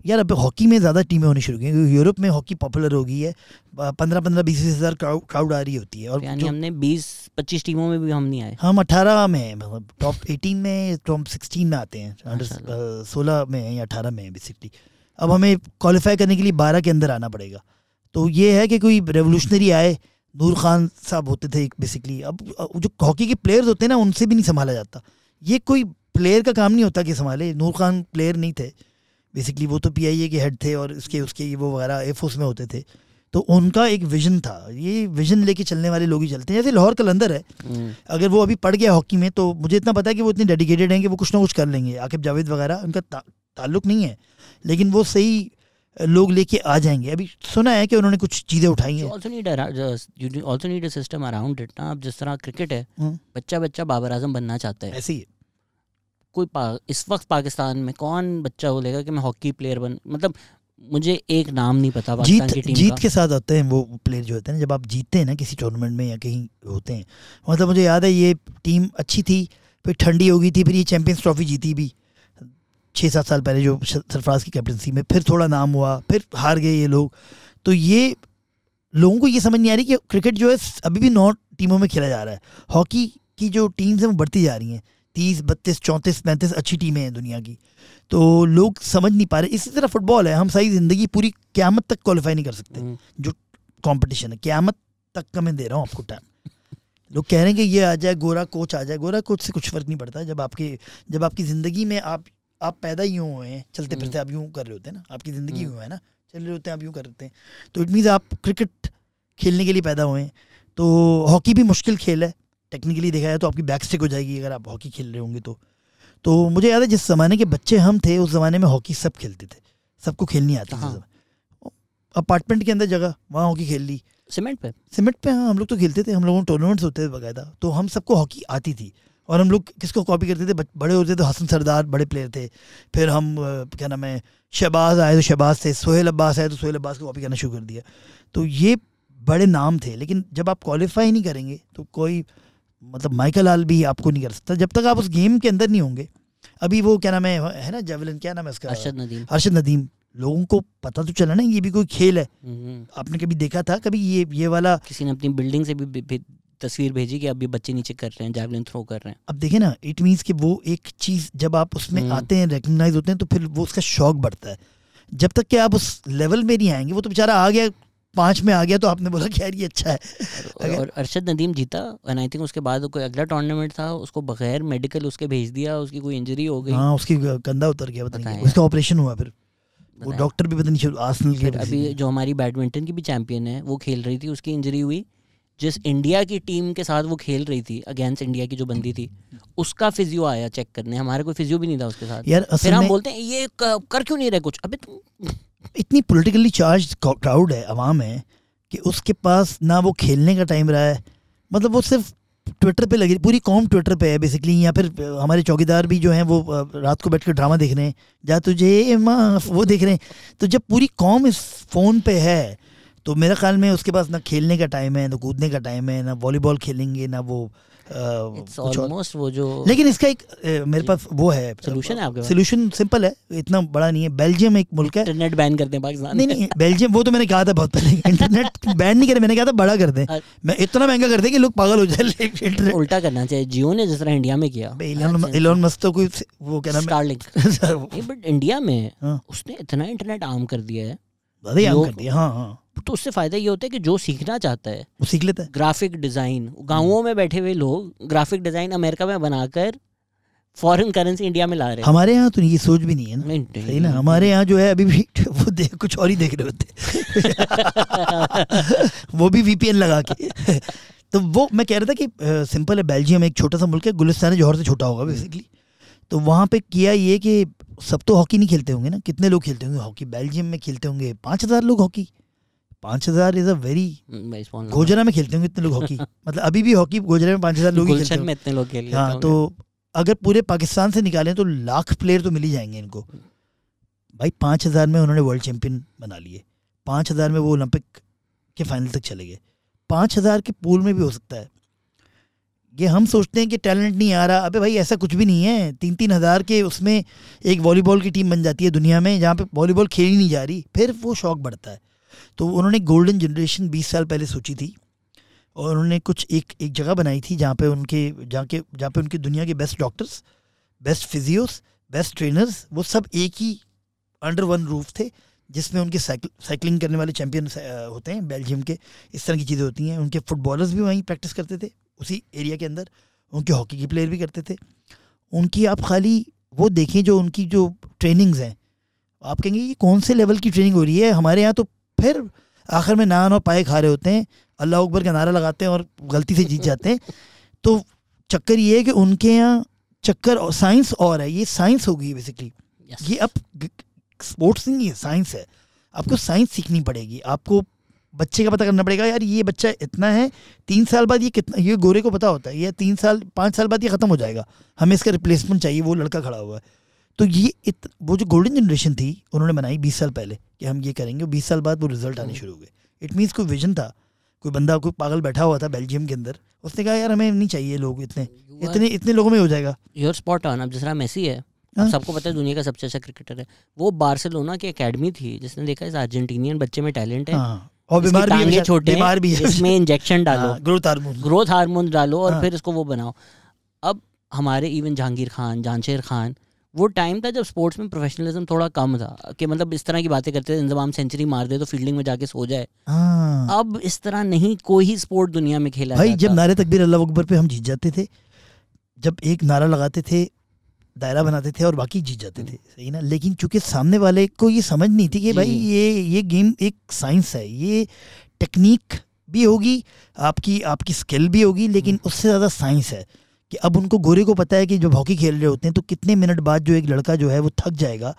यार अब हॉकी में ज़्यादा टीमें होनी शुरू की क्योंकि यूरोप में हॉकी पॉपुलर हो गई है। पंद्रह पंद्रह बीस बीस हज़ार क्राउड आ रही होती है। और यानी हमने 20 25 टीमों में भी हम नहीं आए। हम अठारह में मतलब टॉप एटीन में टॉप सिक्सटीन में आते हैं। अंडर सोलह में हैं या अठारह में हैं बेसिकली अब हमें क्वालिफाई करने के लिए बारह के अंदर आना पड़ेगा। तो ये है कि कोई रेवोल्यूशनरी आए नूर खान साहब होते थे बेसिकली अब जो हॉकी के प्लेयर्स होते हैं ना उनसे भी नहीं संभाला जाता। ये कोई प्लेयर का काम नहीं होता कि संभाले। नूर खान प्लेयर नहीं थे। बेसिकली वो तो पी आई ए के हेड थे और उसके उसके वो वगैरह एयरफोर्स में होते थे। तो उनका एक विजन था। ये विजन लेके चलने वाले लोग ही चलते हैं। जैसे लाहौर कलंदर है। हम्म, अगर वो अभी पढ़ गया हॉकी में तो मुझे इतना पता है कि वो इतने डेडिकेटेड हैं कि वो कुछ ना कुछ कर लेंगे। आकिब जावेद वगैरह उनका ता, ताल्लुक नहीं है। लेकिन वो सही लोग लेके आ जाएँगे। अभी सुना है कि उन्होंने कुछ चीज़ें उठाई हैं। System around it ना। अब जिस तरह क्रिकेट है हम्म। बच्चा बच्चा बाबर आज़म बनना चाहता है। ऐसे है। कोई पा, इस वक्त पाकिस्तान में कौन बच्चा बोलेगा कि मैं हॉकी प्लेयर बन मतलब मुझे एक नाम नहीं पता पाकिस्तान की जीत टीम जीत का। के साथ आते हैं वो प्लेयर जो होते हैं ना, जब आप जीतते हैं ना किसी टूर्नामेंट में या कहीं होते हैं। मतलब मुझे याद है ये टीम अच्छी थी फिर ठंडी हो गई थी फिर ये चैंपियंस ट्रॉफी जीती भी। छः सात साल पहले जो सरफराज की कैप्टनसी में फिर थोड़ा नाम हुआ फिर हार गए ये लोग। तो ये लोगों को ये समझ नहीं आ रही कि क्रिकेट जो है अभी भी नौ टीमों में खेला जा रहा है। हॉकी की जो टीम्स हैं वो बढ़ती जा रही हैं। तीस बत्तीस चौंतीस पैंतीस अच्छी टीमें हैं दुनिया की। तो लोग समझ नहीं पा रहे इसी तरह फुटबॉल है हम सारी ज़िंदगी पूरी क्यामत तक क्वालिफाई नहीं कर सकते जो कंपटीशन है क्यामत तक का मैं दे रहा हूँ आपको टाइम लोग कह रहे हैं कि ये आ जाए गोरा कोच आ जाए गोरा कोच से कुछ फ़र्क नहीं पड़ता जब आपके जब आपकी ज़िंदगी में आप आप पैदा ही हुए हैं चलते फिरते आप यूँ कर रहे होते हैं ना आपकी ज़िंदगी हम्म। यूँ है ना चल रहे होते हैं आप यूँ कर रहे हैं। तो इट मीन्स आप क्रिकेट खेलने के लिए पैदा हुए हैं। तो हॉकी भी मुश्किल खेल है टेक्निकली देखा जाए तो आपकी बैक स्टिक हो जाएगी अगर आप हॉकी खेल रहे होंगे तो। तो मुझे याद है जिस ज़माने के बच्चे हम थे उस ज़माने में हॉकी सब खेलते थे। सबको खेलनी आती कहाँ? थी अपार्टमेंट के अंदर जगह वहाँ हॉकी खेल ली। सीमेंट पे? सीमेंट पे हाँ हम लोग तो खेलते थे हम लोगों टूर्नामेंट्स होते थे बकायदा। तो हम सबको हॉकी आती थी। और हम लोग किसको कॉपी करते थे? बड़े होते थे हसन सरदार बड़े प्लेयर थे। फिर हम क्या नाम है शहबाज आए तो शहबाज थे सोहेल अब्बास आए तो सोहेल अब्बास को कॉपी करना शुरू कर दिया। तो ये बड़े नाम थे लेकिन जब आप क्वालिफाई नहीं करेंगे तो कोई मतलब माइकल आल भी आपको नहीं कर सकता। जब तक आप उस गेम के अंदर नहीं होंगे अभी वो क्या नाम है है ना जेवलिन क्या नाम है उसका? अरशद नदीम। अरशद नदीम। लोगों को पता तो चला ना ये भी कोई खेल है। हम्म, आपने कभी देखा था कभी ये ये वाला? किसी ने अपनी बिल्डिंग से भी तस्वीर भेजी कि अब ये बच्चे नीचे कर रहे हैं जैवलिन थ्रो कर रहे हैं। अब देखे ना इट मीन्स कि वो एक चीज़ जब आप उसमें हम्म। आते हैं रिकग्नाइज होते हैं तो फिर वो उसका शौक बढ़ता है। जब तक कि आप उस लेवल में नहीं आएँगे वो तो बेचारा आ गया पाँच में आ गया तो आपने बोला कि यार ये अच्छा है। और, और अरशद नदीम जीता एंड आई थिंक उसके बाद कोई अगला टूर्नामेंट था उसको बगैर मेडिकल उसके भेज दिया उसकी कोई इंजरी हो गई। हाँ उसकी कंधा उतर गया पता नहीं उसका ऑपरेशन हुआ फिर। वो डॉक्टर भी पता नहीं आर्सेनल के अभी जो हमारी बैडमिंटन की भी चैंपियन है वो खेल रही थी उसकी इंजरी हुई। जिस इंडिया की टीम के साथ वो खेल रही थी अगेंस्ट इंडिया की जो बंदी थी उसका फिजियो आया चेक करने। हमारे कोई फिजियो भी नहीं था उसके साथ। यार फिर हम बोलते हैं ये कर क्यों नहीं रहे कुछ? अबे तुम इतनी पॉलिटिकली चार्ज क्राउड है अवाम है, कि उसके पास ना वो खेलने का टाइम रहा है। मतलब वो सिर्फ़ ट्विटर पे लगी, पूरी कॉम ट्विटर पे है बेसिकली या फिर हमारे चौकीदार भी जो हैं, वो रात को बैठ कर ड्रामा देख रहे हैं। जा तुझे माफ़, वो देख रहे हैं। तो जब पूरी कॉम इस फ़ोन पे है तो मेरे ख्याल में उसके पास ना खेलने का टाइम है, ना कूदने का टाइम है, ना वॉलीबॉल खेलेंगे, ना वो ऑलमोस्ट वो जो लेकिन इसका एक मेरे पास वो है Solution है आपके सोल्यूशन सिंपल है इतना बड़ा नहीं है। बेल्जियम एक मुल्क है। इंटरनेट बैन करते हैं पाकिस्तान। नहीं नहीं बेल्जियम वो तो मैंने कहा था बहुत पहले। इंटरनेट बैन नहीं करे मैंने कहा था बड़ा कर दें। मैं इतना महँगा कर दें कि लोग पागल हो जाए। उल्टा करना चाहिए। जियो ने जिस तरह इंडिया में किया। इलोन मस्क तो कोई वो क्या नाम बट इंडिया में हाँ। उसने इतना इंटरनेट आम कर दिया है। कर हाँ हाँ। तो उससे फ़ायदा ये होता है कि जो सीखना चाहता है वो सीख लेता है। ग्राफिक डिज़ाइन गाँवों में बैठे हुए लोग ग्राफिक डिज़ाइन अमेरिका में बनाकर फॉरेन करेंसी इंडिया में ला रहे हैं। हमारे यहाँ तो ये सोच भी नहीं है ना। नहीं, सही ना? हमारे यहाँ जो है अभी भी वो देख कुछ और ही देख रहे होते वो भी वीपीएन लगा के। तो वो मैं कह रहा था कि सिंपल है बेल्जियम एक छोटा सा मुल्क है गुलिस्तान जौहर से छोटा होगा बेसिकली तो वहाँ पे किया ये कि सब तो हॉकी नहीं खेलते होंगे ना? कितने लोग खेलते होंगे हॉकी बेल्जियम में खेलते होंगे पाँच हज़ार लोग हॉकी पाँच हज़ार इज़ अ वेरी गोजरा में खेलते होंगे इतने लोग हॉकी मतलब अभी भी हॉकी गोजरा में पाँच हज़ार लोग खेलते में इतने लोग खेल हाँ तो अगर पूरे पाकिस्तान से निकालें तो लाख प्लेयर तो मिल ही जाएँगे इनको। भाई पाँच हज़ार में उन्होंने वर्ल्ड चैंपियन बना लिए। पाँच हज़ार में वो ओलंपिक के फाइनल तक चले गए। पाँच हज़ार के पूल में भी हो सकता है। ये हम सोचते हैं कि टैलेंट नहीं आ रहा। अबे भाई ऐसा कुछ भी नहीं है। तीन तीन हज़ार के उसमें एक वॉलीबॉल की टीम बन जाती है दुनिया में जहाँ पे वॉलीबॉल खेली नहीं जा रही। फिर वो शौक बढ़ता है। तो उन्होंने गोल्डन जनरेशन बीस साल पहले सोची थी और उन्होंने कुछ एक एक जगह बनाई थी जहाँ पे उनके, जहाँ के, जहाँ पे उनकी दुनिया के best doctors best physios best trainers वो सब एक ही अंडर वन रूफ थे, जिसमें उनके साइकिल साइकिलिंग करने वाले चैंपियन होते हैं बेल्जियम के, इस तरह की चीज़ें होती हैं। उनके फुटबॉलर्स भी वहीं प्रैक्टिस करते थे, उसी एरिया के अंदर। उनके हॉकी के प्लेयर भी करते थे। उनकी आप खाली वो देखें जो उनकी जो ट्रेनिंग्स हैं, आप कहेंगे, ये कौन से लेवल की ट्रेनिंग हो रही है? हमारे यहाँ तो फिर आखिर में नान और पाए खा रहे होते हैं अल्लाह अकबर का नारा लगाते हैं और गलती से जीत जाते हैं। तो चक्कर ये है कि उनके यहाँ चक्कर और साइंस और है ये साइंस हो गई बेसिकली Yes. ये अब स्पोर्ट्स नहीं है साइंस है। आपको साइंस सीखनी पड़ेगी आपको बच्चे का पता करना पड़ेगा यार ये बच्चा इतना है तीन साल बाद ये कितना ये गोरे को पता होता है ये तीन साल पाँच साल बाद ये ख़त्म हो जाएगा। हमें इसका रिप्लेसमेंट चाहिए वो लड़का खड़ा हुआ है। तो ये इत, वो जो गोल्डन जनरेशन थी उन्होंने बनाई बीस साल पहले कि हम ये करेंगे बीस साल बाद वो रिज़ल्ट आने शुरू हो गए। इट मीन्स कोई विजन था कोई बंदा कोई पागल बैठा हुआ था बेल्जियम के अंदर उसने कहा यार हमें नहीं चाहिए लोग इतने इतने इतने लोगों में हो जाएगा। योर स्पॉट ऑन अब जिस तरह मेसी है हाँ। सबको पता है दुनिया का सबसे अच्छा क्रिकेटर है। वो बार्सिलोना की एकेडमी थी जिसने देखा इस अर्जेंटीनियन बच्चे में टैलेंट है। हाँ और बीमार भी है छोटे बीमार भी है। इसमें इंजेक्शन डालो। हाँ, ग्रोथ हार्मोन ग्रोथ हार्मोन डालो और हाँ। फिर इसको वो बनाओ। अब हमारे इवन जहांगीर खान जानशेर खान वो टाइम था जब स्पोर्ट्स में प्रोफेशनलिज्म थोड़ा कम था कि मतलब इस तरह की बातें करते थे इंतज़ाम सेंचुरी मार दे तो फील्डिंग में जाके सो जाए। हाँ। अब इस तरह नहीं कोई ही स्पोर्ट दुनिया में खेला भाई जब नारे तकबीर अल्लाह अकबर पे हम जीत जाते थे जब एक नारा लगाते थे दायरा बनाते थे और बाकी जीत जाते थे सही ना? लेकिन चूँकि सामने वाले को ये समझ नहीं थी कि भाई ये ये गेम एक साइंस है ये टेक्निक भी होगी आपकी आपकी स्किल भी होगी लेकिन उससे ज़्यादा साइंस है। कि अब उनको गोरे को पता है कि जब हॉकी खेल रहे होते हैं तो कितने मिनट बाद जो एक लड़का जो है वो थक जाएगा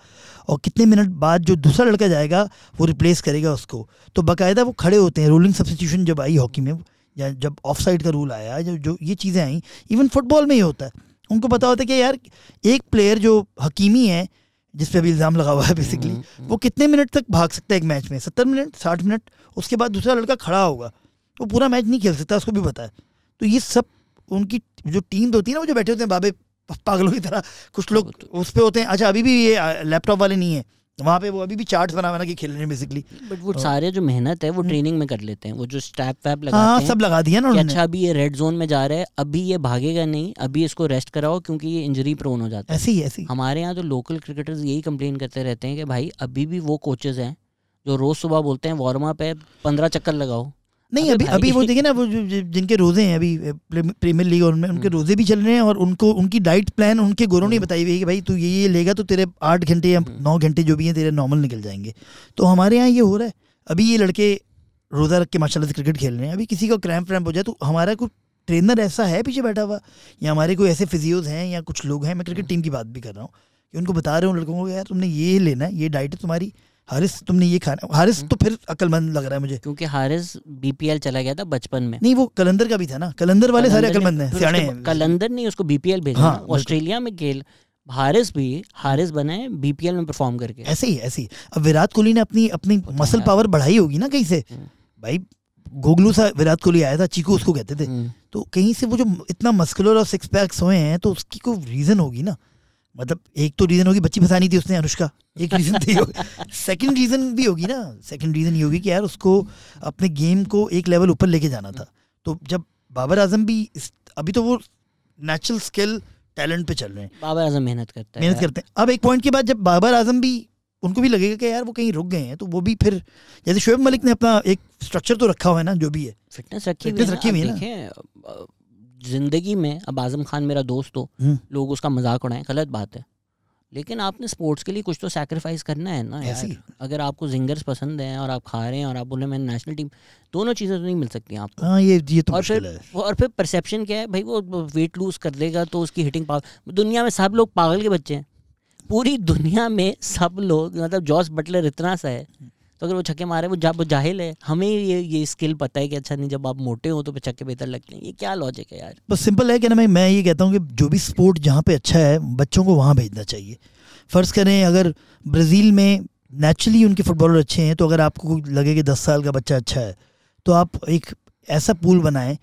और कितने मिनट बाद जो दूसरा लड़का जाएगा वो रिप्लेस करेगा उसको। तो बाकायदा वो खड़े होते हैं रोलिंग सब्सटीट्यूशन जब आई हॉकी में या जब ऑफ़ साइड का रूल आया जो जो ये चीज़ें आई इवन फुटबॉल में ही होता है। उनको पता होता है कि यार एक प्लेयर जो हकीमी है जिस पे अभी इल्ज़ाम लगा हुआ है बेसिकली हम्म, हम्म। वो कितने मिनट तक भाग सकता है एक मैच में? सत्तर मिनट साठ मिनट उसके बाद दूसरा लड़का खड़ा होगा वो पूरा मैच नहीं खेल सकता उसको भी पता है। तो ये सब उनकी जो टीम होती है ना वो जो बैठे होते हैं बाबे पागलों की तरह कुछ लोग तो- उस पर होते हैं। अच्छा अभी भी ये लैपटॉप वाले नहीं है। वहाँ पे वो अभी भी चार्ट बना बना के खेल रहे हैं बेसिकली बट वो सारे जो मेहनत है वो हम्म। ट्रेनिंग में कर लेते हैं। वो जो स्ट्रैप वैप हाँ हैं सब लगा दिया ना अच्छा अभी ये रेड जोन में जा रहा है अभी ये भागेगा नहीं अभी इसको रेस्ट कराओ क्योंकि ये इंजरी प्रोन हो जाता है। ऐसे ही ऐसे हमारे यहाँ तो लोकल क्रिकेटर्स यही कंप्लेन करते रहते हैं कि भाई अभी भी वो कोचेज हैं जो रोज सुबह बोलते हैं वार्म अप है पंद्रह चक्कर लगाओ। नहीं अभी अभी वो। देखिए ना वो जिनके रोज़े हैं अभी प्रीमियर लीग और उनमें उनके हम्म। रोज़े भी चल रहे हैं और उनको उनकी डाइट प्लान उनके गोरों ने हम्म। बताई हुई है कि भाई तू ये ये लेगा तो तेरे आठ घंटे या हम्म। नौ घंटे जो भी हैं तेरे नॉर्मल निकल जाएँगे तो हमारे यहाँ ये हो रहा है अभी ये लड़के रोज़ा रख के माशाल्लाह से क्रिकेट खेल रहे हैं अभी किसी को क्रैम्प वैम्प हो जाए तो हमारा कोई ट्रेनर ऐसा है पीछे बैठा हुआ या हमारे कोई ऐसे फिजियोज हैं या कुछ लोग हैं मैं क्रिकेट टीम की बात भी कर रहा हूँ कि उनको बता रहे हूँ लड़कों को यार तुमने ये लेना है ये डाइट है तुम्हारी हारिस तुमने ये खाना हारिस तो फिर अक्लमंद लग रहा है मुझे। क्योंकि हारिस बीपीएल चला गया था बचपन में। नहीं वो कलंदर का भी था ना। कलंदर वाले सारे अकलमंद हैं सियाने कलंदर नहीं उसको बीपीएल भेजा हाँ, ऑस्ट्रेलिया में खेल हारिस भी हारिस बने बीपीएल में परफॉर्म करके। ऐसे ही ऐसे ही। अब विराट कोहली ने अपनी अपनी तो मसल पावर बढ़ाई होगी ना कहीं से? हम्म। भाई गोगलू सा विराट कोहली आया था चीकू उसको कहते थे। हम्म। तो कहीं से वो जो इतना मस्कुलर और सिक्स पैक्स हुए हैं तो उसकी कोई रीजन होगी ना? मतलब एक तो रीजन होगी बच्ची फंसानी थी उसने अनुष्का। एक रीजन थी सेकंड रीजन भी होगी ना। सेकंड रीजन ये होगी कि यार उसको अपने गेम को एक लेवल ऊपर लेके जाना था। तो जब बाबर आज़म भी अभी तो वो नेचुरल स्किल टैलेंट पे चल रहे हैं। बाबर आज़म मेहनत करते है मेहनत करते हैं। अब एक पॉइंट के बाद जब बाबर आज़म भी उनको भी लगेगा कि यार वो कहीं रुक गए हैं तो वो भी फिर जैसे शोएब मलिक ने अपना एक स्ट्रक्चर तो रखा हुआ है ना जो भी है। फिटनेस रखी हुई है रखी हुई है ज़िंदगी में अब आज़म खान मेरा दोस्त हो हम्म। लोग उसका मज़ाक उड़ाएँ गलत बात है। लेकिन आपने स्पोर्ट्स के लिए कुछ तो सैक्रिफाइस करना है ना यार। अगर आपको जिंगर्स पसंद हैं और आप खा रहे हैं और आप बोले मैं नेशनल टीम दोनों चीज़ें तो नहीं मिल सकती आपको। हाँ ये ये तो और फिर है। और फिर परसेप्शन क्या है? भाई वो वेट लूज कर देगा तो उसकी हिटिंग पावर दुनिया में सब लोग पागल के बच्चे हैं। पूरी दुनिया में सब लोग मतलब जॉस बटलर इतना सा है तो अगर वो छक्के मारे वो जा, वो जाहिल है। हमें ये ये स्किल पता है कि अच्छा नहीं, जब आप मोटे हो तो छक्के बेहतर लगते हैं। ये क्या लॉजिक है यार? बस सिंपल है कि ना मैं मैं ये कहता हूँ कि जो भी स्पोर्ट जहाँ पे अच्छा है, बच्चों को वहाँ भेजना चाहिए। फ़र्ज़ करें, अगर ब्राज़ील में नेचुरली उनके फुटबॉलर अच्छे हैं तो अगर आपको लगे कि दस साल का बच्चा अच्छा है तो आप एक ऐसा पूल बनाएँ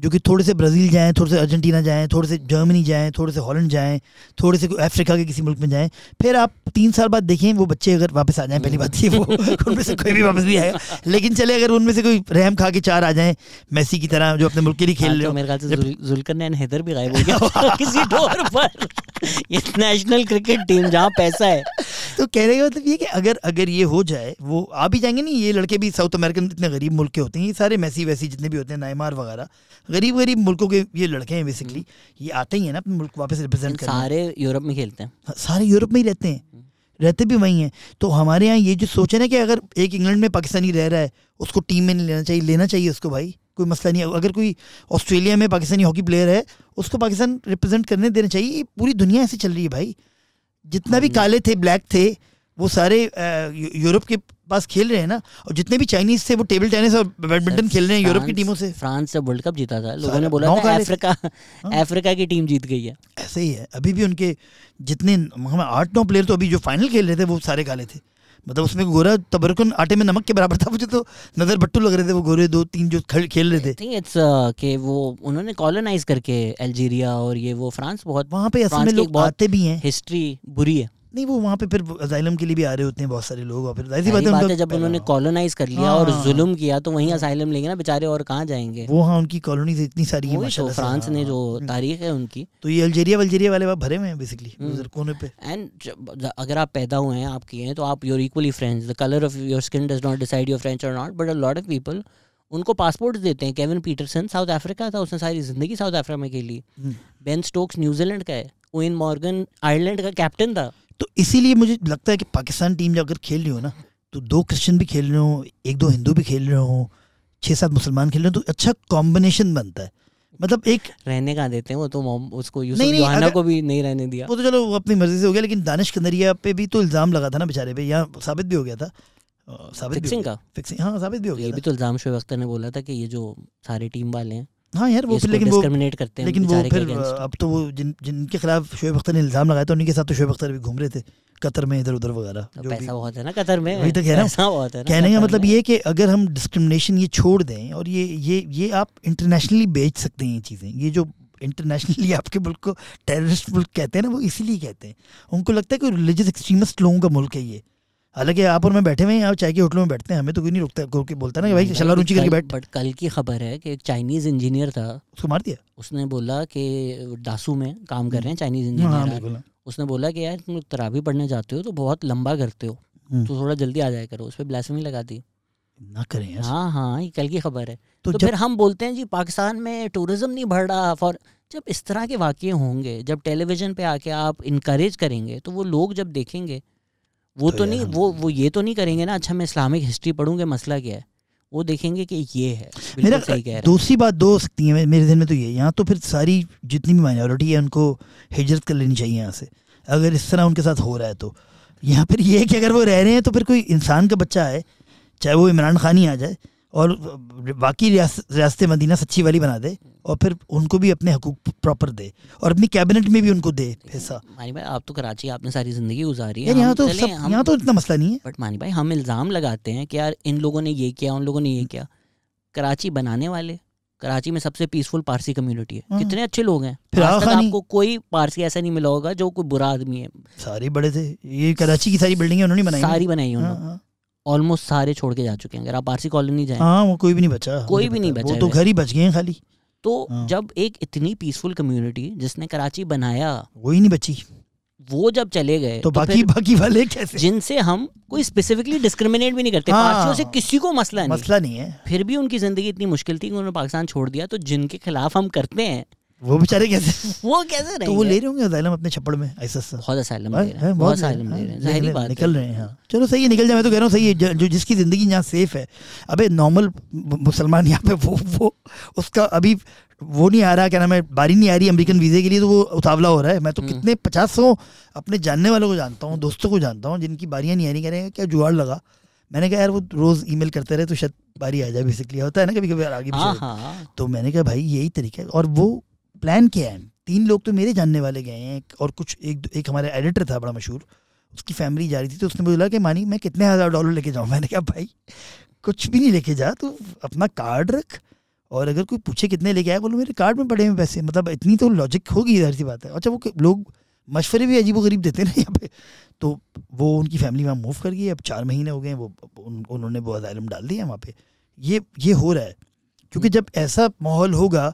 जो कि थोड़े से ब्राज़ील जाएँ थोड़े से अर्जेंटीना जाएँ थोड़े से जर्मनी जाएँ थोड़े से हॉलैंड जाएँ थोड़े से अफ्रीका के किसी मुल्क में जाएँ फिर आप तीन साल बाद देखें वो बच्चे अगर वापस आ जाएँ पहली बात ये वो उनमें से कोई भी वापस नहीं आएगा। लेकिन चले अगर उनमें से कोई रहम खा के चार आ जाएँ मैसी की तरह जो अपने मुल्क के लिए खेल हाँ, रहे तो हो। मेरे ख्याल से जुल- जुल्करनैन हैदर भी गायब हो गया किसी डोर पर। नेशनल क्रिकेट टीम जहाँ पैसा है। तो कहने का मतलब ये कि अगर अगर ये हो जाए वो आ भी जाएँगे नहीं ये लड़के भी साउथ अमेरिकन इतने गरीब मुल्क के होते हैं ये सारे मैसी वैसी जितने भी होते हैं नाइमार वगैरह गरीब गरीब मुल्कों के ये लड़के हैं बेसिकली ये आते ही हैं ना अपने मुल्क वापस रिप्रेजेंट करने। सारे यूरोप में खेलते हैं। हाँ, सारे यूरोप में ही रहते हैं। रहते भी वहीं हैं। तो हमारे यहाँ ये जो सोच है ना कि अगर एक इंग्लैंड में पाकिस्तानी रह रहा है उसको टीम में नहीं लेना चाहिए लेना चाहिए उसको भाई। कोई मसला नहीं अगर कोई ऑस्ट्रेलिया में पाकिस्तानी हॉकी प्लेयर है उसको पाकिस्तान रिप्रेजेंट करने देना चाहिए। ये पूरी दुनिया ऐसे चल रही है भाई। जितना भी हाँ। काले थे ब्लैक थे वो सारे यूरोप के पास खेल रहे हैं ना और जितने भी चाइनीज़ थे वो टेबल टेनिस और बैडमिंटन खेल रहे हैं यूरोप की टीमों से। फ्रांस से वर्ल्ड कप जीता था लोगों ने बोला था अफ्रीका हाँ। अफ्रीका की टीम जीत गई है। ऐसे ही है अभी भी उनके जितने हम आठ नौ प्लेयर तो अभी जो फाइनल खेल रहे थे वो सारे काले थे। मतलब उसमें गोरा तबरकन आटे में नमक के बराबर था मुझे तो नज़र बट्टू लग रहे थे वो गोरे दो तीन जो खल- खेल रहे थे। इट्स कि वो उन्होंने कॉलोनाइज करके अल्जीरिया और ये वो फ्रांस बहुत वहाँ पे असल में लोग आते भी हैं। हिस्ट्री बुरी है। नहीं वो वहाँ पे फिर असाइलम के लिए भी आ रहे होते हैं बहुत सारे लोग और फिर ज़ाहिर सी पहली बात है है जब उन्होंने कॉलोनाइज कर लिया और हाँ। जुल्म किया तो वहीं असाइलम लेंगे ना बेचारे और कहाँ जाएँगे वो हाँ उनकी कॉलोनीज इतनी सारी है तो माशाल्लाह फ्रांस ने जो हाँ। तारीख है उनकी तो ये अल्जीरिया वल्जीरिया वाले भरे हुए हैं बेसिकली हम्म। कोने पे एंड अगर आप पैदा हुए हैं आप किए हैं तो आप your equally friends the colour of your skin does not decide your friends or not but a lot of people उनको पासपोर्ट देते हैं केविन पीटरसन साउथ अफ्रीका था उसने सारी ज़िंदगी साउथ अफ्रीका में खेली। बेन स्टोक्स न्यूजीलैंड का है ओइन मॉर्गन आयरलैंड का कैप्टन था तो इसीलिए मुझे लगता है कि पाकिस्तान टीम जब अगर खेल रही हो ना तो दो क्रिश्चियन भी खेल रहे हो एक दो हिंदू भी खेल रहे हो छः सात मुसलमान खेल रहे हो तो अच्छा कॉम्बिनेशन बनता है। मतलब एक रहने का देते हैं वो? तो उसको यूसुफ नहीं, नहीं, अगर- को भी नहीं रहने दिया। वो तो चलो वो अपनी मर्ज़ी से हो गया लेकिन दानिश कनरिया पे भी तो इल्ज़ाम लगा था ना बेचारे पे यहाँ साबित भी हो गया था। साबित फिक्सिंग का? फिक्सिंग हाँ साबित भी हो गया ये भी तो इल्ज़ाम शोएब अख्तर ने बोला था कि ये जो सारे टीम वाले हैं हाँ यार वो फिर लेकिन वो डिस्क्रिमिनेट करते हैं लेकिन वो फिर अब तो वो जिन जिनके खिलाफ शोएब अख्तर ने इल्ज़ाम लगाया था उन्हीं के साथ तो शोएब अख्तर भी घूम रहे थे कतर में इधर उधर वगैरह तो पैसा बहुत है ना कतर में। वही तो कह रहा हूँ। है कहने का मतलब ये है कि अगर हम डिस्क्रिमिनेशन ये छोड़ दें और ये ये ये आप इंटरनेशनली बेच सकते हैं ये चीज़ें ये जो इंटरनेशनली आपके मुल्क को टेररिस्ट मुल्क कहते हैं ना वो इसीलिए कहते हैं। उनको लगता है कि रिलीजियस एक्सट्रीमिस्ट लोगों का मुल्क है ये। हालाँकि आप और मैं बैठे हुए हैं आप चाय के होटलों में बैठते हैं हमें तो कोई नहीं रुकता कोई बोलता ना कि भाई शला रुचि करके बैठ। बट कल की खबर है कि एक चाइनीज़ इंजीनियर था। उसको मार दिया? उसने बोला कि डासू में काम कर रहे हैं चाइनीज़ हाँ इंजीनियर हाँ। उसने बोला कि यार तुम तराबी पढ़ने जाते हो तो बहुत लंबा करते हो हम्म, तो थोड़ा जल्दी आ जाया करो उस पर ब्लासमी लगा दी। ना करें यार। हाँ हाँ ये कल की खबर है। तो तो फिर हम बोलते हैं जी पाकिस्तान में टूरिज़्म नहीं बढ़ रहा फॉर जब इस तरह के वाक़े होंगे जब टेलीविज़न पे आके आप इनकरेज करेंगे तो वो लोग जब देखेंगे वो तो तो नहीं वो वो ये तो नहीं करेंगे ना अच्छा मैं इस्लामिक हिस्ट्री पढ़ूँगे मसला क्या है? वो देखेंगे कि ये है मेरा सही कह दूसरी बात दो हो सकती है मेरे दिन में तो ये यहाँ तो फिर सारी जितनी भी माइनॉरिटी है उनको हिजरत कर लेनी चाहिए यहाँ से अगर इस तरह उनके साथ हो रहा है तो। यहाँ फिर ये है कि अगर वो रह रहे हैं तो फिर कोई इंसान का बच्चा है चाहे वो इमरान खान ही आ जाए और बाकी रियासत मदीना सच्ची वाली बना दे और फिर उनको भी अपने हकूक प्रॉपर दे और अपनी कैबिनेट में भी उनको दे हिस्सा मानी भाई आप तो कराची आपने सारी ज़िंदगी गुजारी है। यहाँ तो सब यहाँ तो इतना मसला नहीं है। बट मानी भाई हम इल्ज़ाम लगाते हैं कि यार इन लोगों ने ये किया उन लोगों ने ये किया। कराची बनाने वाले कराची में सबसे पीसफुल पारसी कम्युनिटी है। हाँ। कितने अच्छे लोग हैं। फिर आज तक आपको कोई पारसी ऐसा नहीं मिला होगा जो कोई बुरा आदमी है। सारे बड़े थे। ये कराची की सारी बिल्डिंगें उन्होंने बनाई सारी बनाई हाँ, उन्होंने। हाँ। ऑलमोस्ट सारे छोड़ के जा चुके हैं। अगर आप पारसी कॉलोनी जाए हाँ वो कोई भी नहीं बचा कोई भी नहीं बचा वो तो घर ही बच गए हैं खाली। तो हाँ। जब एक इतनी पीसफुल कम्युनिटी जिसने कराची बनाया वही नहीं बची। वो जब चले गए तो तो बाकी बाकी वाले कैसे? जिनसे हम कोई स्पेसिफिकली डिस्क्रिमिनेट भी नहीं करते हाँ। पारसियों से किसी को मसला नहीं। मसला नहीं है। फिर भी उनकी ज़िंदगी इतनी मुश्किल थी कि उन्होंने पाकिस्तान छोड़ दिया तो जिनके खिलाफ हम करते हैं वो बेचारे कैसे? वो कैसे तो वो ले रहे होंगे असाइलम अपने छप्पड़ में ऐसा ऐसा बहुत असाइलम हाँ, ले रहे है, हैं बहुत असाइलम हाँ, ले रहे हैं निकल रहे हैं हाँ। चलो सही है निकल जाए मैं तो कह रहा हूँ सही है जो जिसकी ज़िंदगी यहाँ सेफ़ है। अबे नॉर्मल मुसलमान यहाँ पे वो वो उसका अभी वो नहीं आ रहा क्या नाम है बारी नहीं आ रही अमेरिकन वीज़े के लिए तो वो उतावला हो रहा है। मैं तो हम्म। कितने पचास सौ अपने जानने वालों को जानता हूँ दोस्तों को जानता हूँ जिनकी बारियाँ नहीं आ रही कह रहे हैं क्या जुगाड़ लगा? मैंने कहा यार वो रोज़ ईमेल करते रहे तो शायद बारी आ जाए बेसिकली होता है ना कभी कभी आगे हाँ पीछे हाँ। तो मैंने कहा भाई यही तरीका है। और वो प्लान किया है। तीन लोग तो मेरे जानने वाले गए हैं और कुछ एक एक हमारे एडिटर था बड़ा मशहूर उसकी फैमिली जा रही थी तो उसने बोला कि मानी मैं कितने हज़ार डॉलर लेके जाऊँ? मैंने कहा भाई कुछ भी नहीं लेके जा तू अपना कार्ड रख और अगर कोई पूछे कितने लेके आया बोलो मेरे कार्ड में पड़े हुए पैसे मतलब इतनी तो लॉजिक होगी इधर सी बात है। अच्छा वो लोग मशवरे भी अजीब गरीब देते ना यहाँ पे। तो वो उनकी फैमिली वहाँ मूव कर गई अब चार महीने हो गए वो उन, उन्होंने वो अजालम डाल दिया वहाँ पे। ये ये हो रहा है क्योंकि जब ऐसा माहौल होगा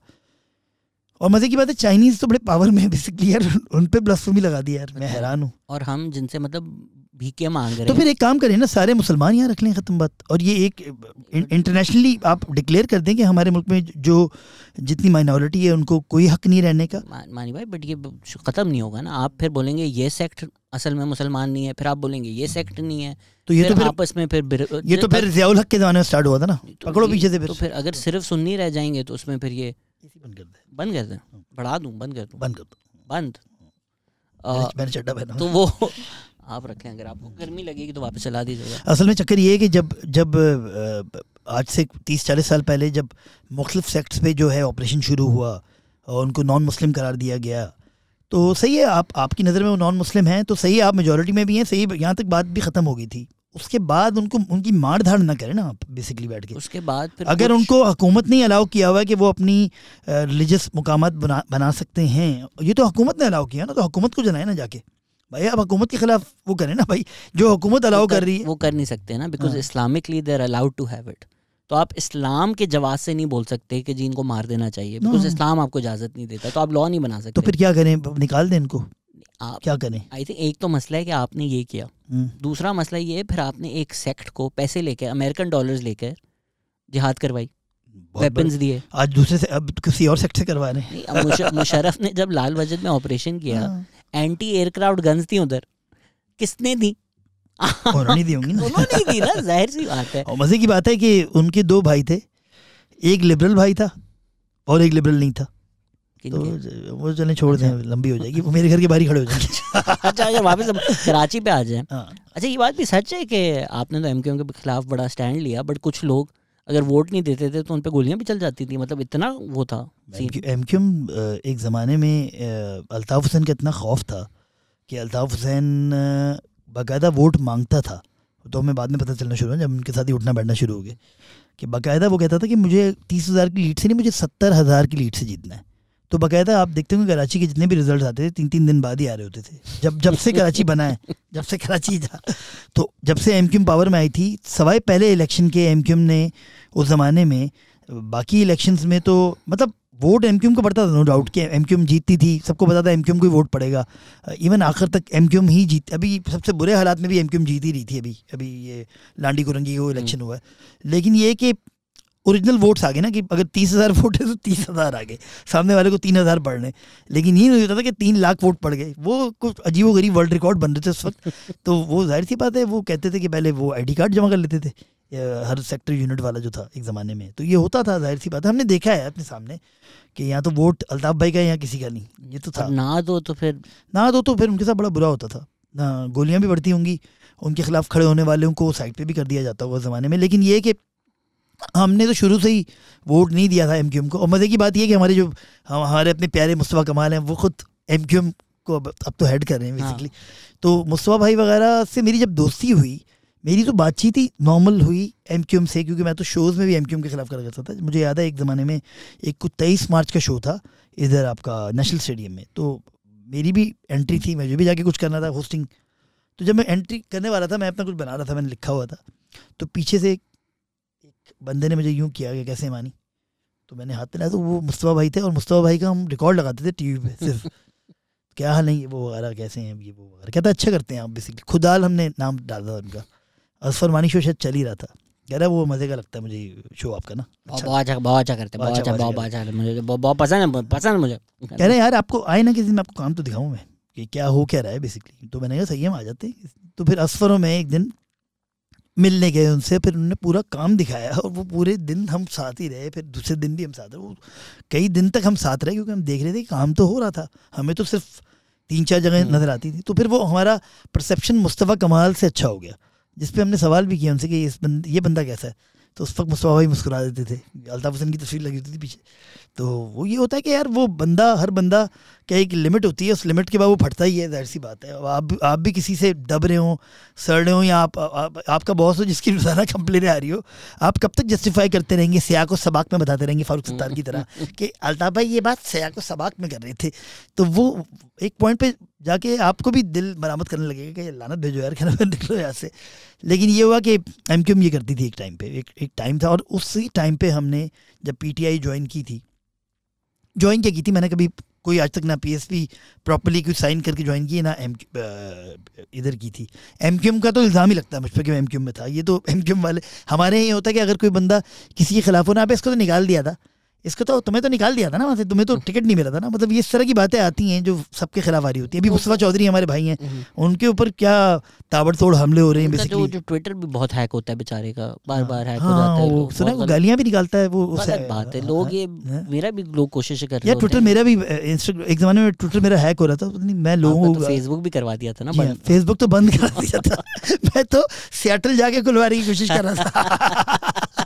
और मज़े की बात है चाइनीज़ तो बड़े पावर में बेसिकली यार उन पे ब्लास्फेमी लगा दिया यार मैं हैरान हूँ। और हम जिनसे मतलब भीखे मांग रहे तो फिर एक काम करें ना सारे मुसलमान यहाँ रख लें ख़त्म बात। और ये एक इंटरनेशनली आप डिक्लेयर कर दें कि हमारे मुल्क में जो जितनी माइनॉरिटी है उनको कोई हक नहीं रहने का। मा- मानी भाई बट ये ख़त्म नहीं होगा ना। आप फिर बोलेंगे ये सेक्ट असल में मुसलमान नहीं है। फिर आप बोलेंगे ये सेक्ट नहीं है। तो ये तो फिर आपस में फिर ये तो फिर जियाउल हक के ज़माने में स्टार्ट हुआ था ना। तो पकड़ो पीछे से तो फिर अगर सिर्फ़ सुन्नी रह जाएँगे तो उसमें फिर ये बंद कर दे। बंद कर दें? बढ़ा दूँ? बंद कर दूँ? बंद कर दो। बंद? मैंने- चड्डा पहना। तो वो आप रखें अगर आपको गर्मी लगेगी तो वापस चला दीजिएगा। असल में चक्कर ये है कि जब जब आज से तीस चालीस साल पहले जब मुख्तलिफ़ सेक्ट्स पे जो है ऑपरेशन शुरू हुआ और उनको नॉन मुस्लिम करार दिया गया तो सही है आप आपकी नज़र में वो नॉन मुस्लिम हैं तो सही है आप मेजोरिटी में भी हैं सही यहाँ तक बात भी ख़त्म हो गई थी। उसके बाद उनको उनकी मार धाड़ ना करें ना आप बेसिकली बैठ के। उसके बाद फिर अगर उनको हुकूमत ने अलाउ किया हुआ है कि वो अपनी रिलीजियस मुकाम बना बना सकते हैं ये तो हुकूमत ने अलाउ किया ना तो हुकूमत को जनाए ना जाके। भाई आप हुकूमत के खिलाफ वो करें ना भाई जो हुकूमत अलाउ कर, रही है। वो कर नहीं सकते ना because. Islamically they're allowed to have it तो आप इस्लाम के जवाब से नहीं बोल सकते कि जी इनको मार देना चाहिए बिकॉज़। इस्लाम आपको इजाज़त नहीं देता तो आप लॉ नहीं बना सकते। तो फिर क्या करें? निकाल दें इनको। आप क्या करें? आई थिंक एक तो मसला है कि आपने ये किया। हम्म, दूसरा मसला ये है फिर आपने एक सेक्ट को पैसे लेकर अमेरिकन डॉलर्स लेकर जिहाद करवाई। वेपन्स दिए। आज दूसरे से अब किसी और सेक्ट से करवा रहे हैं। नहीं, अब मुश- मुशर्रफ ने जब लाल बजट में ऑपरेशन किया एंटी एयरक्राफ्ट गन्स थी उधर। किसने दी? उन्होंने दी होंगी उन्होंने दी ना ज़ाहिर सी बात है। और मज़े की बात है कि उनके दो भाई थे। एक लिबरल भाई था और एक लिबरल नहीं था। तो वो चले छोड़ दें लंबी हो जाएगी वो मेरे घर के बाहर ही खड़े हो जाएँगे। अच्छा अगर वापस कराची पे आ जाए। हाँ। अच्छा ये बात भी सच है कि आपने तो एम के खिलाफ बड़ा स्टैंड लिया बट कुछ लोग अगर वोट नहीं देते थे तो उन पे गोलियाँ भी चल जाती थी मतलब इतना वो था एम एक ज़माने में अल्ताफ़ हुसैन का इतना खौफ था कि अल्ताफ़ हुसैन बाकायदा वोट माँगता था। तो हमें बाद में पता चलना शुरू हुआ जब उनके साथ ही उठना बैठना शुरू हो गया कि बाकायदा वो कहता था कि मुझे तीस हज़ार की लीड से नहीं मुझे सत्तर हज़ार की लीड से जीतना है। तो बाकायदा आप देखते होंगे कराची के जितने भी रिज़ल्ट आते थे तीन तीन दिन बाद ही आ रहे होते थे। जब जब से कराची बना है, जब से कराची था तो जब से एम पावर में आई थी सवाए पहले इलेक्शन के एमक्यूएम ने उस ज़माने में, बाकी इलेक्शंस में तो मतलब वोट एम को पड़ता था नो डाउट कि एम क्यू एम जीतती थी, सबको पता था एम को ही वोट पड़ेगा। इवन आखिर तक एम क्यू एम ही जीत, अभी सबसे बुरे हालात में भी एमक्यूएम जीत ही रही थी अभी अभी ये लांडी कुरंगी को इलेक्शन हुआ है। लेकिन ये कि ओरिजिनल वोट्स आ गए ना कि अगर तीस हज़ार वोट है तो तीस हज़ार आ गए सामने वाले को तीन हज़ार पढ़ने लेकिन ये नहीं होता था कि तीन लाख वोट पड़ गए। वो कुछ अजीब गरीब वर्ल्ड रिकॉर्ड बन रहे थे उस वक्त। तो वो ज़ाहिर सी बात है वो कहते थे कि पहले वो आईडी कार्ड जमा कर लेते थे। हर सेक्टर यूनिट वाला जो था एक ज़माने में। तो ये होता था ज़ाहिर सी बात है। हमने देखा है अपने सामने कि यहाँ तो वोट अल्ताफ़ भाई का यहाँ किसी का नहीं। ये तो था। ना दो तो फिर ना दो तो फिर उनके साथ बड़ा बुरा होता था। गोलियाँ भी बढ़ती होंगी उनके खिलाफ खड़े होने वाले को साइड पे भी कर दिया जाता होगा ज़माने में। लेकिन ये कि हमने तो शुरू से ही वोट नहीं दिया था एम को। और मज़े की बात यह कि हमारे जो हमारे अपने प्यारे मुस्तफ़ा कमाल हैं वो खुद एमक्यूएम को अब अब तो हेड कर रहे हैं बेसिकली हाँ। तो मुस्तफ़ा भाई वगैरह से मेरी जब दोस्ती हुई मेरी तो बातचीत ही नॉर्मल हुई एमक्यूएम से क्योंकि मैं तो शोज़ में भी एमक्यूएम के ख़िलाफ़ करा करता था। मुझे याद है एक ज़माने में एक कुछ तेईस मार्च का शो था इधर आपका नेशनल स्टेडियम में। तो मेरी भी एंट्री थी मुझे भी जाके कुछ करना था होस्टिंग तो जब मैं एंट्री करने वाला था मैं अपना कुछ बना रहा था मैंने लिखा हुआ था। तो पीछे से बंदे ने मुझे यूँ किया कि कैसे मानी? तो मैंने हाथ मिलाया तो वो मुस्तफ़ा भाई थे और मुस्तफ़ा भाई का हम रिकॉर्ड लगाते थे टी वी पे सिर्फ़। क्या हाल नहीं वो वगैरह कैसे हैं ये वो वगैरह। कहता अच्छा करते हैं आप बेसिकली खुदाल हमने नाम डाला था उनका। असफर मानी शो शायद चल ही रहा था। कह रहा वो मज़े का लगता है मुझे शो आपका ना। अच्छा। बहुत अच्छा बहुत अच्छा करते बहुत अच्छा बहुत अच्छा मुझे बहुत पसंद है पसंद है मुझे। कह रहे यार आपको आए ना किसी दिन आपको काम तो दिखाऊँ मैं कि क्या हो क्या रहा है बेसिकली तो मैंने कहा सही है हम आ जाते तो फिर असफरों में एक दिन मिलने गए उनसे फिर उन्होंने पूरा काम दिखाया और वो पूरे दिन हम साथ ही रहे फिर दूसरे दिन भी हम साथ रहे। वो कई दिन तक हम साथ रहे क्योंकि हम देख रहे थे काम तो हो रहा था। हमें तो सिर्फ़ तीन चार जगह हम्म। नज़र आती थी। तो फिर वो हमारा परसेप्शन मुस्तफ़ा कमाल से अच्छा हो गया जिस पे हमने सवाल भी किया उनसे कि इस बंद ये बंदा कैसा है? तो उस वक्त मुस्तफ़ा भाई मुस्कुरा देते थे। अल्ताफ़ हुसैन की तस्वीर लगी होती थी पीछे। तो वो ये होता है कि यार वो बंदा हर बंदा क्या एक लिमिट होती है? उस लिमिट के बाद वो फटता ही है ज़ाहिर सी बात है। अब आप आप भी किसी से दब रहे हो सड़ रहे हो या आप, आप आपका बॉस हो जिसकी रोज़ाना कंप्लेन आ रही हो आप कब तक जस्टिफाई करते रहेंगे? सिया को सबाक में बताते रहेंगे फारूक सत्तार की तरह कि अल्ताफ़ भाई ये बात सिया को सबाक में कर रहे थे। तो वो एक पॉइंट पे जाके आपको भी दिल बरामद करने लगेगा कि लानत भेजो यार कहना निकलो यहाँ से। लेकिन ये हुआ कि एम क्यू एम ये करती थी एक टाइम पे एक एक टाइम था। और उसी टाइम पे हमने जब पीटीआई ज्वाइन की थी ज्वाइन क्या की थी? मैंने कभी कोई आज तक ना पी एस पी प्रॉपरली कोई साइन करके ज्वाइन की ना एम इधर की थी। एम एम का तो इल्ज़ाम ही लगता है मुझ पर कि एम क्यू में था। ये तो एम एम वाले, हमारे यहाँ होता है कि अगर कोई बंदा किसी के खिलाफ हो ना आप इसको तो निकाल दिया था। इसको तो तुम्हें तो निकाल दिया था ना वहाँ से तुम्हें तो टिकट नहीं मिला था ना मतलब ये इस तरह की बातें आती हैं जो सबके खिलाफ आ रही होती है अभी मुस्तफ़ा चौधरी हमारे भाई हैं हम्म। उनके ऊपर क्या ताबड़तोड़ हमले हो रहे हैं जो, जो ट्विटर भी बहुत हैक होता है बेचारे का बार हाँ। बार हैक हो जाता है वो सुना गालियाँ भी निकालता है वो बात है लोग ये हाँ। मेरा भी लोग कोशिश कर रहे हैं ट्विटर मेरा भी एक जमाने में ट्विटर मेरा हैक हो रहा था मैं लोगों को फेसबुक भी करवा दिया था ना फेसबुक तो बंद कर दिया था मैं तो सियाटल जाके खुलवाने की कोशिश कर रहा था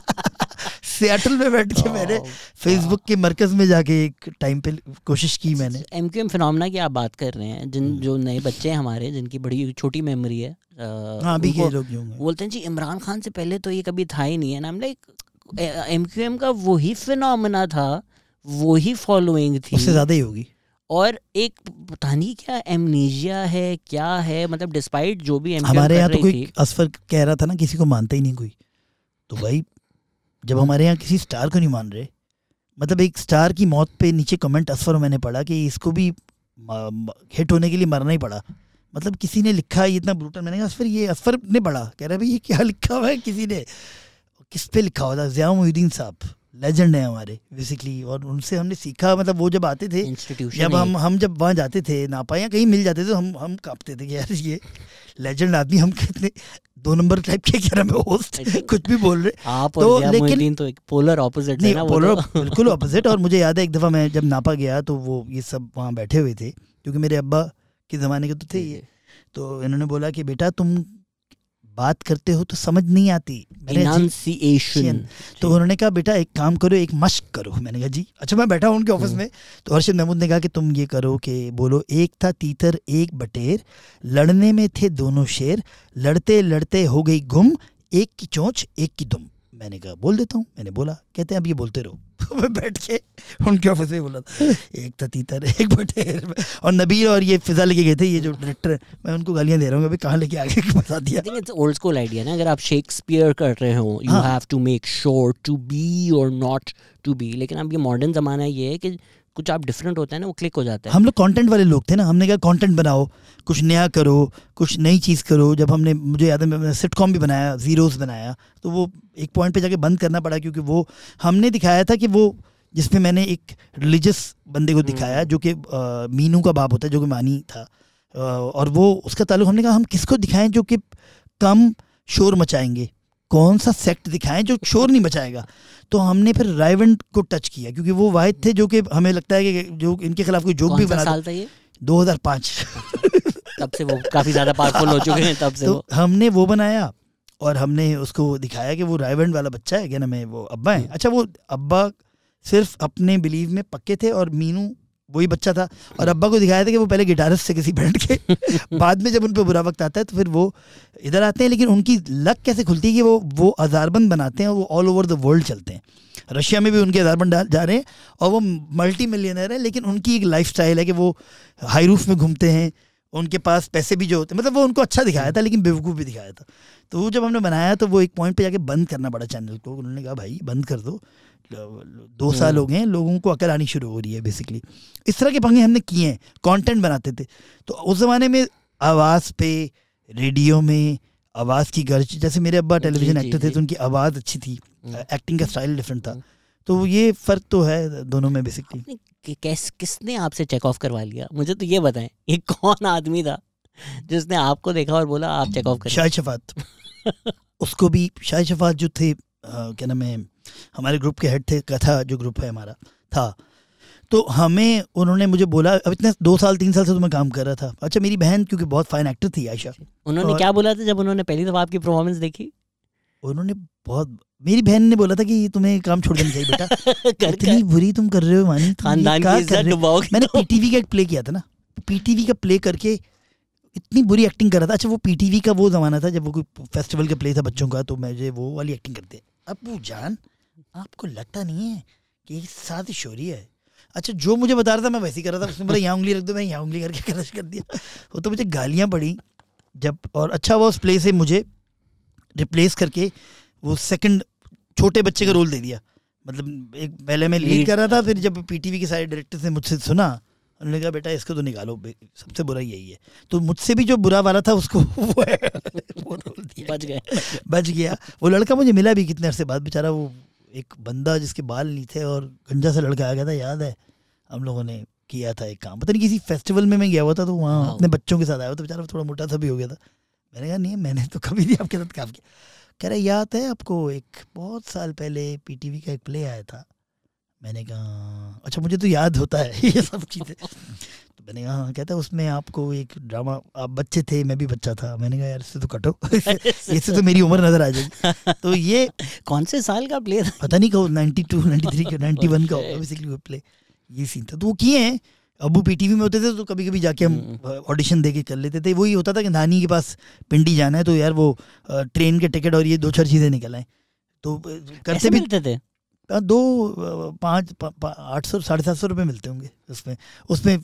सियाटल में बैठ के मैंने फेसबुक के मरकज में जाके एक टाइम पे कोशिश की मैंने। एम क्यू एम फिनोमना की आप बात कर रहे हैं जिन हम्म। जो नए बच्चे हैं हमारे जिनकी बड़ी छोटी मेमोरी है हाँ अभी के लोग बोलते हैं जी इमरान खान से पहले तो ये कभी था ही नहीं है। ना लाइक एम क्यू एम का वही फिनोमना था वही फॉलोइंग थी। उससे ज़्यादा ही होगी। और एक पता नहीं क्या एमनीजिया है क्या है मतलब डिस्पाइट जो भी हमारे यहाँ तो कोई असफर कह रहा था ना किसी को मानता ही नहीं कोई। तो भाई जब हमारे यहाँ किसी स्टार को नहीं मान रहे मतलब एक स्टार की मौत पे नीचे कमेंट असफर मैंने पढ़ा कि इसको भी हिट होने के लिए मरना ही पड़ा। मतलब किसी ने लिखा ये इतना ब्रूटल मैंने कहा असफर ये असफर ने पढ़ा। कह रहा भाई ये क्या लिखा हुआ है किसी ने? किस पे लिखा हुआ था? जिया मोहुद्दीन साहब लेजेंड है हमारे बेसिकली और उनसे हमने सीखा मतलब वो जब आते थे जब हम हम जब वहाँ जाते थे नापा या कहीं मिल जाते थे तो हम हम कांपते थे कि यार ये लेजेंड आदमी हम कितने दो नंबर टाइप के क्या मैं होस्ट कुछ भी बोल रहे। आप तो लेकिन तो एक पोलर ऑपोजिट नहीं पोलर तो। बिल्कुल ऑपोजिट और मुझे याद है एक दफ़ा मैं जब नापा गया तो वो ये सब वहाँ बैठे हुए थे क्योंकि मेरे अब्बा के ज़माने के तो थे ये। तो इन्होंने बोला कि बेटा तुम बात करते हो तो समझ नहीं आती। तो उन्होंने कहा बेटा एक काम करो एक मश्क करो। मैंने कहा जी अच्छा मैं बैठा हूँ उनके ऑफ़िस हम्म। में। तो हर्षद महमूद ने कहा कि तुम ये करो कि बोलो एक था तीतर एक बटेर लड़ने में थे दोनों शेर लड़ते लड़ते हो गई गुम एक की चोंच एक की दुम। मैंने कहा बोल देता हूँ। मैंने बोला कहते हैं अब ये बोलते रहो। तो मैं बैठ के उनके ऑफ़िस में बोला था एक था तीतर एक बटेर और नबीर और ये फिजा लेके गए थे ये जो डायरेक्टर है मैं उनको गालियाँ दे रहा हूँ अभी कहाँ लेके आगे बता दिया। इट्स ओल्ड स्कूल आइडिया ना अगर आप शेक्सपियर कर रहे हो you. Have to make sure to be और नॉट टू बी लेकिन अब ये मॉडर्न जमाना ये है कि कुछ आप डिफरेंट होता है ना वो क्लिक हो जाता है। हम लोग कंटेंट वाले लोग थे ना हमने कहा कंटेंट बनाओ कुछ नया करो कुछ नई चीज़ करो। जब हमने मुझे याद है मैंने सिटकॉम भी बनाया जीरोस बनाया तो वो एक पॉइंट पे जाके बंद करना पड़ा क्योंकि वो हमने दिखाया था कि वो जिसमें मैंने एक रिलीजियस बंदे को दिखाया जो कि मीनू का बाप होता है जो कि मानी था। अ, और वो उसका ताल्लुक हमने कहा हम किसको दिखाएँ जो कि कम शोर मचाएँगे? कौन सा सेक्ट दिखाएँ जो शोर नहीं मचाएगा? तो हमने फिर राइवन को टच किया क्योंकि वो वाहिद थे जो कि हमें लगता है कि जो इनके खिलाफ कोई जोक भी बना साल था ये? 2005 तब से वो काफ़ी ज़्यादा पावरफुल हो चुके हैं तब से तो वो। हमने वो बनाया। और हमने उसको दिखाया कि वो राइवेंड वाला बच्चा है क्या नाम है वो अब्बा है। अच्छा वो अब्बा सिर्फ़ अपने बिलीव में पक्के थे और मीनू वही बच्चा था। और अब्बा को दिखाया था कि वो पहले गिटारिस्ट से किसी बैंड के बाद में जब उन पर बुरा वक्त आता है तो फिर वो इधर आते हैं लेकिन उनकी लक कैसे खुलती है कि वो वो अजारबंद बनाते हैं और वो ऑल ओवर द वर्ल्ड चलते हैं। रशिया में भी उनके अजारबंद जा रहे हैं और वो मल्टी मिलियनर है लेकिन उनकी एक लाइफ है कि वो हाई रूफ में घूमते हैं उनके पास पैसे भी जो होते मतलब वो उनको अच्छा दिखाया था लेकिन बेवकूफ़ भी दिखाया था। तो वो जब हमने बनाया तो वो एक पॉइंट पे जाके बंद करना पड़ा चैनल को। उन्होंने कहा भाई बंद कर दो। दो साल हो गए हैं लोगों को अकल आनी शुरू हो रही है बेसिकली इस तरह के पंगे हमने किए हैं कंटेंट बनाते थे। तो उस ज़माने में आवाज़ पे रेडियो में आवाज़ की गर्ज जैसे मेरे अब्बा टेलीविज़न एक्टर थे तो उनकी आवाज़ अच्छी थी। हम्म। एक्टिंग का स्टाइल डिफरेंट था। हम्म। तो ये फ़र्क तो है दोनों में बेसिकली कि- कैस किसने आपसे चेक ऑफ़ करवा लिया? मुझे तो ये बताएँ ये कौन आदमी था जिसने आपको देखा और बोला आप चेक ऑफ़ करें? शाहिद शफात। उसको भी शाहिद शफात जो थे क्या नाम है हमारे ग्रुप के हेड थे कथा जो ग्रुप है हमारा था। तो हमें उन्होंने मुझे बोला अब इतने दो साल तीन साल से तो मैं काम कर रहा था। अच्छा मेरी बहन क्योंकि बहुत फाइन एक्टर थी आयशा। उन्होंने और- क्या बोला था जब उन्होंने पहली दफ़ा आपकी परफॉर्मेंस देखी? उन्होंने बहुत मेरी बहन ने बोला था कि तुम्हें काम छोड़ देना चाहिए बेटा। इतनी बुरी तुम कर रहे हो मानी। खानदान की इज़्ज़त डुबाओगे मैंने तो। पीटीवी का एक प्ले किया था ना। पीटीवी का प्ले करके इतनी बुरी एक्टिंग कर रहा था। अच्छा वो पीटीवी का वो जमाना था जब वो कोई फेस्टिवल का प्ले था बच्चों का तो मुझे वो वाली एक्टिंग करते। अब जान आपको लगता नहीं है कि साजिश हो रही है? अच्छा जो मुझे बता रहा था मैं वैसे ही कर रहा था। उसने बोला यहाँ उंगली रख दो मैं यहाँ उंगली करके क्रश कर दिया। वो तो मुझे गालियाँ पड़ी जब और अच्छा हुआ उस प्ले से मुझे रिप्लेस करके वो सेकंड छोटे बच्चे का रोल दे दिया। मतलब एक पहले मैं लीड कर रहा था फिर जब पीटीवी के सारे डायरेक्टर ने मुझसे सुना उन्होंने कहा बेटा इसको तो निकालो सबसे बुरा यही है। तो मुझसे भी जो बुरा वाला था उसको वो वो रोल दिया। बच गए। बच गया। वो लड़का मुझे मिला भी कितने अरसे बाद बेचारा वो एक बंदा जिसके बाल नहीं थे और गंजा सा लड़का आ गया था याद है? हम लोगों ने किया था एक काम। पता नहीं किसी फेस्टिवल में मैं गया हुआ था तो वहाँ। अपने बच्चों के साथ आया हुआ था बेचारा थोड़ा मोटा सा भी हो गया था। मैंने कहा नहीं मैंने तो कभी नहीं आपके साथ काम किया। कह रहा याद है आपको एक बहुत साल पहले पीटीवी का एक प्ले आया था? मैंने कहा अच्छा मुझे तो याद होता है ये सब चीज़ें। तो मैंने कहा हाँ कहता उसमें आपको एक ड्रामा आप बच्चे थे मैं भी बच्चा था। मैंने कहा यार इससे तो कटो। इससे तो मेरी उम्र नज़र आ जाएगी। तो ये कौन से साल का प्ले था? पता नहीं कहो 92 93 का 91 का होगा बेसिकली वो प्ले ये सीन था। तो वो किए हैं अबू पीटीवी में होते थे तो कभी कभी जाके हम। ऑडिशन दे के कर लेते थे। वही होता था कि नानी के पास पिंडी जाना है तो यार वो ट्रेन के टिकट और ये दो चार चीज़ें निकल आए। तो करते भी मिलते थे? दो पाँच आठ सौ साढ़े सात सौ रुपये मिलते होंगे उसमें। उसमें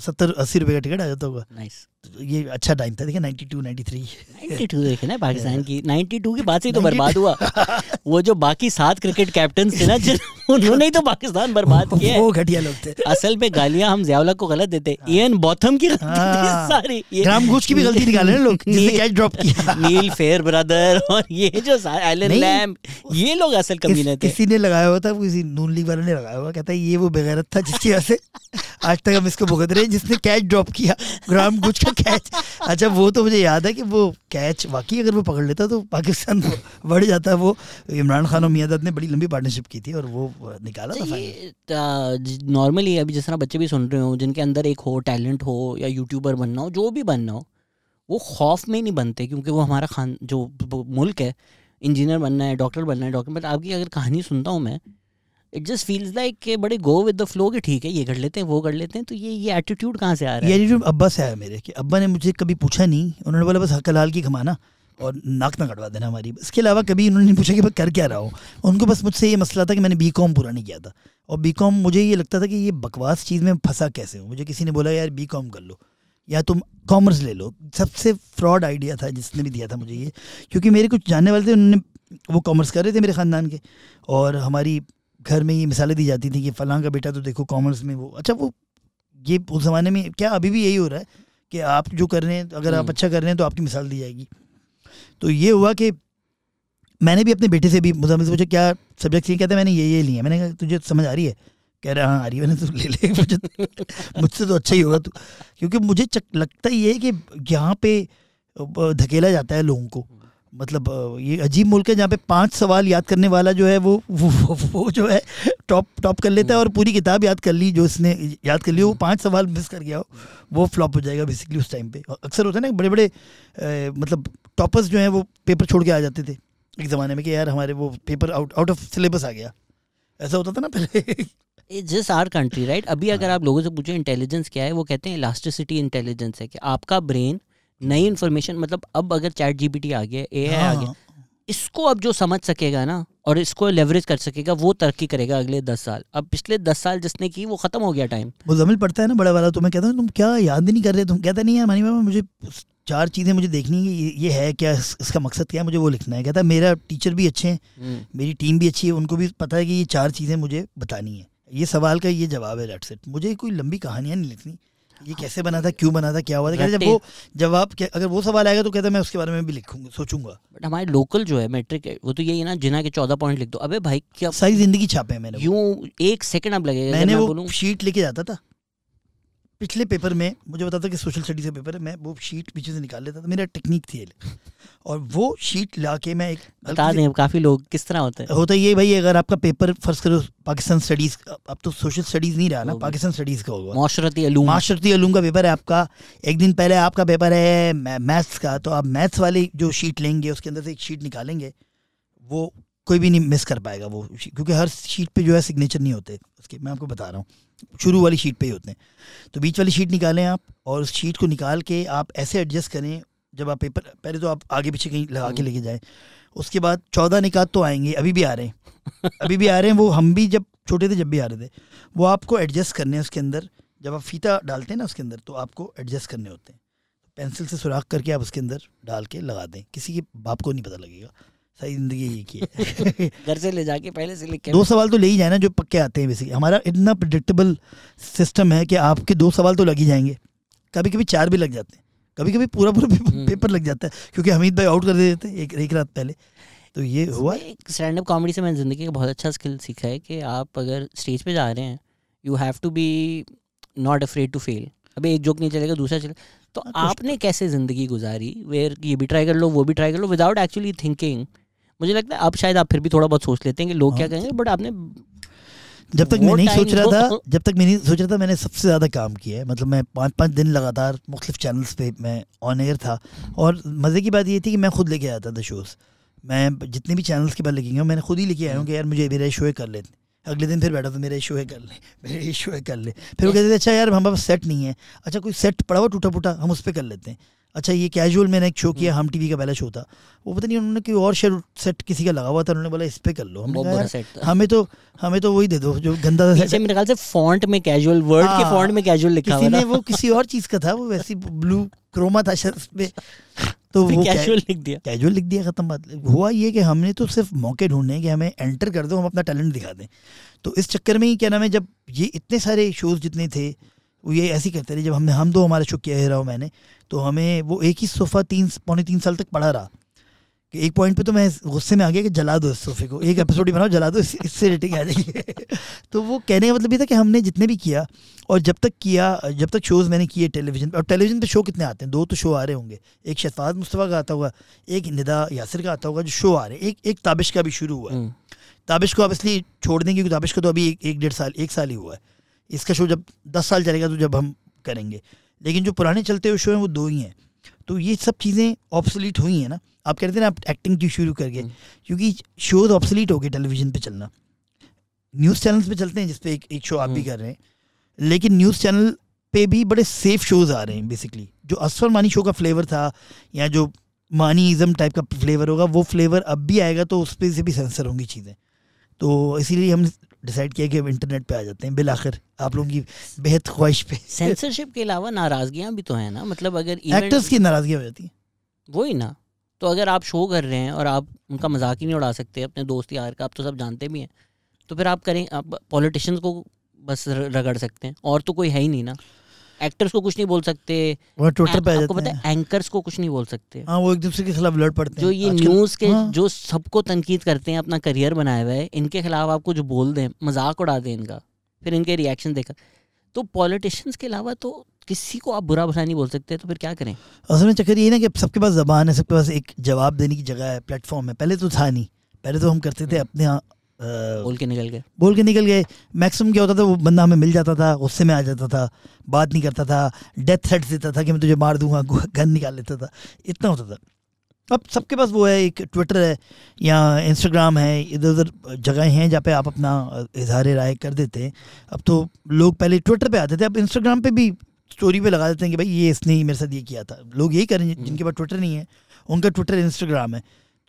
सत्तर अस्सी रुपये का टिकट आ जाता होगा। नाइस तो ये अच्छा टाइम था देखिए नाइन्टी टू नाइन्टी थ्री 92 देखे ना पाकिस्तान की। 92 के बाद से ही तो बर्बाद हुआ। वो जो बाकी सात क्रिकेट कैप्टन थे ना जिन उन्होंने ही तो पाकिस्तान बर्बाद किया वो घटिया लोग थे। असल में गालियाँ हम जयावला को गलत देते। इयन बॉथम की हाँ। सारी। ग्राम घोष की भी गलती निकाले ना लोग जिसने कैच ड्रॉप किया। नील फेयर ब्रदर और ये जो एलन लैम ये लोग असल कमीने थे। किसी ने लगाया हुआ था वो किसी नून लीग वाले ने लगाया हुआ कहता है ये वो बेगैरत था जिसकी वजह से आज तक हम इसको भुगत रहे हैं जिसने कैच ड्रॉप किया ग्राम गुज का कैच अच्छा वो तो मुझे याद है कि वो कैच वाकई अगर वो पकड़ लेता तो पाकिस्तान बढ़ जाता वो। इमरान खान और मियादाद ने बड़ी लंबी पार्टनरशिप की थी और वो निकाला था नॉर्मली अभी जिस तरह बच्चे भी सुन रहे हो जिनके अंदर एक हो टैलेंट हो या यूट्यूबर बनना हो जो भी बनना हो वो खौफ में नहीं बनते क्योंकि वो हमारा खान जो मुल्क है इंजीनियर बनना है, डॉक्टर बनना है, डॉक्टर बट आपकी अगर कहानी सुनता हूँ मैं इट जस्ट फील्स लाइक कि बड़े गो विद द फ्लो के ठीक है, ये कर लेते हैं, वो कर लेते हैं तो ये ये एटीट्यूड कहाँ से आ रहा ये है एटीट्यूड अब्बा से आया मेरे, कि अब्बा ने मुझे कभी पूछा नहीं, उन्होंने बोला बस हक हलाल की कमाना और नाक ना कटवा देना हमारी। इसके अलावा कभी उन्होंने नहीं पूछा कि मैं कर क्या रहा हूँ। उनको बस मुझसे ये मसला था कि मैंने बी कॉम पूरा नहीं किया था। और बी कॉम मुझे ये लगता था कि ये बकवास चीज़ में फंसा कैसे हूँ? मुझे किसी ने बोला, यार बी कॉम कर लो। या तुम कॉमर्स ले लो। सबसे फ्रॉड आइडिया था जिसने भी दिया था मुझे ये क्योंकि मेरे कुछ जानने वाले थे उन्होंने वो कॉमर्स कर रहे थे मेरे ख़ानदान के। और हमारी घर में ये मिसालें दी जाती थी कि फ़लाँ का बेटा तो देखो कॉमर्स में वो अच्छा वो ये उस ज़माने में क्या अभी भी यही हो रहा है कि आप जो कर रहे हैं अगर आप हम्म। अच्छा कर रहे हैं तो आपकी मिसाल दी जाएगी। तो ये हुआ कि मैंने भी अपने बेटे से भी मुजामिल से पूछा क्या सब्जेक्ट लिए कहते मैंने ये ये लिए मैंने कहा तुझे समझ आ रही है? कह रहा हाँ रही है तो ले ले मुझे मुझसे तो अच्छा ही होगा तू। क्योंकि मुझे चक, लगता ये है कि यहाँ पे धकेला जाता है लोगों को। मतलब ये अजीब मुल्क है जहाँ पे पाँच सवाल याद करने वाला जो है वो वो, वो, जो है टॉप टॉप कर लेता है और पूरी किताब याद कर ली जो इसने याद कर ली वो पाँच सवाल मिस कर गया हो वो फ्लॉप हो जाएगा बेसिकली उस टाइम पे। अक्सर होता है ना बड़े बड़े अ, मतलब टॉपर्स जो हैं वो पेपर छोड़ के आ जाते थे एक ज़माने में कि यार हमारे वो paper out out of syllabus आ गया। ऐसा होता था ना पहले? It's just our country right अभी अगर हाँ। आप लोगों से पूछो इंटेलिजेंस क्या है वो कहते हैं इलास्टिसिटी इंटेलिजेंस है कि आपका ब्रेन नई इन्फॉर्मेशन मतलब अब अगर चैट जीपीटी आ गया ए आ गया हाँ, इसको अब जो समझ सकेगा ना और इसको लेवरेज कर सकेगा वो तरक्की करेगा अगले दस साल। अब पिछले दस साल जिसने की वो खत्म हो गया टाइम मुजम्मिल पढ़ता है ना बड़ा वाला तो मैं कहता हूँ तुम क्या याद नहीं कर रहे तुम कहता नहीं यार मानी बाबा मुझे चार चीज़ें मुझे देखनी है ये, ये है क्या इसका मकसद क्या है मुझे वो लिखना है। कहता है मेरा टीचर भी अच्छे हैं मेरी टीम भी अच्छी है उनको भी पता है कि ये चार चीज़ें मुझे बतानी है। ये सवाल का ये जवाब है डेट्स इट मुझे कोई लंबी कहानियाँ नहीं लिखनी। ये कैसे बना था क्यों बना था क्या हुआ था? जब वो जवाब आप अगर वो सवाल आएगा तो कहता है मैं उसके बारे में भी लिखूँगा सोचूँगा। बट हमारे लोकल जो है मेट्रिक है वो तो यही है ना जिना के चौदह पॉइंट लिख दो। अबे भाई क्या सारी ज़िंदगी छापे हैं मैंने। यूँ एक सेकंड अब लगेगा मैंने मैं वो शीट लेके जाता था। पिछले पेपर में मुझे बताता कि सोशल स्टडीज़ का पेपर है मैं वो शीट पीछे से निकाल लेता था मेरा टेक्निक थी और वो शीट ला के मैं एक बता दें काफ़ी लोग किस तरह होते हैं? होता ये भाई अगर आपका पेपर फ़र्ज़ करो पाकिस्तान स्टडीज़ अब तो सोशल स्टडीज़ नहीं रहा ना पाकिस्तान स्टडीज़ का होगा। माशरती अलूम माशरती अलूम का पेपर है आपका एक दिन पहले आपका पेपर है मैथ्स का तो आप मैथ्स वाली जो शीट लेंगे उसके अंदर से एक शीट निकालेंगे वो कोई भी नहीं मिस कर पाएगा वो क्योंकि हर शीट पे जो है सिग्नेचर नहीं होते उसके मैं आपको बता रहा हूँ। शुरू वाली शीट पे ही होते हैं। तो बीच वाली शीट निकालें आप और उस शीट को निकाल के आप ऐसे एडजस्ट करें जब आप पेपर पहले तो आप आगे पीछे कहीं लगा के। लेके जाएँ। उसके बाद चौदह निकात तो आएँगे अभी भी आ रहे हैं। अभी भी आ रहे हैं वो हम भी जब छोटे थे जब भी आ रहे थे वो आपको एडजस्ट करने हैं उसके अंदर। जब आप फीता डालते हैं ना उसके अंदर तो आपको एडजस्ट करने होते हैं। पेंसिल से सुराख करके आप उसके अंदर डाल के लगा दें। किसी के बाप को नहीं पता लगेगा। सारी ज़िंदगी यही की। घर से ले जाके पहले से लिख के दो सवाल तो ले ही जाए ना जो पक्के आते हैं बेसिकली हमारा इतना प्रिडिक्टेबल सिस्टम है कि आपके दो सवाल तो लग ही जाएँगे। कभी कभी चार भी लग जाते हैं। कभी कभी पूरा पूरा पेपर, हम्म। लग जाता है क्योंकि हमीद भाई आउट कर देते हैं एक एक रात पहले। तो ये हुआ। एक स्टैंड अप कॉमेडी से मैंने ज़िंदगी का बहुत अच्छा स्किल सीखा है कि आप अगर स्टेज पे जा रहे हैं you have to be not afraid to fail अभी एक जोक नहीं चलेगा दूसरा चलेगा तो हाँ, आपने कैसे ज़िंदगी गुजारी? वेयर ये भी ट्राई कर लो वो भी ट्राई कर लो विदाउट एक्चुअली थिंकिंग मुझे लगता है अब शायद आप फिर भी थोड़ा बहुत सोच लेते हैं कि लोग क्या हाँ, कहेंगे बट आपने जब तक मैं नहीं सोच रहा था जब तक मैं नहीं सोच रहा था मैंने सबसे ज़्यादा काम किया है। मतलब मैं पाँच पाँच दिन लगातार मुख्तलिफ़ चैनल्स पे मैं ऑन एयर था। और मज़े की बात ये थी कि मैं खुद लेके आया था द शोज़ मैं जितने भी चैनल्स के बाद लेके गया हूँ मैंने खुद ही लेके आया हूँ कि यार मुझे मेरा शो कर लेते अगले दिन फिर बैठा तो मेरा शो है कर ले मेरा शो है कर ले। फिर वो कहते थे अच्छा यार हमारे पास सेट नहीं है। अच्छा कोई सेट पड़ा हुआ टूटा फूटा हम उस पर कर लेते हैं। अच्छा ये कैजुअल मैंने एक शो किया हम टीवी का पहला शो था। वो पता नहीं उन्होंने कोई और सेट किसी का लगा हुआ था उन्होंने बोला इस पे कर लो। हमने था। हमें तो हमें तो वही दे दो जो गंदा सेट मेरे ख्याल से फॉन्ट में कैजुअल वर्ड के हाँ, फॉन्ट में कैजुअल लिखा हुआ था। वो किसी और चीज़ का था वो वैसी ब्लू क्रोमा था शायद पे। तो वो कैजुअल लिख दिया। कैजुअल लिख दिया खत्म बात। हुआ ये कि हमने तो सिर्फ़ मौके ढूँढने हैं कि हमें एंटर कर दो हम अपना टैलेंट दिखा दें। तो इस चक्कर में ही क्या नाम है जब ये इतने सारे शोज़ जितने थे वो ये ऐसे ही करते रहे जब हमने हम दो हमारे शो किया है राव मैंने तो हमें वो एक ही सोफ़ा तीन पौने तीन साल तक पड़ा रहा। कि एक पॉइंट पे तो मैं गुस्से में आ गया कि जला दो इस सोफे को एक एपिसोड ही बनाओ जला दो इस- इससे रेटिंग आ जाएगी। तो वो कहने का मतलब ये था कि हमने जितने भी किया और जब तक किया जब तक शोज़ मैंने किए टेलीविज़न पे और टेलीविज़न पे शो कितने आते हैं? दो तो शो आ रहे होंगे। एक शहफाज मुस्तफ़ा का आता होगा एक निदा यासिर का आता होगा जो शो आ रहे हैं। एक एक ताबिश का भी शुरू हुआ है। हम्म, ताबिश को आप इसलिए छोड़ देंगे क्योंकि ताबिश का तो अभी एक, एक डेढ़ साल एक साल ही हुआ है। इसका शो जब दस साल चलेगा तो जब हम करेंगे। लेकिन जो पुराने चलते हुए शो हैं वो दो ही हैं। तो ये सब चीज़ें ऑप्सलीट हुई हैं ना। आप कहते हैं ना आप एक्टिंग की शुरू करके। हम्म। क्योंकि शोज़ ऑब्सोलीट हो गए टेलीविज़न पे चलना। न्यूज़ चैनल्स पे चलते हैं जिसपे एक एक शो आप भी हम्म। कर रहे हैं। लेकिन न्यूज़ चैनल पे भी बड़े सेफ़ शोज़ आ रहे हैं बेसिकली जो असफर मानी शो का फ्लेवर था या जो मानी इज़म टाइप का फ्लेवर होगा वो फ्लेवर अब भी आएगा तो उस पर से भी सेंसर होंगी चीज़ें। तो इसीलिए हम डिसाइड किया कि हम इंटरनेट पे आ जाते हैं बिल आखिर आप लोगों की बेहद ख्वाहिश पे। सेंसरशिप के अलावा नाराज़गियाँ भी तो हैं ना मतलब अगर एक्टर्स की नाराज़गी हो जाती है। वही ना तो अगर आप शो कर रहे हैं और आप उनका मज़ाक ही नहीं उड़ा सकते अपने दोस्त यार का आप तो सब जानते भी हैं तो फिर आप करें आप पॉलिटिशियंस को बस रगड़ सकते हैं और तो कोई है ही नहीं ना। एक्टर्स को कुछ नहीं बोल सकते। वो ट्विटर पे आपको पता है एंकर्स को कुछ नहीं बोल सकते। हाँ वो एक दूसरे के खिलाफ लड़ पड़ते हैं। जो ये न्यूज़ के हाँ। जो सबको तनकीद करते हैं अपना करियर बनाया हुआ है इनके खिलाफ आप कुछ बोल दें मज़ाक उड़ा दें इनका फिर इनके रिएक्शन देखा। तो पॉलिटिशियंस के अलावा तो किसी को आप बुरा भला नहीं बोल सकते तो फिर क्या करें? असल में चक्कर ये ना कि सबके पास जबान है सबके पास एक जवाब देने की जगह है प्लेटफॉर्म है। पहले तो था नहीं। पहले तो हम करते थे अपने यहाँ अ, बोल के निकल गए। बोल के निकल गए। मैक्सिमम क्या होता था वो बंदा हमें मिल जाता था गुस्से में आ जाता था बात नहीं करता था डेथ थ्रेट्स देता था कि मैं तुझे मार दूँगा गन निकाल लेता था। इतना होता था। अब सबके पास वो है एक ट्विटर है या इंस्टाग्राम है इधर उधर जगह हैं जहाँ पे आप अपना इजहार राय कर देते हैं। अब तो लोग पहले ट्विटर पे आते थे अब इंस्टाग्राम पे भी स्टोरी पे लगा देते हैं कि भाई ये इसने ही मेरे साथ ये किया था। लोग यही करें जिनके पास ट्विटर नहीं है उनका ट्विटर इंस्टाग्राम है।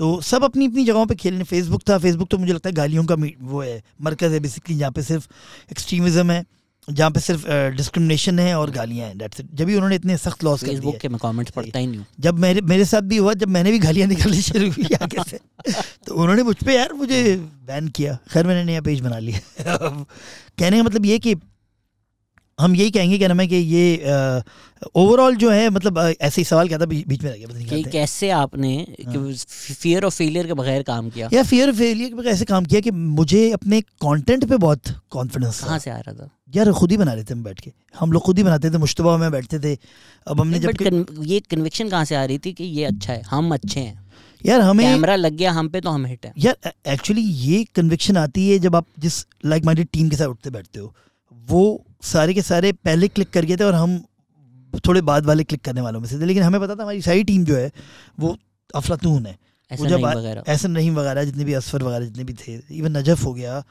तो सब अपनी अपनी जगहों पे खेलने फेसबुक था फेसबुक तो मुझे लगता है गालियों का वो है मरकज़ है बेसिकली जहाँ पे सिर्फ़ एक्सट्रीमिज़म है जहाँ पे सिर्फ़ डिस्क्रिमिनेशन है और गालियाँ हैं डेट्स जब भी उन्होंने इतने सख्त लॉस कर फेसबुक के मैं कमेंट्स पढ़ता ही नहीं जब मेरे मेरे साथ भी हुआ जब मैंने भी गालियाँ निकालनी शुरू की आगे से तो उन्होंने मुझ पर यार मुझे बैन किया। खैर मैंने नया पेज बना लिया। कहने का मतलब ये कि हम यही कहेंगे क्या नाम है कि ये ओवरऑल जो है मतलब ऐसे ही सवाल क्या था बीच में रह गया कि कैसे आपने। फियर ऑफ़ फेलियर के बगैर काम किया? या फियर ऑफ़ फेलियर के कैसे काम किया कि मुझे अपने कंटेंट पे बहुत कॉन्फिडेंस कहाँ से आ रहा था? यार खुद ही बना रहे थे हम बैठ के। हम लोग खुद ही बनाते थे मुश्तबा में बैठते थे। अब हमने जब कन- ये कन्विक्शन कहाँ से आ रही थी कि ये अच्छा है हम अच्छे हैं? यार हमें कैमरा लग गया हम पे तो हम हिट है। यार एक्चुअली ये कन्विक्शन आती है जब आप जिस लाइक माइंडेड टीम के साथ उठते बैठते हो। वो सारे के सारे पहले क्लिक कर गए थे और हम थोड़े बाद वाले क्लिक करने वालों में से थे। लेकिन हमें पता था हमारी सारी टीम जो है वो अफलातून है। ऐसा वो जब नहीं वगैरह। ऐसा नहीं वगैरह जितने भी असफर वगैरह जितने भी थे इवन नजफ हो गया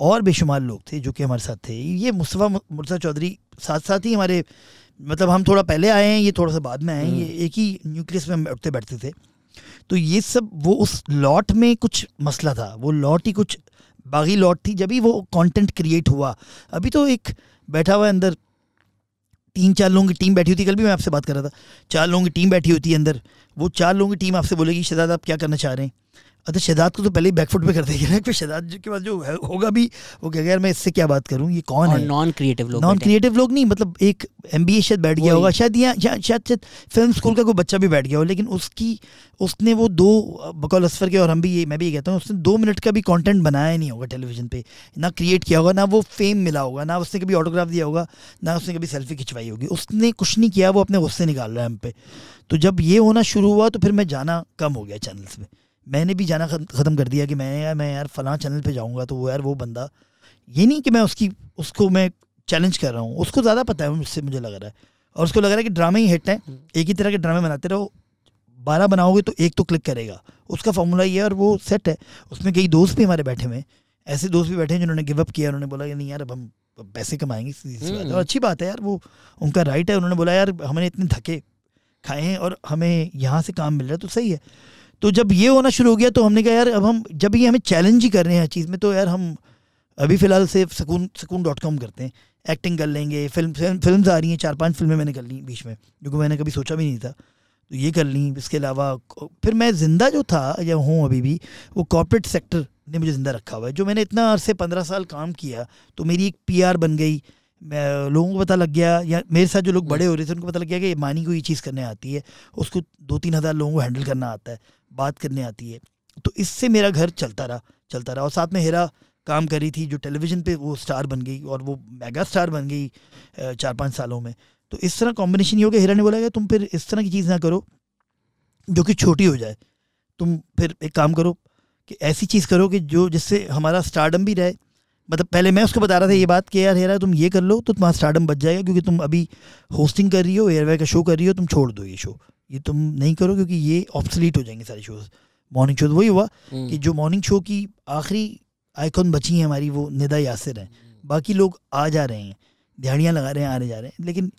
और बेशुमार लोग थे जो कि हमारे साथ थे। ये मुस्तफ़ा मुर्सा चौधरी साथ साथ ही हमारे मतलब हम थोड़ा पहले आए हैं ये थोड़ा सा बाद में आए हैं ये एक ही न्यूक्लियस में हम उठते बैठते थे। तो ये सब वो उस लॉट में कुछ मसला था। वो लॉट ही कुछ बागी लॉट थी जब ही वो कंटेंट क्रिएट हुआ। अभी तो एक बैठा हुआ है अंदर। तीन चार लोगों की टीम बैठी हुई थी। कल भी मैं आपसे बात कर रहा था। चार लोगों की टीम बैठी हुई थी अंदर। वो चार लोगों की टीम आपसे बोलेगी, शहजाद, आप क्या करना चाह रहे हैं? अच्छा शहजाद को तो पहले ही बैकफुट पे कर देगी ना फिर शहजाद जो के बाद जो होगा भी वो कहेगा यार मैं इससे क्या बात करूँ? ये कौन है? नॉन क्रिएटिव लोग नॉन क्रिएटिव लोग नहीं मतलब एक एम बी ए शायद बैठ गया होगा शायद या शायद शायद शायद फ़िल्म स्कूल का कोई बच्चा भी बैठ गया हो लेकिन उसकी उसने वो दो बकौल असफर के और हम भी ये मैं भी ये कहता हूँ उसने दो मिनट का भी कॉन्टेंट बनाया नहीं होगा टेलीविज़न पर ना क्रिएट किया होगा ना वो फेम मिला होगा ना उसने कभी ऑटोग्राफ दिया होगा ना उसने कभी सेल्फी खिंचवाई होगी। उसने कुछ नहीं किया वो अपने गुस्से निकाल रहा है हम पे। तो जब ये होना शुरू हुआ तो फिर मैं जाना कम हो गया चैनल्स में। मैंने भी जाना ख़त्म कर दिया कि मैं यार मैं यार फलां चैनल पे जाऊँगा तो वो यार वो बंदा। ये नहीं कि मैं उसकी उसको मैं चैलेंज कर रहा हूँ उसको ज़्यादा पता है मुझसे मुझे लग रहा है। और उसको लग रहा है कि ड्रामे ही हिट हैं एक ही तरह के ड्रामे बनाते रहो। बारह बनाओगे तो एक तो क्लिक करेगा। उसका फॉर्मूला ये है और वो सेट है। उसमें कई दोस्त भी हमारे बैठे हुए हैं। ऐसे दोस्त भी बैठे हैं जिन्होंने गिव अप किया उन्होंने बोला कि नहीं यार अब हम पैसे कमाएँगे और अच्छी बात है यार वो उनका राइट है। उन्होंने बोला यार हमने इतने धके खाए हैं और हमें यहाँ से काम मिल रहा है तो सही है। तो जब ये होना शुरू हो गया तो हमने कहा, यार, अब हम, जब ये हमें चैलेंज ही कर रहे हैं हर चीज़ में तो यार, हम अभी फ़िलहाल से सकून सकून डॉट कॉम करते हैं। एक्टिंग कर लेंगे फ़िल्म फ़िल्म आ रही हैं, चार पाँच फ़िल्में मैंने कर ली बीच में, जो कि मैंने कभी सोचा भी नहीं था। तो ये कर ली, इसके अलावा फिर मैं ज़िंदा जो था, या हूँ अभी भी, वो कॉर्पोरेट सेक्टर ने मुझे ज़िंदा रखा हुआ है, जो मैंने इतना अरसे पंद्रह साल काम किया तो मेरी एक पीआर बन गई लोगों को पता लग गया, या मेरे साथ जो लोग बड़े हो रहे थे, उनको पता लग गया कि मानी को ये चीज़ करने आती है, उसको दो तीन हज़ार लोगों को हैंडल करना आता है, बात करने आती है। तो इससे मेरा घर चलता रहा चलता रहा। और साथ में हेरा काम करी थी, जो टेलीविज़न पे वो स्टार बन गई, और वो मेगा स्टार बन गई चार पाँच सालों में। तो इस तरह कॉम्बिनेशन ये हो गया। हेरा ने बोला कि तुम फिर इस तरह की चीज़ ना करो, जो कि छोटी हो जाए। तुम फिर एक काम करो कि ऐसी चीज़ करो कि जो जिससे हमारा स्टारडम भी रहे मतलब पहले मैं उसको बता रहा था ये बात कि यार हेरा तुम ये कर लो तो तुम्हारा स्टार्डम बच जाएगा क्योंकि तुम अभी होस्टिंग कर रही हो एयरवे का शो कर रही हो तुम छोड़ दो ये शो ये तुम नहीं करो क्योंकि ये ऑप्सलीट हो जाएँगे सारे शोज़ मॉर्निंग शो वही हुआ हम्म। कि जो मॉर्निंग शो की आखिरी आइकॉन बची है हमारी वो निदा यासिर है। बाकी लोग आ जा रहे हैं दिहाड़ियाँ लगा रहे हैं आने रहे जा रहे हैं। लेकिन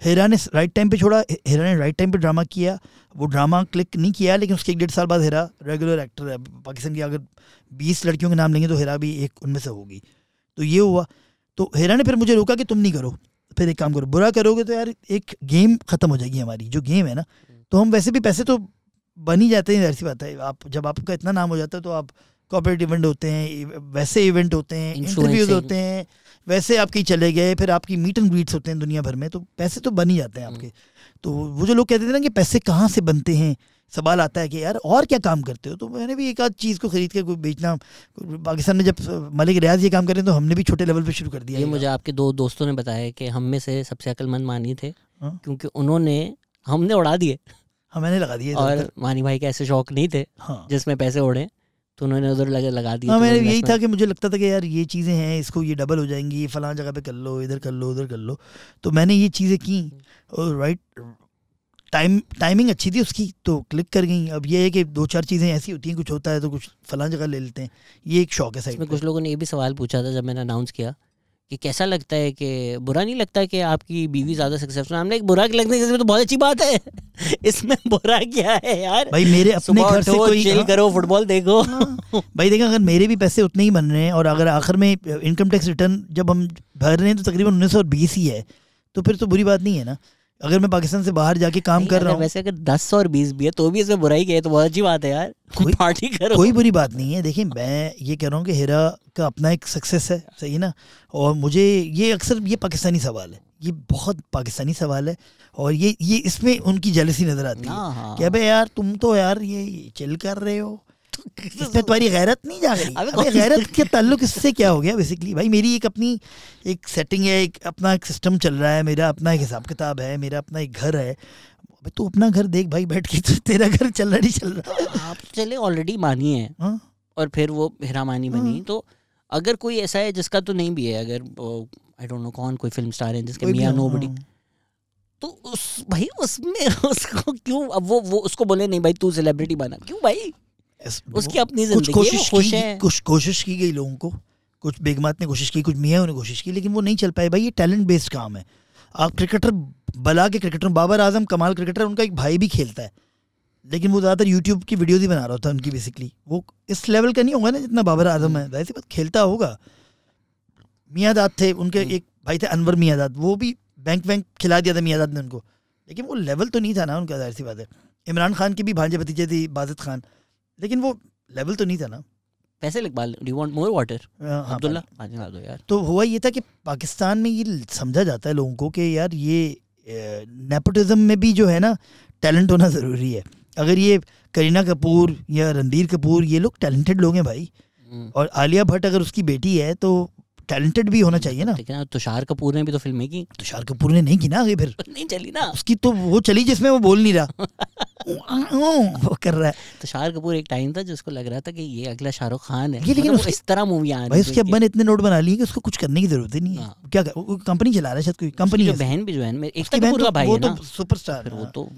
हेरा ने राइट टाइम पे छोड़ा हेरा ने राइट टाइम पे ड्रामा किया। वो ड्रामा क्लिक नहीं किया लेकिन उसके एक डेढ़ साल बाद हेरा रेगुलर एक्टर है। पाकिस्तान की अगर बीस लड़कियों के नाम लेंगे तो हेरा भी एक उनमें से होगी। तो ये हुआ। तो हेरा ने फिर मुझे रोका कि तुम नहीं करो। फिर एक काम करो बुरा करोगे तो यार एक गेम खत्म हो जाएगी हमारी। जो गेम है ना तो हम वैसे भी पैसे तो बन ही जाते हैं ऐसी बात है। आप जब आपका इतना नाम हो जाता है तो आप कॉपरेट इवेंट होते हैं वैसे इवेंट होते हैं इंटरव्यूज़ होते हैं वैसे आप कहीं चले गए फिर आपकी मीट एंड ग्रीट्स होते हैं दुनिया भर में तो पैसे तो बन ही जाते हैं आपके। तो वो जो लोग कहते थे ना कि पैसे कहाँ से बनते हैं सवाल आता है कि यार और क्या काम करते हो? तो मैंने भी एक आध चीज़ को खरीद के कोई बेचना पाकिस्तान में जब मलिक रियाज ये काम करें तो हमने भी छोटे लेवल पे शुरू कर दिया ये मुझे आपके दो दोस्तों ने बताया कि हम में से सबसे अकलमंद मानी थे हाँ? क्योंकि उन्होंने हमने उड़ा दिए। हाँ मैंने लगा दिए और मानी भाई के ऐसे शौक नहीं थे हाँ। जिसमें पैसे उड़े। तो उन्होंने उधर लगे लगा दिया हाँ मैंने यही था कि मुझे लगता था कि यार ये चीज़ें हैं इसको ये डबल हो जाएँगी ये फलां जगह पे कर लो इधर कर लो उधर कर लो। तो मैंने ये चीज़ें की और राइट टाइम टाइमिंग अच्छी थी उसकी तो क्लिक कर गई। अब ये है कि दो चार चीज़ें ऐसी होती हैं कुछ होता है तो कुछ फलां जगह ले लेते हैं। ये एक शौक है साइड में कुछ लोगों ने ये भी सवाल पूछा था जब मैंने अनाउंस किया। कि कैसा लगता है कि बुरा नहीं लगता कि आपकी बीवी ज़्यादा सक्सेसफुल हमने एक बुरा लगने के तो बहुत अच्छी बात है। इसमें बुरा क्या है यार? भाई मेरे अपने घर से कोई चिल हाँ। करो फुटबॉल देखो। हाँ। भाई देखो अगर मेरे भी पैसे उतने ही बन रहे हैं और अगर आखिर में इनकम टैक्स रिटर्न जब हम भर रहे हैं तो तकरीबन उन्नीस ही है। तो फिर तो बुरी बात नहीं है ना? अगर मैं पाकिस्तान से बाहर जाके काम कर रहा हूँ वैसे अगर दस और बीस भी है तो भी इसमें बुराई है तो बहुत अच्छी बात है यार। कोई पार्टी करो। कोई बुरी बात नहीं है। देखिए मैं ये कह रहा हूँ कि हेरा का अपना एक सक्सेस है सही ना? और मुझे ये अक्सर ये पाकिस्तानी सवाल है। ये बहुत पाकिस्तानी सवाल है। और ये ये इसमें उनकी जेलसी नज़र आती है। हाँ, हाँ। कि अबे यार तुम तो यार ये चिल कर रहे हो। इसमें तुम्हारी गैरत नहीं जा रही। अबे गैरत के ताल्लुक इससे क्या हो गया बेसिकली भाई मेरी एक अपनी एक सेटिंग है एक अपना एक सिस्टम चल रहा है मेरा अपना एक हिसाब किताब है मेरा अपना एक घर है। अबे तू अपना घर देख भाई बैठ के तो तेरा घर चल रहा नहीं चल रहा। आप चले ऑलरेडी मानी है। हाँ? और फिर वो हेरा मानी बनी। हाँ। तो अगर कोई ऐसा है जिसका तो नहीं भी है अगर आई डोंट नो कौन कोई फ़िल्म स्टार है जिसके मियाँ नो बड़ी तो उस भाई उसमें उसको क्यों अब वो वो उसको बोले नहीं भाई तू सेलिब्रिटी बना। क्यों भाई? उसकी अपनी कुछ कोशिश की है। कुछ कोशिश की गई लोगों को कुछ बेगमात ने कोशिश की कुछ मियाँ ने कोशिश की लेकिन वो नहीं चल पाए। भाई ये टैलेंट बेस्ड काम है। आप क्रिकेटर बला के क्रिकेटर बाबर आज़म कमाल क्रिकेटर उनका एक भाई भी खेलता है। लेकिन वो ज़्यादातर यूट्यूब की वीडियोज़ ही बना रहा था उनकी बेसिकली वो इस लेवल का नहीं होगा ना जितना बाबर आज़म है। वैसे बात खेलता होगा। मियादाद थे उनके हम्म। एक भाई थे अनवर मियादाद वो भी बैंक वैंक खिला दिया था मियादाद ने उनको। लेकिन वो लेवल तो नहीं था ना उनका ज़ाहिर सी बात है। इमरान खान की भी भांजे भतीजे थी बाजिद खान। लेकिन वो लेवल तो नहीं था ना। पैसे Iqbal do want more water Abdullah पानी दो यार। तो हुआ ये था कि पाकिस्तान में ये समझा जाता है लोगों को कि यार ये नेपोटिज्म में भी जो है ना टैलेंट होना ज़रूरी है। अगर ये करीना कपूर या रणधीर कपूर ये लोग टैलेंटेड लोग हैं भाई। हम्म। और आलिया भट्ट अगर उसकी बेटी है तो टैलेंटेड भी होना चाहिए ना। लेकिन तुषार कपूर ने भी तो फ़िल्में की। तुषार कपूर ने नहीं की ना आगे फिर। नहीं चली ना। उसकी तो वो चली जिसमें वो बोल नहीं रहा। वो कर रहा है। तुषार कपूर एक टाइम था जिसको लग रहा था कि ये अगला शाहरुख खान है। ये लेकिन मतलब इस तरह मूवी आ भाई उसके अब्बा ने इतने नोट बना लिए कि उसको कुछ करने की ज़रूरत ही नहीं है। हाँ। क्या कंपनी चला रहा है शायद कोई। कंपनी बहन भी जो है एक बहन तो भाई वो तो सुपरस्टार वो तो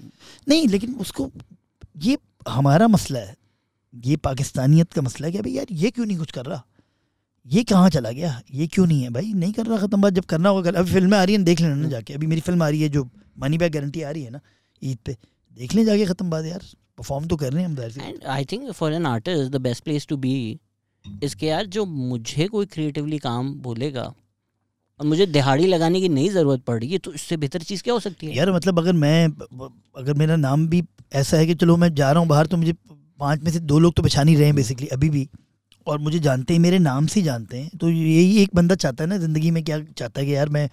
नहीं लेकिन उसको ये हमारा मसला है। ये पाकिस्तानियत का मसला है कि भाई यार ये क्यों नहीं कुछ कर रहा? ये कहाँ चला गया? ये क्यों नहीं है भाई? नहीं कर रहा ख़त्म बात। जब करना होगा अभी फ़िल्में आ रही हैं देख लेना ना जाके। अभी मेरी फ़िल्म आ रही है जो मनी बैक गारंटी आ रही है ना ईद पे। देख लें जाके ख़त्म बात यार। परफॉर्म तो कर रहे हैं हम and I think for an artist the best place to be इसके यार जो मुझे कोई क्रिएटिवली काम बोलेगा और मुझे दिहाड़ी लगाने की नहीं ज़रूरत पड़ रही है तो इससे बेहतर चीज़ क्या हो सकती है? यार मतलब अगर मैं अगर मेरा नाम भी ऐसा है कि चलो मैं जा रहा हूँ बाहर तो मुझे पाँच में से दो लोग तो पहचान ही रहे हैं बेसिकली अभी भी। और मुझे जानते हैं, मेरे नाम से जानते हैं। तो यही एक बंदा चाहता है ना ज़िंदगी में, क्या चाहता है कि यार मैं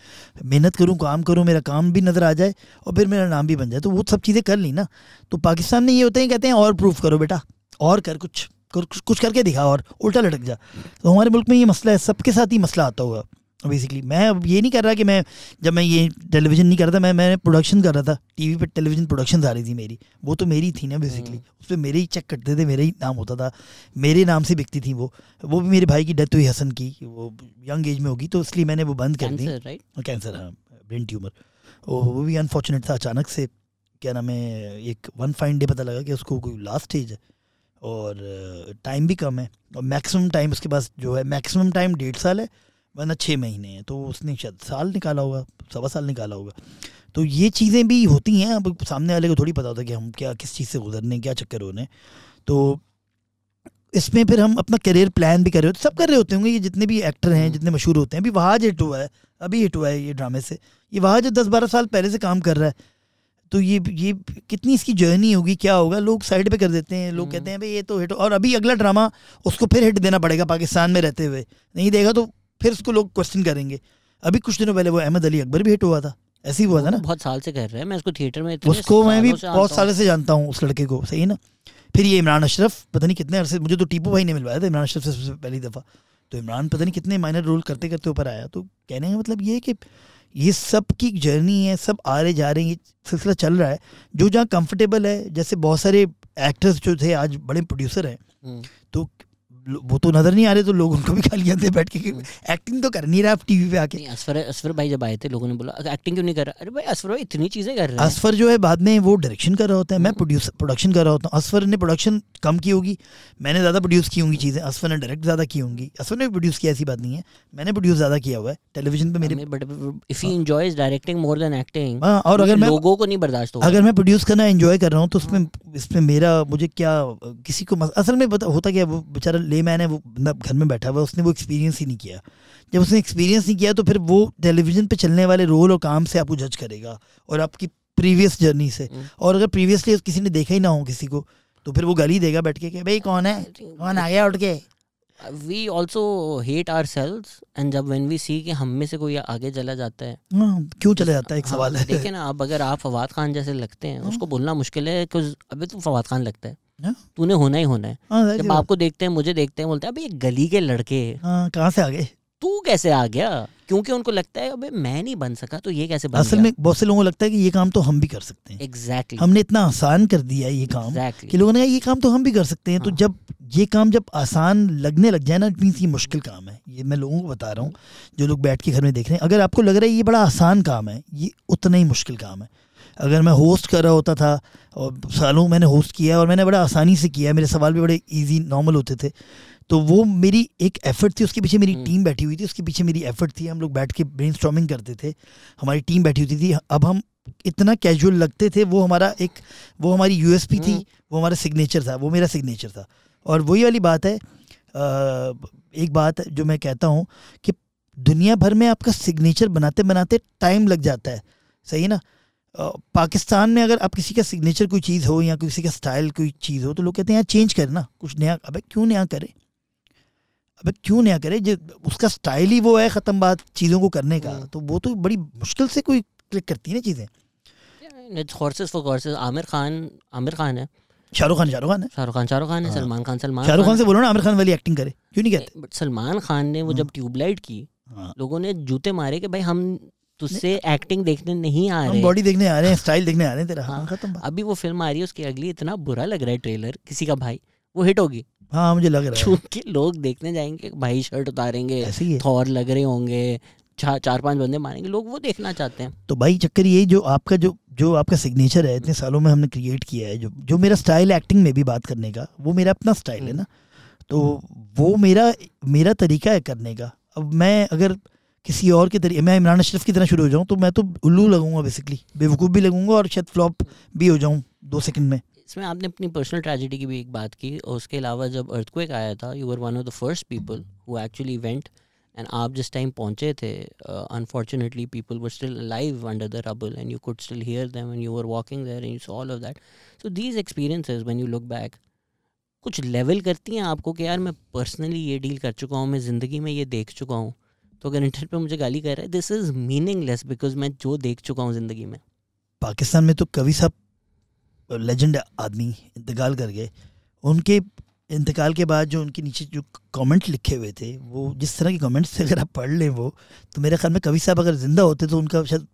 मेहनत करूँ, काम करूँ, मेरा काम भी नज़र आ जाए और फिर मेरा नाम भी बन जाए। तो वो सब चीज़ें कर ली ना। तो पाकिस्तान में ये होते हैं, कहते हैं, और प्रूफ करो बेटा, और कर कुछ कुछ करके दिखा और उल्टा लटक जा। तो हमारे मुल्क में ये मसला है, सबके साथ ही मसला आता होगा। बेसिकली मैं अब ये नहीं कर रहा कि मैं जब मैं ये टेलीविज़न नहीं कर रहा था मैं मैं प्रोडक्शन कर रहा था टीवी पे टेलीविज़न प्रोडक्शन आ रही थी मेरी। वो तो मेरी थी ना बेसिकली। उस पर मेरे ही चेक कटते थे मेरे ही नाम होता था मेरे नाम से बिकती थी वो। वो भी मेरे भाई की डेथ हुई हसन की वो यंग एज में होगी तो इसलिए मैंने वो बंद कर दी। कैंसर हाँ ब्रेन ट्यूमर वो भी अनफॉर्चुनेट था अचानक से। क्या नाम है एक वन फाइन डे पता लगा कि उसको कोई लास्ट स्टेज है। और टाइम भी कम है। और मैक्सिमम टाइम उसके पास जो है मैक्सिमम टाइम डेढ़ साल है। वरना छः महीने हैं तो उसने शायद साल निकाला होगा सवा साल निकाला होगा। तो ये चीज़ें भी होती हैं अब सामने वाले को थोड़ी पता होता है कि हम क्या किस चीज़ से गुजरने क्या चक्कर होने। तो इसमें फिर हम अपना करियर प्लान भी कर रहे होते सब कर रहे होते होंगे ये जितने भी एक्टर हैं जितने मशहूर होते हैं अभी वहाँ हिट हुआ है अभी हिट हुआ है ये ड्रामे से। ये वहाँ जो दस बारह साल पहले से काम कर रहा है तो ये ये कितनी इसकी जर्नी होगी क्या होगा लोग साइड पे कर देते हैं लोग कहते हैं भाई ये तो हिट और अभी अगला ड्रामा उसको फिर हिट देना पड़ेगा पाकिस्तान में रहते हुए। नहीं देगा तो फिर उसको लोग क्वेश्चन करेंगे। अभी कुछ दिनों पहले वो अहमद अली अकबर भी हिट हुआ था। ऐसे ही हुआ था ना? बहुत साल से कर रहे हैं मैं उसको थिएटर में उसको मैं भी बहुत सालों से जानता हूँ उस लड़के को सही ना? फिर ये इमरान अशरफ पता नहीं कितने अरसे मुझे तो टीपू भाई ने मिलवाया था इमरान अशरफ से सबसे पहली दफ़ा। तो इमरान पता नहीं कितने माइनर रोल करते करते ऊपर आया। तो कहने का मतलब ये है कि ये सब की जर्नी है सब आ रहे जा रहे हैं ये सिलसिला चल रहा है। जो जहाँ कंफर्टेबल है जैसे बहुत सारे एक्टर्स जो थे आज बड़े प्रोड्यूसर हैं। हम्म। तो वो तो नज़र नहीं आ रहे तो लोग उनको भी गालियाँ दे बैठ के एक्टिंग तो कर नहीं रहा आप टीवी पे आके। असफर असफर भाई जब आए थे लोगों ने बोला एक्टिंग क्यों नहीं कर रहा? अरे भाई असफर भाई इतनी चीज़ें कर रहे हैं। असफर जो है बाद में वो डायरेक्शन कर रहा होता है मैं प्रोड्यूस प्रोडक्शन कर रहा होता हूँ। असफर ने प्रोडक्शन कम की होगी मैंने ज़्यादा प्रोड्यूस की होंगी चीज़ें असफर ने डायरेक्ट ज़्यादा की होंगी। असफर ने भी प्रोड्यूस किया ऐसी बात नहीं है। मैंने प्रोड्यूस ज़्यादा किया हुआ है टेलीविज़न पे मेरे but if he enjoys directing more than acting और अगर मैं लोगों को नहीं बर्दाश्त अगर मैं प्रोड्यूस करना एंजॉय कर रहा हूँ तो उसमें इसमें मेरा मुझे क्या किसी को असल में होता क्या वो बेचारा ले मैन है वो घर में बैठा हुआ उसने वो एक्सपीरियंस ही नहीं किया जब उसने एक्सपीरियंस नहीं किया तो फिर वो टेलीविज़न पे चलने वाले रोल और काम से आपको जज करेगा और आपकी प्रीवियस जर्नी से हम्म। और अगर प्रीवियसली किसी ने देखा ही ना हो किसी को तो फिर वो गाली देगा बैठ के भाई कौन है कौन आ गया उठ के we also hate ourselves and जब वेन वी सी कि हम में से कोई आगे चला जाता है हाँ, क्यों चला जाता है एक हाँ, सवाल है देखिए ना अब अगर आप फवाद खान जैसे लगते हैं हाँ। उसको बोलना मुश्किल है अभी तो फवाद खान लगता है हाँ? तूने होना ही होना है। हाँ, जब आपको देखते हैं मुझे देखते हैं बोलते हैं अभी गली के लड़के। हाँ, कहाँ से आ गए? तू कैसे आ गया? क्योंकि उनको लगता है अबे मैं नहीं बन सका तो ये कैसे बन असल में बहुत से लोगों को लगता है कि ये काम तो हम भी कर सकते हैं। Exactly exactly. हमने इतना आसान कर दिया ये काम exactly. कि लोगों ने कहा ये काम तो हम भी कर सकते हैं। तो हाँ. तो जब ये काम जब आसान लगने लग जाए ना इट मीन्स ये मुश्किल काम है। ये मैं लोगों को बता रहा हूँ जो लोग बैठ के घर में देख रहे हैं अगर आपको लग रहा है ये बड़ा आसान काम है ये उतना ही मुश्किल काम है। अगर मैं होस्ट कर रहा होता था और सालों मैंने होस्ट किया और मैंने बड़ा आसानी से किया मेरे सवाल भी बड़े ईजी नॉर्मल होते थे। तो वो मेरी एक एफर्ट थी उसके पीछे मेरी टीम हम्म। बैठी हुई थी उसके पीछे मेरी एफर्ट थी हम लोग बैठ के ब्रेन करते थे हमारी टीम बैठी हुई थी। अब हम इतना कैजुअल लगते थे वो हमारा एक वो हमारी यू थी हम्म। वो हमारा सिग्नेचर था वो मेरा सिग्नेचर था। और वही वाली बात है एक बात जो मैं कहता हूँ कि दुनिया भर में आपका सिग्नेचर बनाते बनाते टाइम लग जाता है। सही है ना? पाकिस्तान में अगर आप किसी का सिग्नेचर कोई चीज़ हो या किसी का स्टाइल कोई चीज़ हो तो लोग कहते हैं यार चेंज कर ना कुछ नया अबे क्यों नया करे अबे क्यों नया करे जो उसका स्टाइल ही वो है ख़त्म बात चीज़ों को करने का हम्म। तो वो तो बड़ी मुश्किल से कोई क्लिक करती है ना चीज़ें आमिर खान आमिर खान है शाहरुख खान शाहरुख खान है शाहरुख खान शाहरुख खान है हाँ। सलमान खान सलमान शाहरुख खान से बोलो ना आमिर खान वाली एक्टिंग करे क्यों नहीं कहते सलमान खान ने वो जब ट्यूबलाइट हाँ। की हाँ। लोगों ने जूते मारे कि भाई हम तुझसे एक्टिंग देखने नहीं आ रहे। बॉडी देखने आ रहे हैं स्टाइल देखने आ रहे हैं तेरा। हाँ, खत्म अभी वो फ़िल्म आ रही है उसकी अगली इतना बुरा लग रहा है ट्रेलर किसी का भाई वो हिट होगी। हाँ मुझे लग रहा है। क्योंकि लोग देखने जाएँगे भाई शर्ट उतारेंगे थॉर लग रहे होंगे चार चार पाँच बंदे मारेंगे लोग वो देखना चाहते हैं। तो भाई चक्कर ये जो आपका जो जो आपका सिग्नेचर है इतने सालों में हमने क्रिएट किया है जो जो मेरा स्टाइल एक्टिंग में भी बात करने का वो मेरा अपना स्टाइल है हम्म। ना। तो वो मेरा मेरा तरीका है करने का। अब मैं अगर किसी और के तरीके मैं इमरान अशरफ की तरह शुरू हो जाऊँ तो मैं तो उल्लू लगूँगा बेसिकली बेवकूफ़ भी लगूँगा और शायद फ्लॉप भी हो जाऊँ, दो सेकंड में। इसमें आपने अपनी पर्सनल ट्रेजिडी की भी एक बात की, और उसके अलावा जब अर्थक्वेक आया था you were one of the first people who actually went and आप जिस टाइम पहुँचे थे unfortunately people were still live under the rubble and you could still hear them and you were walking there and you all of that so these experiences when you look back कुछ level करती हैं आपको कि यार मैं personally ये deal कर चुका हूँ, मैं ज़िंदगी में ये देख चुका हूँ। तो अगर इंटरनेट पे मुझे गाली कह रहा है दिस इज़ मीनिंगलेस बिकॉज़ मैं जो देख चुका हूँ ज़िंदगी में। पाकिस्तान में तो कवि साहब लेजेंड आदमी इंतकाल कर गए। उनके इंतकाल के बाद जो उनके नीचे जो कमेंट लिखे हुए थे, वो जिस तरह के कमेंट्स थे, अगर आप पढ़ लें वो तो मेरे ख्याल में कवि साहब अगर ज़िंदा होते तो उनका शायद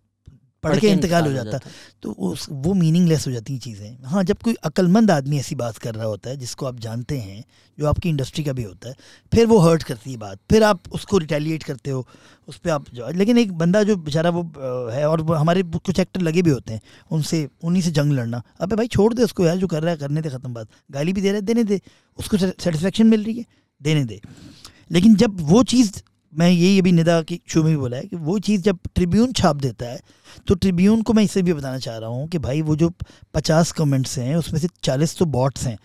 पढ़ के इंतकाल हो जाता। तो उस वो मीनिंगलेस हो जाती हैं चीज़ें। हाँ जब कोई अक्लमंद आदमी ऐसी बात कर रहा होता है जिसको आप जानते हैं जो आपकी इंडस्ट्री का भी होता है फिर वो हर्ट करती है बात। फिर आप उसको रिटेलिएट करते हो उस पर आप जो लेकिन एक बंदा जो बेचारा वो है और वो हमारे कुछ एक्टर लगे भी होते हैं उनसे उन्हीं से जंग लड़ना। अबे भाई छोड़ दे उसको यार जो कर रहा है करने दे ख़त्म बात। गाली भी दे रहे देने दे। उसको सेटिस्फेक्शन मिल रही है देने दे। लेकिन जब वो चीज़ मैं यही अभी निदा की शो में भी बोला है कि वो चीज़ जब ट्रिब्यून छाप देता है तो ट्रिब्यून को मैं इससे भी बताना चाह रहा हूँ कि भाई वो जो पचास कमेंट्स हैं उसमें से चालीस तो बॉट्स हैं।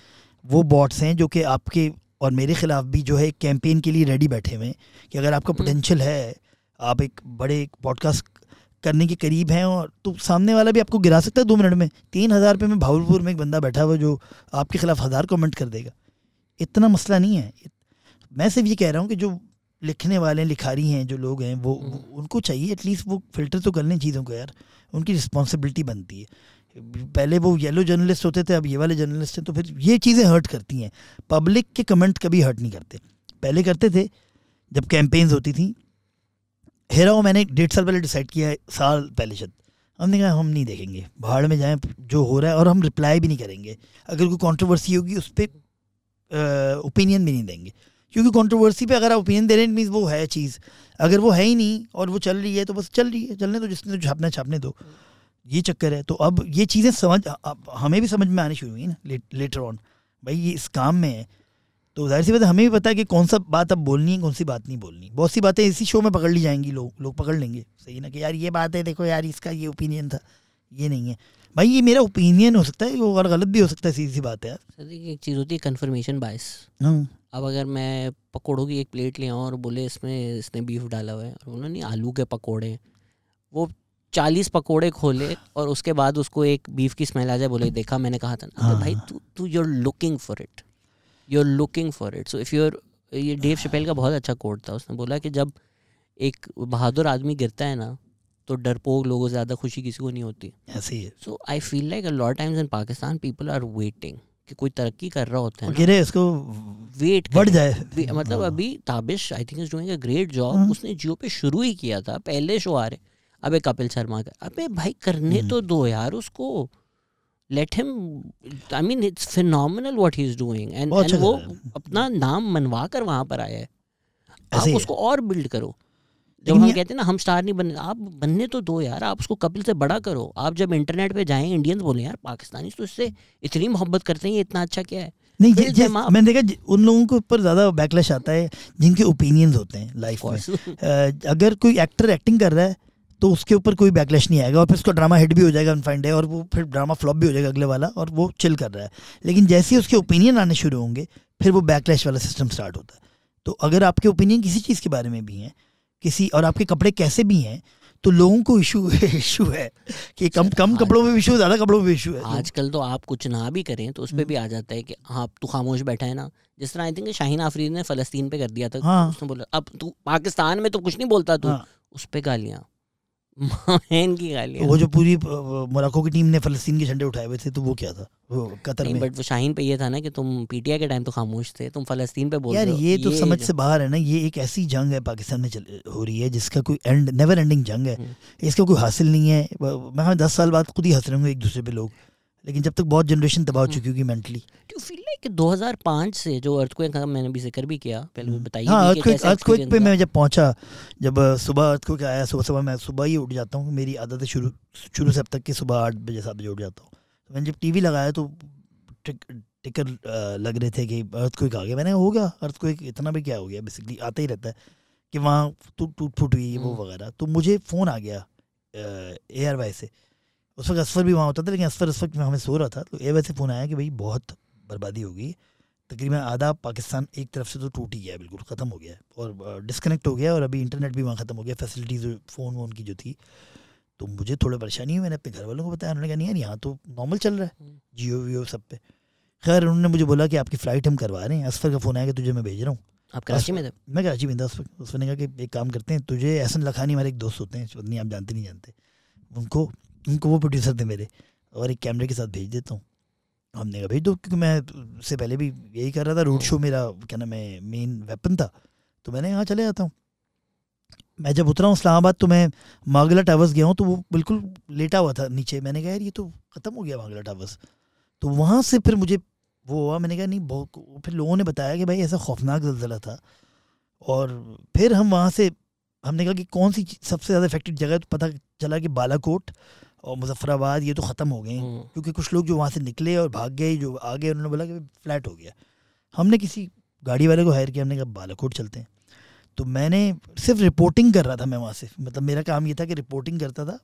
वो बॉट्स हैं जो कि आपके और मेरे खिलाफ भी जो है कैंपेन के लिए रेडी बैठे हुए हैं कि अगर आपका पोटेंशियल हम्म। है आप एक बड़े पॉडकास्ट करने के करीब हैं और तो सामने वाला भी आपको गिरा सकता है दो मिनट में। तीन हज़ार रुपये में भावलपुर में एक बंदा बैठा हुआ जो आपके खिलाफ हज़ार कमेंट कर देगा। इतना मसला नहीं है। मैं सिर्फ़ ये कह रहा हूँ कि जो लिखने वाले लिखारी हैं जो लोग हैं वो हम्म। उनको चाहिए एटलीस्ट वो फ़िल्टर तो कर लें चीज़ों को यार। उनकी रिस्पॉन्सिबिलिटी बनती है। पहले वो येलो जर्नलिस्ट होते थे अब ये वाले जर्नलिस्ट हैं तो फिर ये चीज़ें हर्ट करती हैं। पब्लिक के कमेंट कभी हर्ट नहीं करते। पहले करते थे जब कैंपेन्स होती थी। हेराओ मैंने डेढ़ साल पहले डिसाइड किया है साल पहले शायद। हमने कहा हम नहीं देखेंगे। भाड़ में जाएँ जो हो रहा है और हम रिप्लाई भी नहीं करेंगे। अगर कोई कंट्रोवर्सी होगी उस पर ओपिनियन भी नहीं देंगे। क्योंकि कंट्रोवर्सी पे अगर आप ओपिनियन दे रहे हैं मीन्स वो है चीज़। अगर वो है ही नहीं और वो चल रही है तो बस चल रही है। चलने दो जिसने तो छापना छापने दो। ये चक्कर है। तो अब ये चीज़ें समझ अब हमें भी समझ में आनी शुरू हुई ना लेटर ऑन भाई ये इस काम में है। तो ज़ाहिर सी बात है हमें भी पता है कि कौन सा बात अब बोलनी है कौन सी बात नहीं बोलनी। बहुत सी बातें इसी शो में पकड़ ली जाएँगी लोग लोग पकड़ लेंगे। सही ना कि यार ये बात है देखो यार इसका ये ओपिनियन था। ये नहीं है। भाई ये मेरा ओपिनियन हो सकता है वो और गलत भी हो सकता है सीधी सी बात है यार। एक चीज़ होती है कन्फर्मेशन बायस हाँ। अब अगर मैं पकौड़ों की एक प्लेट ले आऊँ और बोले इसमें इसने बीफ डाला हुआ है और बोला नहीं आलू के पकोड़े। वो चालीस पकोड़े खोले और उसके बाद उसको एक बीफ की स्मेल आ जाए बोले देखा मैंने कहा था ना। हाँ, भाई हाँ। तू तू you are looking for it you are looking for it so if you are ये डेव शपेल का बहुत अच्छा कोट था। उसने बोला कि जब एक बहादुर आदमी गिरता है ना तो डरपोक लोगों से ज़्यादा खुशी किसी को नहीं होती। ऐसे है so I feel like a lot times in Pakistan people are waiting कि कोई तरक्की कर रहा होता है रहे इसको वेट बढ़ जाए मतलब हाँ। अभी Tabish I think is doing a great. Job उसने जियो पे शुरू ही किया था पहले शो आ रहे अबे कपिल शर्मा का अबे भाई करने हम्म। तो दो यार उसको let him I mean it's phenomenal what he is doing and वो। अपना नाम मनवा कर वहाँ पर आया है आप। उसको और बिल्ड करो जब हम कहते हैं ना हम स्टार नहीं बनने आप बनने तो दो यार आप उसको कपिल से बड़ा करो। आप जब इंटरनेट पे जाएँ इंडियंस बोले यार पाकिस्तानी तो इससे इतनी मोहब्बत करते हैं ये इतना अच्छा क्या है? नहीं them up. मैंने देखा उन लोगों के ऊपर ज़्यादा बैकलैश आता है जिनके ओपिनियंस होते हैं लाइफ में। अगर कोई एक्टर एक्टिंग कर रहा है तो उसके ऊपर कोई बैकलैश नहीं आएगा और फिर उसका ड्रामा हिट भी हो जाएगा अनफाइंड है और वो फिर ड्रामा फ्लॉप भी हो जाएगा अगले वाला और वो चिल कर रहा है। लेकिन जैसे ही उसके ओपिनियन आने शुरू होंगे फिर वो बैकलैश वाला सिस्टम स्टार्ट होता है। तो अगर आपके ओपिनियन किसी चीज़ के बारे में भी हैं किसी और आपके कपड़े कैसे भी हैं तो लोगों को इशू इशू है कि कम कम कपड़ों में इशू ज़्यादा कपड़ों में इशू है आजकल तो आप कुछ ना भी करें तो उस पर भी आ जाता है कि हाँ तू खामोश बैठा है ना जिस तरह आई थिंक शाहीन आफरीद ने फ़लस्तीन पे कर दिया था हाँ। उसने बोला अब तू पाकिस्तान में तो कुछ नहीं बोलता तू हाँ। उस पर गालियाँ की गाली वो जो पूरी मोरक्को की टीम ने फ़लस्तीन के झंडे उठाए हुए थे तो वो क्या था? वो कतर में। बट वो शाहीन पे ये था ना कि तुम पीटीआई के टाइम तो खामोश थे तुम फ़लस्तीन पे बोल यार ये तो समझ से बाहर है ना ये एक ऐसी जंग है पाकिस्तान में हो रही है जिसका कोई एंड नेवर एंडिंग जंग है। हम्म। इसका कोई हासिल नहीं है। मैं दस साल बाद खुद ही हंस रहे होंगे एक दूसरे पे लोग। लेकिन जब तक बहुत जनरेशन तबाह हम्म। हो चुकी होगी मेंटली डू फील लाइक कि 2005 से जो अर्थक्वेक का मैंने भी ज़िक्र भी किया पहले बताइए हाँ अर्थक्वेक अर्थक्वेक पे मैं जब पहुँचा जब सुबह अर्थक्वेक आया सुबह सुबह मैं सुबह ही उठ जाता हूँ मेरी आदत है शुरू शुरू से अब तक कि सुबह आठ बजे सात बजे उठ जाता हूँ। तो मैंने जब टीवी लगाया तो टिक, टिकर लग रहे थे कि अर्थक्वेक आ गया। मैंने हो गया अर्थक्वेक इतना भी क्या हो गया? बेसिकली आता ही रहता है कि वहाँ टूट फूट हुई वो हम्म। वगैरह। तो मुझे फ़ोन आ गया ए आर वाई से। उस वक्त असफर भी वहाँ होता था लेकिन असफर उस वक्त मैं हमें सो रहा था तो ए वाई से फ़ोन आया कि भाई बहुत बर्बादी होगी तकरीबन आधा पाकिस्तान एक तरफ़ से तो टूट ही गया बिल्कुल ख़त्म हो गया है और डिसकनेक्ट हो गया और अभी इंटरनेट भी वहाँ ख़त्म हो गया फैसिलिटीज़ फ़ोन वोन की जो थी। तो मुझे थोड़ा परेशानी हुई मैंने अपने घर वालों को बताया उन्होंने कहा नहीं यार यहाँ तो नॉर्मल चल रहा है हम्म। जियो वियो सब पे। खैर उन्होंने मुझे बोला कि आपकी फ़्लाइट हम करवा रहे हैं असफर का फ़ोन आया कि तुझे मैं भेज रहा हूँ। आप कराची में थे? मैं कराची में था उस वक्त उसने कहा कि एक काम करते हैं तुझे एहसन लखानी हमारे एक दोस्त होते हैं नहीं आप जानते नहीं जानते उनको उनको वो प्रोड्यूसर थे मेरे और एक कैमरे के साथ भेज देता हूँ। हमने कहा, भेज दो, क्योंकि मैं उससे पहले भी यही कर रहा था रोड शो मेरा, क्या नाम है मेन वेपन था। तो मैंने यहाँ चले जाता हूँ। मैं जब उतरा हूँ, इस्लामाबाद तो मैं मागला टावर्स गया हूँ तो वो बिल्कुल लेटा हुआ था नीचे। मैंने कहा, यार, ये तो ख़त्म हो गया मागला टावर्स तो वहाँ से फिर मुझे वो हुआ, मैंने कहा, नहीं, बहुत फिर लोगों ने बताया कि भाई ऐसा खौफनाक जल्जला था। और फिर हम वहाँ से, हमने कहा कि कौन सी सबसे ज़्यादा इफेक्टेड जगह तो पता चला कि बालाकोट। और मुजफ्फराबाद ये तो ख़त्म हो गए हम्म। क्योंकि कुछ लोग जो वहाँ से निकले और भाग गए जो आ गए उन्होंने बोला कि फ्लैट हो गया। हमने किसी गाड़ी वाले को हायर किया हमने कहा बालाकोट चलते हैं। तो मैंने सिर्फ़ रिपोर्टिंग कर रहा था मैं वहाँ से। मतलब मेरा काम ये था कि रिपोर्टिंग करता था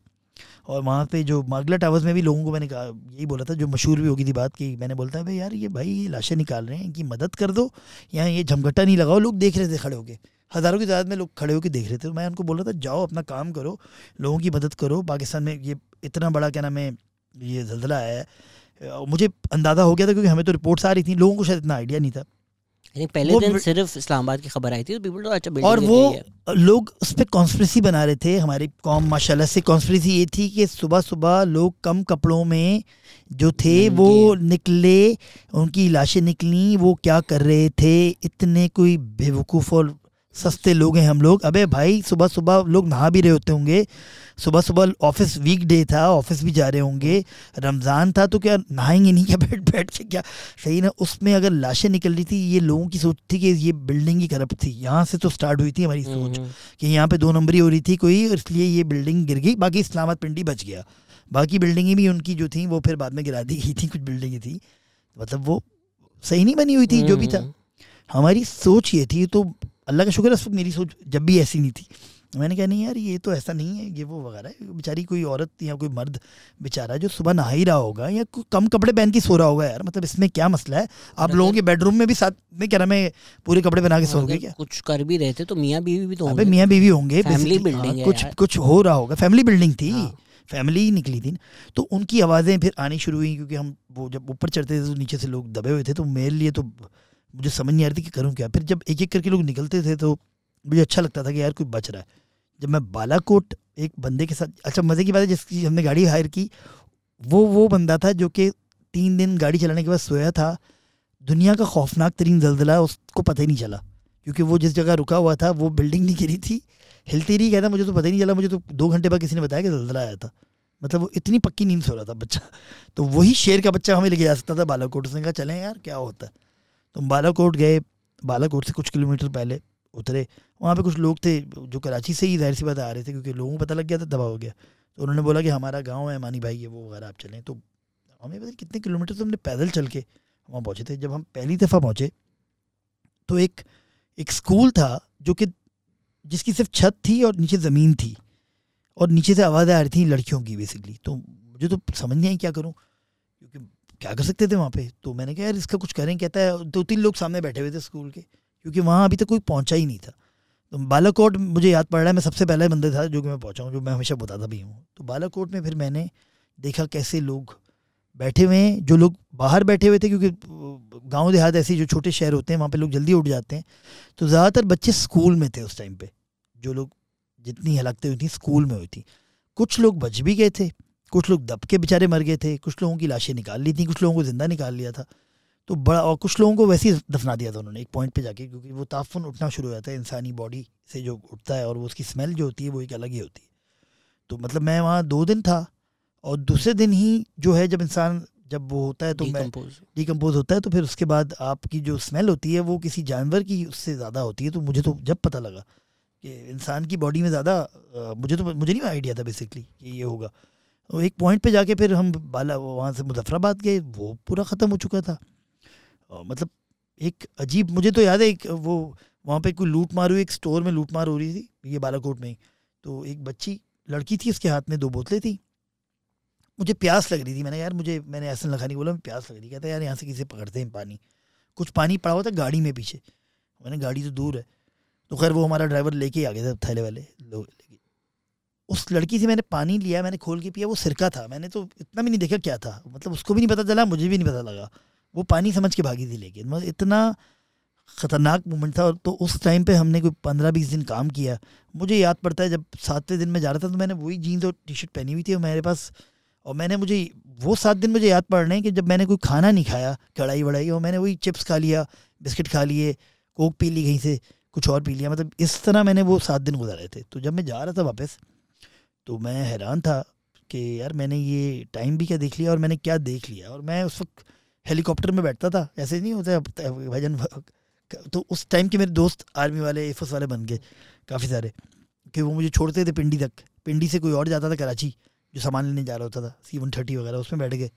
और वहाँ पे जो मागला टावर्स में भी लोगों को मैंने कहा यही बोला था जो मशहूर भी होगी थी बात की मैंने बोलता है भाई यार ये भाई ये लाशें निकाल रहे हैं इनकी मदद कर दो। या ये झमघटा नहीं लगाओ लोग देख रहे थे खड़े होके। हज़ारों की तादाद में लोग खड़े होकर देख रहे थे। तो मैं उनको बोल रहा था जाओ अपना काम करो लोगों की मदद करो। पाकिस्तान में ये इतना बड़ा क्या नाम है ये जल्जला आया है मुझे अंदाज़ा हो गया था क्योंकि हमें तो रिपोर्ट्स आ रही थी लोगों को शायद इतना आइडिया नहीं था। पहले दिन सिर्फ़ इस्लामाबाद की खबर आई थी तो तो अच्छा और वो लोग उस पर कॉन्स्परेसी बना रहे थे हमारी कौम माशाल्लाह से कॉन्स्परेसी ये थी कि सुबह सुबह लोग कम कपड़ों में जो थे वो निकले उनकी लाशें निकली वो क्या कर रहे थे इतने कोई बेवकूफ़ और सस्ते लोग हैं हम लोग। अबे भाई सुबह सुबह लोग नहा भी रहे होते होंगे। सुबह सुबह ऑफ़िस वीक डे था ऑफ़िस भी जा रहे होंगे। रमज़ान था तो क्या नहाएँगे नहीं क्या बैठ बैठ के क्या? सही ना उसमें अगर लाशें निकल रही थी ये लोगों की सोच थी कि ये बिल्डिंग ही करप्ट थी। यहाँ से तो स्टार्ट हुई थी हमारी सोच हम्म। कि यहाँ पे दो नंबरी हो रही थी कोई इसलिए ये बिल्डिंग गिर गई। बाकी इस्लामाबाद पिंडी बच गया। बाकी बिल्डिंगें भी उनकी जो थी वो फिर बाद में गिरा दी गई थी कुछ बिल्डिंगें थी। मतलब वो सही नहीं बनी हुई थी जो भी था। हम्म। हमारी सोच ये थी तो अल्लाह का शुक्र है उस वक्त मेरी सोच जब भी ऐसी नहीं थी। मैंने कहा नहीं यार ये तो ऐसा नहीं है ये वो वगैरह बेचारी कोई औरत या कोई मर्द बेचारा जो सुबह नहा ही रहा होगा या कम कपड़े पहन के सो रहा होगा यार मतलब इसमें क्या मसला है? आप लोगों के बेडरूम में भी साथ में क्या नाम है पूरे कपड़े बना के सोओगे क्या? कुछ कर भी रहे थे तो मियाँ बीवी भी तो अबे मियाँ बीवी होंगे फैमिली बिल्डिंग हाँ, कुछ कुछ हो रहा होगा। फैमिली बिल्डिंग थी फैमिली हाँ। ही निकली थी। तो उनकी आवाज़ें फिर आनी शुरू हुई क्योंकि हम वो जब ऊपर चढ़ते थे तो नीचे से लोग दबे हुए थे तो मेरे लिए तो मुझे समझ नहीं आ रही थी कि करूँ क्या। फिर जब एक एक करके लोग निकलते थे तो मुझे अच्छा लगता था कि यार कोई बच रहा है। जब मैं बालाकोट एक बंदे के साथ अच्छा मज़े की बात है, जिसकी हमने गाड़ी हायर की, वो वो बंदा था जो कि तीन दिन गाड़ी चलाने के बाद सोया था। दुनिया का खौफनाक तरीन जल्जला उसको पता ही नहीं चला, क्योंकि वो जिस जगह रुका हुआ था, वो बिल्डिंग नहीं गिरी थी। हिलती रही कहता, मुझे तो पता ही नहीं चला, मुझे तो दो घंटे बाद किसी ने बताया कि जल्जला आया था। मतलब वो इतनी पक्की नींद सो रहा था बच्चा। तो वही शेर का बच्चा हमें लेके जा सकता था बालाकोट। उसने कहा, चलें यार, क्या होता है? तो हम बालाकोट गए, बालाकोट से कुछ किलोमीटर पहले उतरे। वहाँ पे कुछ लोग थे जो कराची से ही ज़ाहिर सी बात आ रहे थे, क्योंकि लोगों को पता लग गया था दबा हो गया। तो उन्होंने बोला कि हमारा गाँव है, मानी भाई है वो वगैरह, आप चलें। तो हमें पता कितने किलोमीटर तो हमने पैदल चल के वहाँ पहुँचे थे। जब हम पहली दफ़ा पहुँचे तो एक एक स्कूल था जो कि, जिसकी सिर्फ़ छत थी और नीचे ज़मीन थी, और नीचे से आवाज़ें आ रही थी लड़कियों की बेसिकली तो मुझे तो समझ नहीं आई क्या करूँ। क्या कर सकते थे वहाँ पे? तो मैंने कहा, यार, इसका कुछ करें, कहता है, दो तीन लोग सामने बैठे हुए थे स्कूल के, क्योंकि वहाँ अभी तक कोई पहुँचा ही नहीं था। तो बालाकोट, मुझे याद पड़ रहा है, मैं सबसे पहला बंदे था जो कि मैं पहुँचा हूँ, जो मैं हमेशा बताता भी हूँ। तो बालाकोट में फिर मैंने देखा कैसे लोग बैठे हुए हैं, जो लोग बाहर बैठे हुए थे, क्योंकि गाँव देहात ऐसे जो छोटे शहर होते हैं, वहाँ पे लोग जल्दी उठ जाते हैं। तो ज़्यादातर बच्चे स्कूल में थे उस टाइम पे, जो लोग जितनी हलाकतें हुई थी, स्कूल में हुई थी। कुछ लोग बच भी गए थे कुछ लोग दब के बेचारे मर गए थे कुछ लोगों की लाशें निकाल ली थी कुछ लोगों को ज़िंदा निकाल लिया था। तो बड़ा और कुछ लोगों को वैसे ही दफना दिया था उन्होंने एक पॉइंट पे जाके क्योंकि वो ताफुन उठना शुरू हो जाता है इंसानी बॉडी से जो उठता है और वो उसकी स्मेल जो होती है वो एक अलग ही होती है। तो मतलब मैं वहाँ दो दिन था और दूसरे दिन ही जो है जब इंसान जब वो होता है तो मैं डिकम्पोज होता है तो फिर उसके बाद आपकी जो स्मेल होती है वो किसी जानवर की उससे ज़्यादा होती है। तो मुझे तो जब पता लगा कि इंसान की बॉडी में ज़्यादा मुझे तो मुझे नहीं आइडिया था बेसिकली कि ये होगा। एक पॉइंट पे जाके फिर हम बाला, वहाँ से मुजफ्फराबाद गए, वो पूरा ख़त्म हो चुका था। मतलब एक अजीब, मुझे तो याद है एक वो वहाँ पे कोई लूट मार हुई, एक स्टोर में लूट मार हो रही थी, ये बालाकोट में ही। तो एक बच्ची, लड़की थी उसके हाथ में, दो बोतलें थी। मुझे प्यास लग रही थी, मैंने यार, मुझे, मैंने ऐसा लखानी बोला, मैं प्यास लग रही कहता यार, यहाँ से किसी पकड़ते हैं पानी। कुछ पानी पड़ा हुआ था गाड़ी में पीछे। मैंने गाड़ी तो दूर है। तो खैर वो हमारा ड्राइवर लेके आ गया था, थैले वाले, लोग उस लड़की से मैंने पानी लिया, मैंने खोल के पिया, वो सिरका था। मैंने तो इतना भी नहीं देखा क्या था। मतलब उसको भी नहीं पता चला, मुझे भी नहीं पता लगा। वो पानी समझ के भागी थी लेकिन मतलब इतना ख़तरनाक मोमेंट था तो उस टाइम पे हमने कोई पंद्रह बीस दिन काम किया। मुझे याद पड़ता है, जब सातवें दिन में जा रहा था तो मैंने वही जीन्स और टी शर्ट पहनी हुई थी और मेरे पास और मैंने मुझे वो सात दिन मुझे याद पड़ रहे हैं कि जब मैंने कोई खाना नहीं खाया, कढ़ाई वढ़ाई और मैंने वही चिप्स खा लिया, बिस्किट खा लिए कोक पी ली कहीं से, कुछ और पी लिया। मतलब इस तरह मैंने वो सात दिन गुजारे थे। तो जब मैं जा रहा था वापस तो मैं हैरान था कि यार मैंने ये टाइम भी क्या देख लिया और मैंने क्या देख लिया? और मैं उस वक्त हेलीकॉप्टर में बैठता था। ऐसे नहीं होता भजन तो उस टाइम के मेरे दोस्त आर्मी वाले एफोस वाले बन गए, काफ़ी सारे, कि वो मुझे छोड़ते थे पिंडी तक। पिंडी से कोई और जाता था कराची, जो सामान लेने जा रहा होता था सी वन थर्टी वगैरह, उसमें बैठ गए,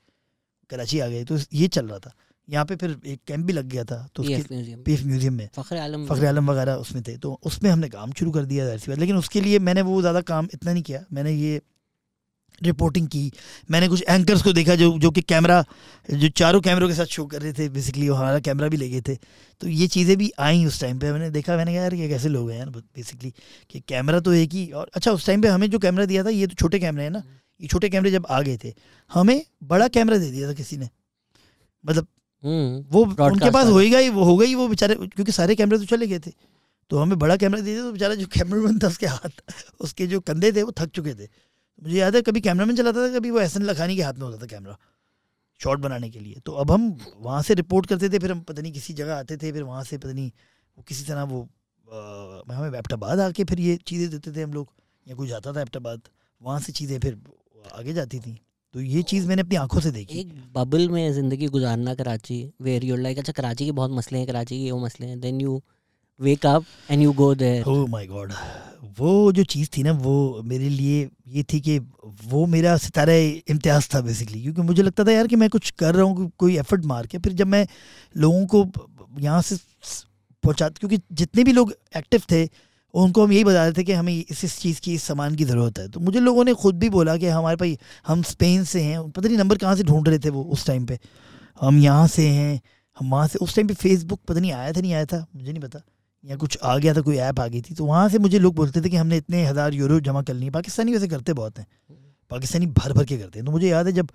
कराची आ गए। तो ये चल रहा था। यहाँ पे फिर एक कैंप भी लग गया था तो उसके म्यूज़ियम म्यूज़ियम में। फखर आलम फ़खर आलम वगैरह उसमें थे तो उसमें हमने काम शुरू कर दिया ज़ाहिर सी बात। लेकिन उसके लिए मैंने वो ज़्यादा काम इतना नहीं किया। मैंने ये रिपोर्टिंग की मैंने कुछ एंकर्स को देखा जो जो कि कैमरा जो चारों कैमरों के साथ शो कर रहे थे बेसिकली हमारा कैमरा भी ले गए थे। तो ये चीज़ें भी आई उस टाइम पे। मैंने देखा मैंने कहा यार ये कैसे लोग हैं यार? बेसिकली कि कैमरा तो एक ही और अच्छा उस टाइम पे हमें जो कैमरा दिया था ये तो छोटे कैमरे हैं ना। ये छोटे कैमरे जब आ गए थे हमें बड़ा कैमरा दे दिया था किसी ने। मतलब वो उनके पास हो ही वो होगा ही वो बेचारे क्योंकि सारे कैमरे तो चले गए थे। तो हमें बड़ा कैमरा दे दिया तो बेचारा जो कैमरामैन था उसके हाथ उसके जो कंधे थे वो थक चुके थे। मुझे याद है कभी कैमरामैन चलाता था कभी वो एहसन लखानी के हाथ में होता था कैमरा शॉट बनाने के लिए। तो अब हम वहाँ से रिपोर्ट करते थे फिर हम पता नहीं किसी जगह आते थे फिर वहाँ से पता नहीं वो किसी तरह वो अ, हमें एबटाबाद आके फिर ये चीज़ें देते थे हम लोग या कोई जाता था एबटाबाद वहाँ से चीज़ें फिर आगे जाती थी। तो ये चीज़ मैंने अपनी आँखों से देखी। एक बबल में ज़िंदगी गुजारना कराची वेर यूर लाइक अच्छा कराची के बहुत मसले हैं कराची के वो मसले हैं। Then you wake up and you go there oh my god वो जो चीज़ थी ना वो मेरे लिए ये थी कि वो मेरा सितारा इम्तियाज़ था बेसिकली क्योंकि मुझे लगता था यार कि मैं कुछ कर रहा हूँ कोई एफर्ट मार के फिर जब मैं लोगों को यहाँ से पहुँचा क्योंकि जितने भी लोग एक्टिव थे उनको हम यही बता रहे थे कि हमें इस इस चीज़ की, इस सामान की ज़रूरत है। तो मुझे लोगों ने खुद भी बोला कि हमारे भाई, हम स्पेन से हैं, पता नहीं नंबर कहाँ से ढूंढ रहे थे वो उस टाइम पे। हम यहाँ से हैं, हम वहाँ से, उस टाइम पे फेसबुक पता नहीं आया था, नहीं आया था, मुझे नहीं पता। या कुछ आ गया था, कोई ऐप आ गई थी तो वहाँ से मुझे लोग बोलते थे कि हमने इतने हज़ार यूरो जमा कर लिए। पाकिस्तानी वैसे करते बहुत हैं, पाकिस्तानी भर भर के करते हैं। तो मुझे याद है जब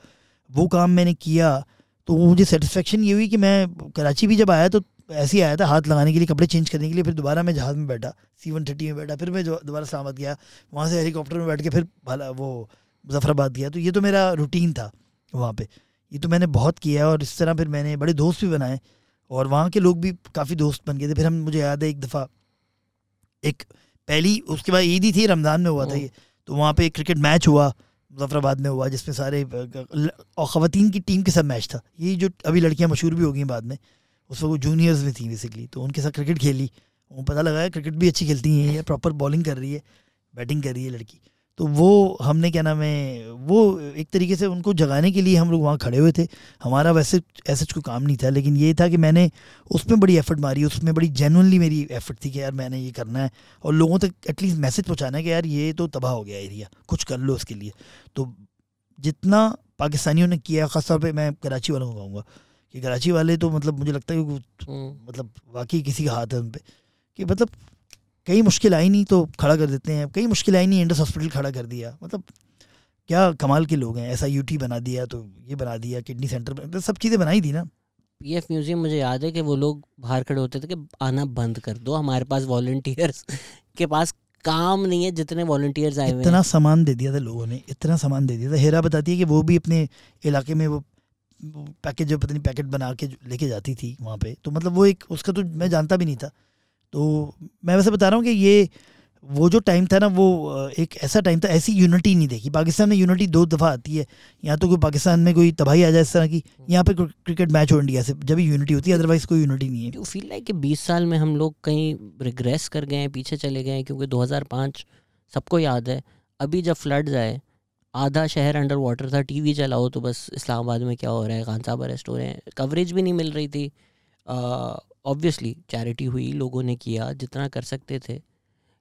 वो काम मैंने किया तो मुझे सेटिस्फेक्शन ये हुई कि मैं कराची भी जब आया तो ऐसे ही आया था हाथ लगाने के लिए कपड़े चेंज करने के लिए फिर दोबारा मैं जहाज़ में बैठा सी वन थर्टी में बैठा फिर मैं दोबारा इस्लामाबाद गया वहाँ से हेलीकॉप्टर में बैठ के फिर भाला वो मुजफ्फराबाद गया। तो ये तो मेरा रूटीन था वहाँ पर ये तो मैंने बहुत किया और इस तरह फिर मैंने बड़े दोस्त भी बनाए और वहाँ के लोग भी काफ़ी दोस्त बन गए थे। फिर हम मुझे याद है एक दफ़ा एक पहली उसके बाद ईद ही थी रमज़ान में हुआ था। ये। तो वहाँ पे एक क्रिकेट मैच हुआ मुजफ्फराबाद में हुआ जिसमें सारे और ख़वान की टीम के साथ मैच था। ये जो अभी लड़कियाँ मशहूर भी हो गई बाद में। उस वक्त वो जूनियर्स में थी बेसिकली तो उनके साथ क्रिकेट खेली। वो पता लगा है क्रिकेट भी अच्छी खेलती हैं, ये प्रॉपर बॉलिंग कर रही है बैटिंग कर रही है लड़की. तो वो हमने, क्या नाम है, वो एक तरीके से उनको जगाने के लिए हम लोग वहाँ खड़े हुए थे। हमारा वैसे ऐसे कोई काम नहीं था, लेकिन ये था कि मैंने उसमें बड़ी एफर्ट मारी, उसमें बड़ी जेनुअनली मेरी एफर्ट थी कि यार मैंने ये करना है। और लोगों तक एटलीस्ट मैसेज पहुँचाना है कि यार ये तो तबाह हो गया एरिया, कुछ कर लो उसके लिए। तो जितना पाकिस्तानियों ने किया, ख़ासतौर पर मैं कराची वालों को कहूँगा कि कराची वाले तो मतलब मुझे लगता है कि हम्म, मतलब वाकई किसी का हाथ है उन पर कि मतलब कई मुश्किल आई नहीं तो खड़ा कर देते हैं कई मुश्किल आई नहीं इंडस हॉस्पिटल खड़ा कर दिया। मतलब क्या कमाल के लोग हैं ऐसा यूटी बना दिया तो ये बना दिया किडनी सेंटर बना- सब चीज़ें बनाई थी ना। पी एफ़ म्यूज़ियम मुझे याद है कि वो लोग बाहर खड़े होते थे कि आना बंद कर दो हमारे पास वॉल्टियर्स के पास काम नहीं है जितने वॉल्टियर्स आए हुए इतना सामान दे दिया था लोगों ने इतना सामान दे दिया था। हेरा बताती है कि वो भी अपने इलाके में वो पैकेज जो पता नहीं पैकेट बना के लेके जाती थी वहाँ पे तो मतलब वो एक उसका तो मैं जानता भी नहीं था। तो मैं वैसे बता रहा हूँ कि ये वो जो टाइम था ना वो एक ऐसा टाइम था ऐसी यूनिटी नहीं देखी। पाकिस्तान में यूनिटी दो दफ़ा आती है। यहाँ तो कोई पाकिस्तान में कोई तबाही आ जाए इस तरह की यहाँ पे क्रिकेट मैच हो इंडिया से जब यूनिटी होती है अदरवाइज़ कोई यूनिटी नहीं है। यू फील लाइक कि 20 साल में हम लोग कहीं रिग्रेस कर गए हैं पीछे चले गए हैं क्योंकि 2005 सबको याद है। अभी जब फ्लड्स आए आधा शहर अंडर वाटर था टीवी चलाओ तो बस इस्लामाबाद में क्या हो रहा है खान साहब अरेस्ट हो रहे हैं। कवरेज भी नहीं मिल रही थी। ऑब्वियसली चैरिटी हुई लोगों ने किया जितना कर सकते थे।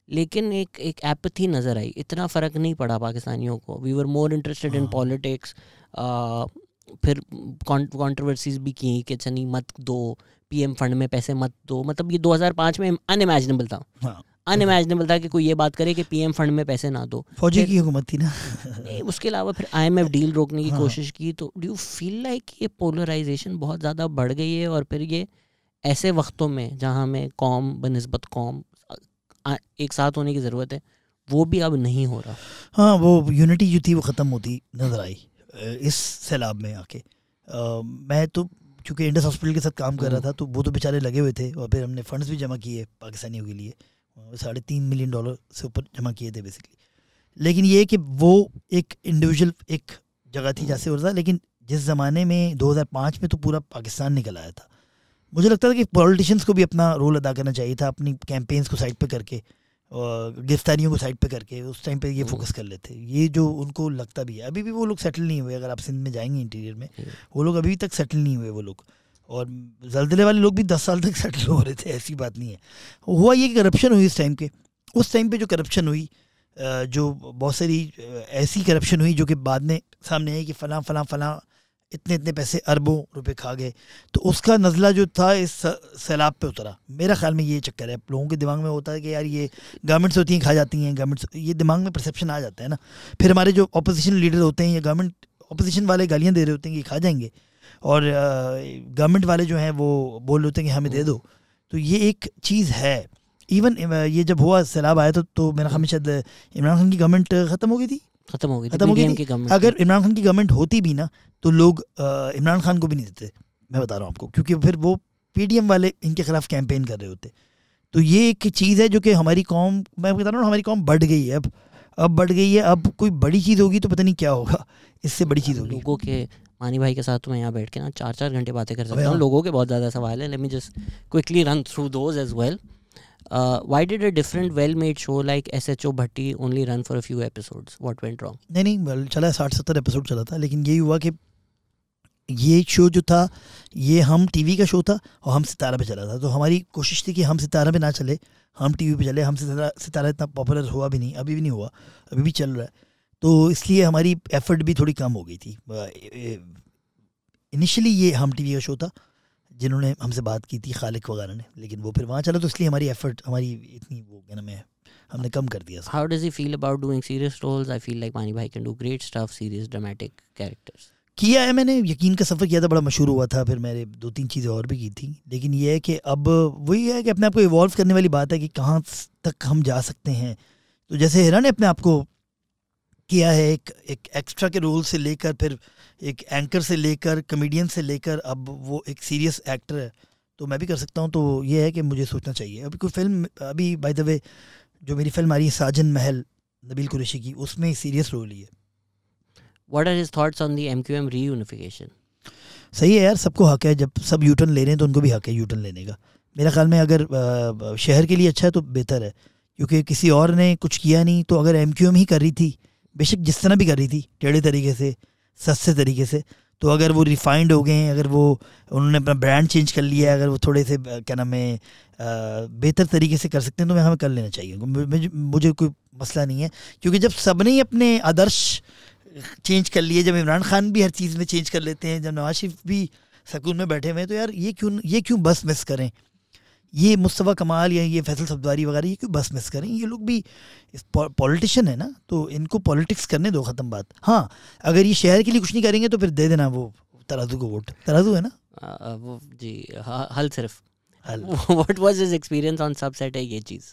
लेकिन एक एक एपथी नज़र आई। इतना फ़र्क नहीं पड़ा पाकिस्तानियों को। We were more interested in. Politics फिर कंट्रोवर्सीज भी की कि चनी मत दो। पीएम फंड में पैसे मत दो। मतलब ये 2005 में अनइमेजिनेबल था। हाँ। अनइमेजिनेबल था कि कोई ये बात करे कि पीएम फंड में पैसे ना दो। फौजी की हुकूमत थी ना। नहीं उसके अलावा फिर आईएमएफ डील रोकने की हाँ। कोशिश की तो डू यू फील लाइक ये पोलराइजेशन बहुत ज़्यादा बढ़ गई है? और फिर ये ऐसे वक्तों में जहाँ हमें कौम बनस्बत कौम एक साथ होने की ज़रूरत है वो भी अब नहीं हो रहा। हाँ वो यूनिटी जो थी वो ख़त्म होती नज़र आई इस सैलाब में आके। मैं तो चूँकि इंडस हॉस्पिटल के साथ काम कर रहा था तो वो तो बेचारे लगे हुए थे और फिर हमने फंड्स भी जमा किए पाकिस्तानियों के लिए। साढ़े तीन मिलियन डॉलर से ऊपर जमा किए थे बेसिकली लेकिन ये कि वो एक इंडिविजुअल एक जगह थी जैसे हो रहा था लेकिन जिस ज़माने में 2005 में तो पूरा पाकिस्तान निकल आया था। मुझे लगता था कि पॉलिटिशियंस को भी अपना रोल अदा करना चाहिए था अपनी कैंपेन्स को साइड पे करके और गिरफ्तारियों को साइड पे करके उस टाइम पे ये हम्म। फोकस कर लेते। ये जो उनको लगता भी है। अभी भी वो लोग सेटल नहीं हुए अगर आप सिंध में जाएँगे इंटीरियर में हम्म। वो लोग अभी तक सेटल नहीं हुए वो लोग। और जल्दले वाले लोग भी दस साल तक सेटल हो रहे थे, ऐसी बात नहीं है। हुआ ये करप्शन हुई इस टाइम के उस टाइम पे जो करप्शन हुई जो बहुत सारी ऐसी करप्शन हुई जो कि बाद में सामने आई कि फ़लाँ फ़लाँ फ़लाँ, इतने इतने पैसे अरबों रुपए खा गए। तो उसका नज़ला जो था इस सैलाब पे उतरा। मेरा ख्याल में ये चक्कर है। लोगों के दिमाग में होता है कि यार ये गवर्नमेंट्स होती हैं, खा जाती हैं गवर्नमेंट्स ये दिमाग में परसेप्शन आ जाता है ना। फिर हमारे जो अपोजिशन लीडर होते हैं या गवर्नमेंट अपोजिशन वाले गालियाँ दे रहे होते हैं कि खा जाएँगे। और गवर्नमेंट वाले जो हैं वो बोल रहे होते हैं कि हमें दे दो। तो ये एक चीज़ है। इवन ये जब हुआ सैलाब आया तो, तो मेरा ख्याल शायद इमरान खान की गवर्नमेंट ख़त्म हो गई थी। खत्म हो गई खत्म हो गई अगर इमरान खान की गवर्नमेंट होती भी ना तो लोग इमरान खान को भी नहीं देते मैं बता रहा हूँ आपको क्योंकि फिर वो पीडीएम वाले इनके खिलाफ कैंपेन कर रहे होते। तो ये एक चीज़ है जो कि हमारी कौम मैं बता रहा हूँ हमारी कौम बढ़ गई है अब। अब बढ़ गई है अब कोई बड़ी चीज़ होगी तो पता नहीं क्या होगा। इससे बड़ी चीज़ होगी। लोगों के मानी भाई के साथ तो मैं यहाँ बैठ के ना चार चार घंटे बातें कर सकता हूँ हाँ। लोगों के बहुत ज़्यादा सवाल है let me just quickly run through those as well why did a different well-made show like SHO Bhatti only run for a few episodes? What went wrong? नहीं नहीं well, चला साठ सत्तर एपिसोड चला था लेकिन यही हुआ कि ये शो जो था ये हम टीवी का शो था और हम सितारा पे चला था तो हमारी कोशिश थी कि हम सितारा पे ना चले हम टीवी पे चले हम सितारा सितारा इतना पॉपुलर हुआ भी नहीं अभी भी नहीं हुआ अभी भी चल रहा है तो इसलिए हमारी एफर्ट भी थोड़ी कम हो गई थी। इनिशियली ये हम टीवी का शो था जिन्होंने हमसे बात की थी खालिक वगैरह ने। लेकिन वो फिर वहाँ चला तो इसलिए हमारी एफर्ट हमारी इतनी वो क्या नाम है हमने कम कर दिया। How does he feel about doing serious roles I feel like Mani भाई can do great stuff serious dramatic characters किया है मैंने यकीन का सफ़र किया था बड़ा मशहूर हुआ था फिर मैंने दो तीन चीज़ें और भी की थी। लेकिन ये है कि अब वही है कि अपने आप को इवॉल्व करने वाली बात है कि कहाँ तक हम जा सकते हैं। तो जैसे हिरा ने अपने आप को किया है एक एक एक्स्ट्रा के रोल से लेकर फिर एक एंकर से लेकर कमेडियन से लेकर अब वो एक सीरियस एक्टर है तो मैं भी कर सकता हूँ तो ये है कि मुझे सोचना चाहिए। अभी कोई फ़िल्म अभी बाय द वे जो मेरी फ़िल्म आ रही है साजन महल नबील कुरैशी की उसमें सीरियस रोल ही है। What are his thoughts on the MQM reunification सही है यार सबको हक है जब सब यूटर्न ले रहे हैं तो उनको भी हक है यूटर्न लेने का। मेरा ख्याल में अगर शहर के लिए अच्छा है तो बेहतर है क्योंकि किसी और ने कुछ किया नहीं तो अगर एम क्यू एम ही कर रही थी बेशक जिस तरह भी कर रही थी, टेढ़े तरीके से, सस्ते तरीके से तो अगर वो रिफाइंड हो गए हैं अगर वो, उन्होंने अपना ब्रांड चेंज कर लिया है, अगर वो थोड़े से क्या नाम है बेहतर तरीके से कर सकते हैं तो हमें कर लेना चाहिए। मुझे कोई मसला नहीं है। क्योंकि जब सबने ही अपने आदर्श चेंज कर लिए, जब इमरान खान भी हर चीज़ में चेंज कर लेते हैं, जब नवाज़ शरीफ भी सकून में बैठे हुए हैं तो यार ये क्यों ये क्यों बस मिस करें? ये मुस्तफ़ा कमाल या ये फैसल सफदारी वगैरह ये क्यों बस मिस करें? ये लोग भी पॉलिटिशियन है ना तो इनको पॉलिटिक्स करने दो ख़त्म बात। हाँ अगर ये शहर के लिए कुछ नहीं करेंगे तो फिर दे देना वो तराजू को वोट। तराजू है ना? आ, वो जी हल सिर्फ़। हल। What was his experience on subset है ये चीज़?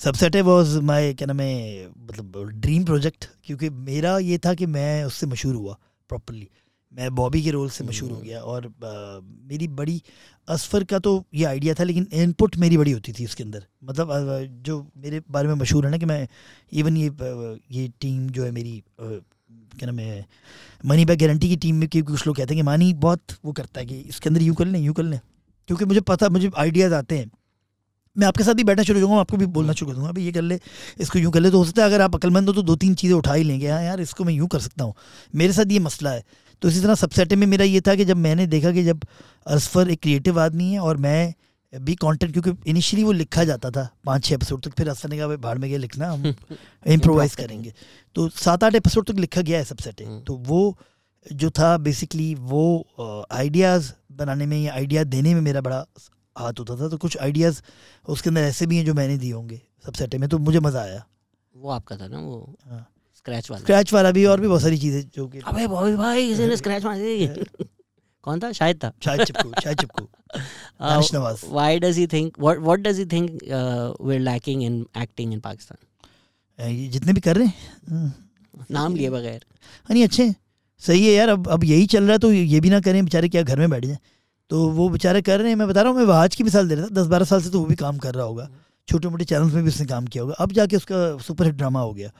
सबसेट है वाज माय क्या नाम है मतलब ड्रीम प्रोजेक्ट क्योंकि मेरा ये था कि मैं उससे मशहूर हुआ प्रॉपरली मैं बॉबी के रोल से मशहूर हो। गया और आ, मेरी बड़ी असफर का तो ये आइडिया था लेकिन इनपुट मेरी बड़ी होती थी उसके अंदर। मतलब जो मेरे बारे में मशहूर है ना कि मैं इवन ये ये टीम जो है मेरी क्या नाम है मनी बैक गारंटी की टीम में क्योंकि कुछ लोग कहते हैं कि मानी बहुत वो करता है कि इसके अंदर यूँ कर लें यूँ कर लें। क्योंकि मुझे पता मुझे आइडियाज़ आते हैं। मैं आपके साथ ही बैठना शुरू करूँगा आपको भी बोलना शुरू कर दूँगा भाई ये कर ले इसको यूँ कर ले। तो हो सकता है अगर आप अकलमंद हो तो दो तीन चीज़ें उठा ही लेंगे। हाँ यार इसको मैं यूँ कर सकता हूँ। मेरे साथ ये मसला है। तो इसी तरह सबसेट में मेरा ये था कि जब मैंने देखा कि जब असफर एक क्रिएटिव आदमी है और मैं भी कंटेंट क्योंकि इनिशियली वो लिखा जाता था पाँच छः एपिसोड तक फिर असफर ने कहा भाड़ में गया लिखना हम इम्प्रोवाइज करेंगे। तो सात आठ एपिसोड तक लिखा गया है सबसेट हम्म। तो वो जो था बेसिकली वो आइडियाज़ बनाने में या आइडिया देने में मेरा बड़ा हाथ होता था। तो कुछ आइडियाज़ उसके अंदर ऐसे भी हैं जो मैंने दिए होंगे सबसेटे में तो मुझे मज़ा आया। वो आपका था ना वो? हाँ। स्क्रैच वाला। स्क्रैच वाला भी और भी बहुत सारी चीज़ें जो कि अबे भाई भाई किसी ने स्क्रैच मार दी। कौन था? शायद था। शायद चिपकू शायद चिपकू। Danish Nawaz. Why does he think what what does he think we are lacking in acting in Pakistan ये जितने भी कर रहे हैं। नाम लिए बगैर। हाँ, नहीं अच्छे सही है यार अब अब यही चल रहा है तो ये भी ना करें बेचारे क्या घर में बैठ जाए। तो वो बेचारे कर रहे हैं मैं बता रहा हूँ मैं वहाज की मिसाल दे रहा था दस बारह साल से तो वो भी काम कर रहा होगा। छोटे मोटे चैनल्स में भी उसने काम किया होगा। अब जाके उसका सुपर हिट ड्रामा हो गया।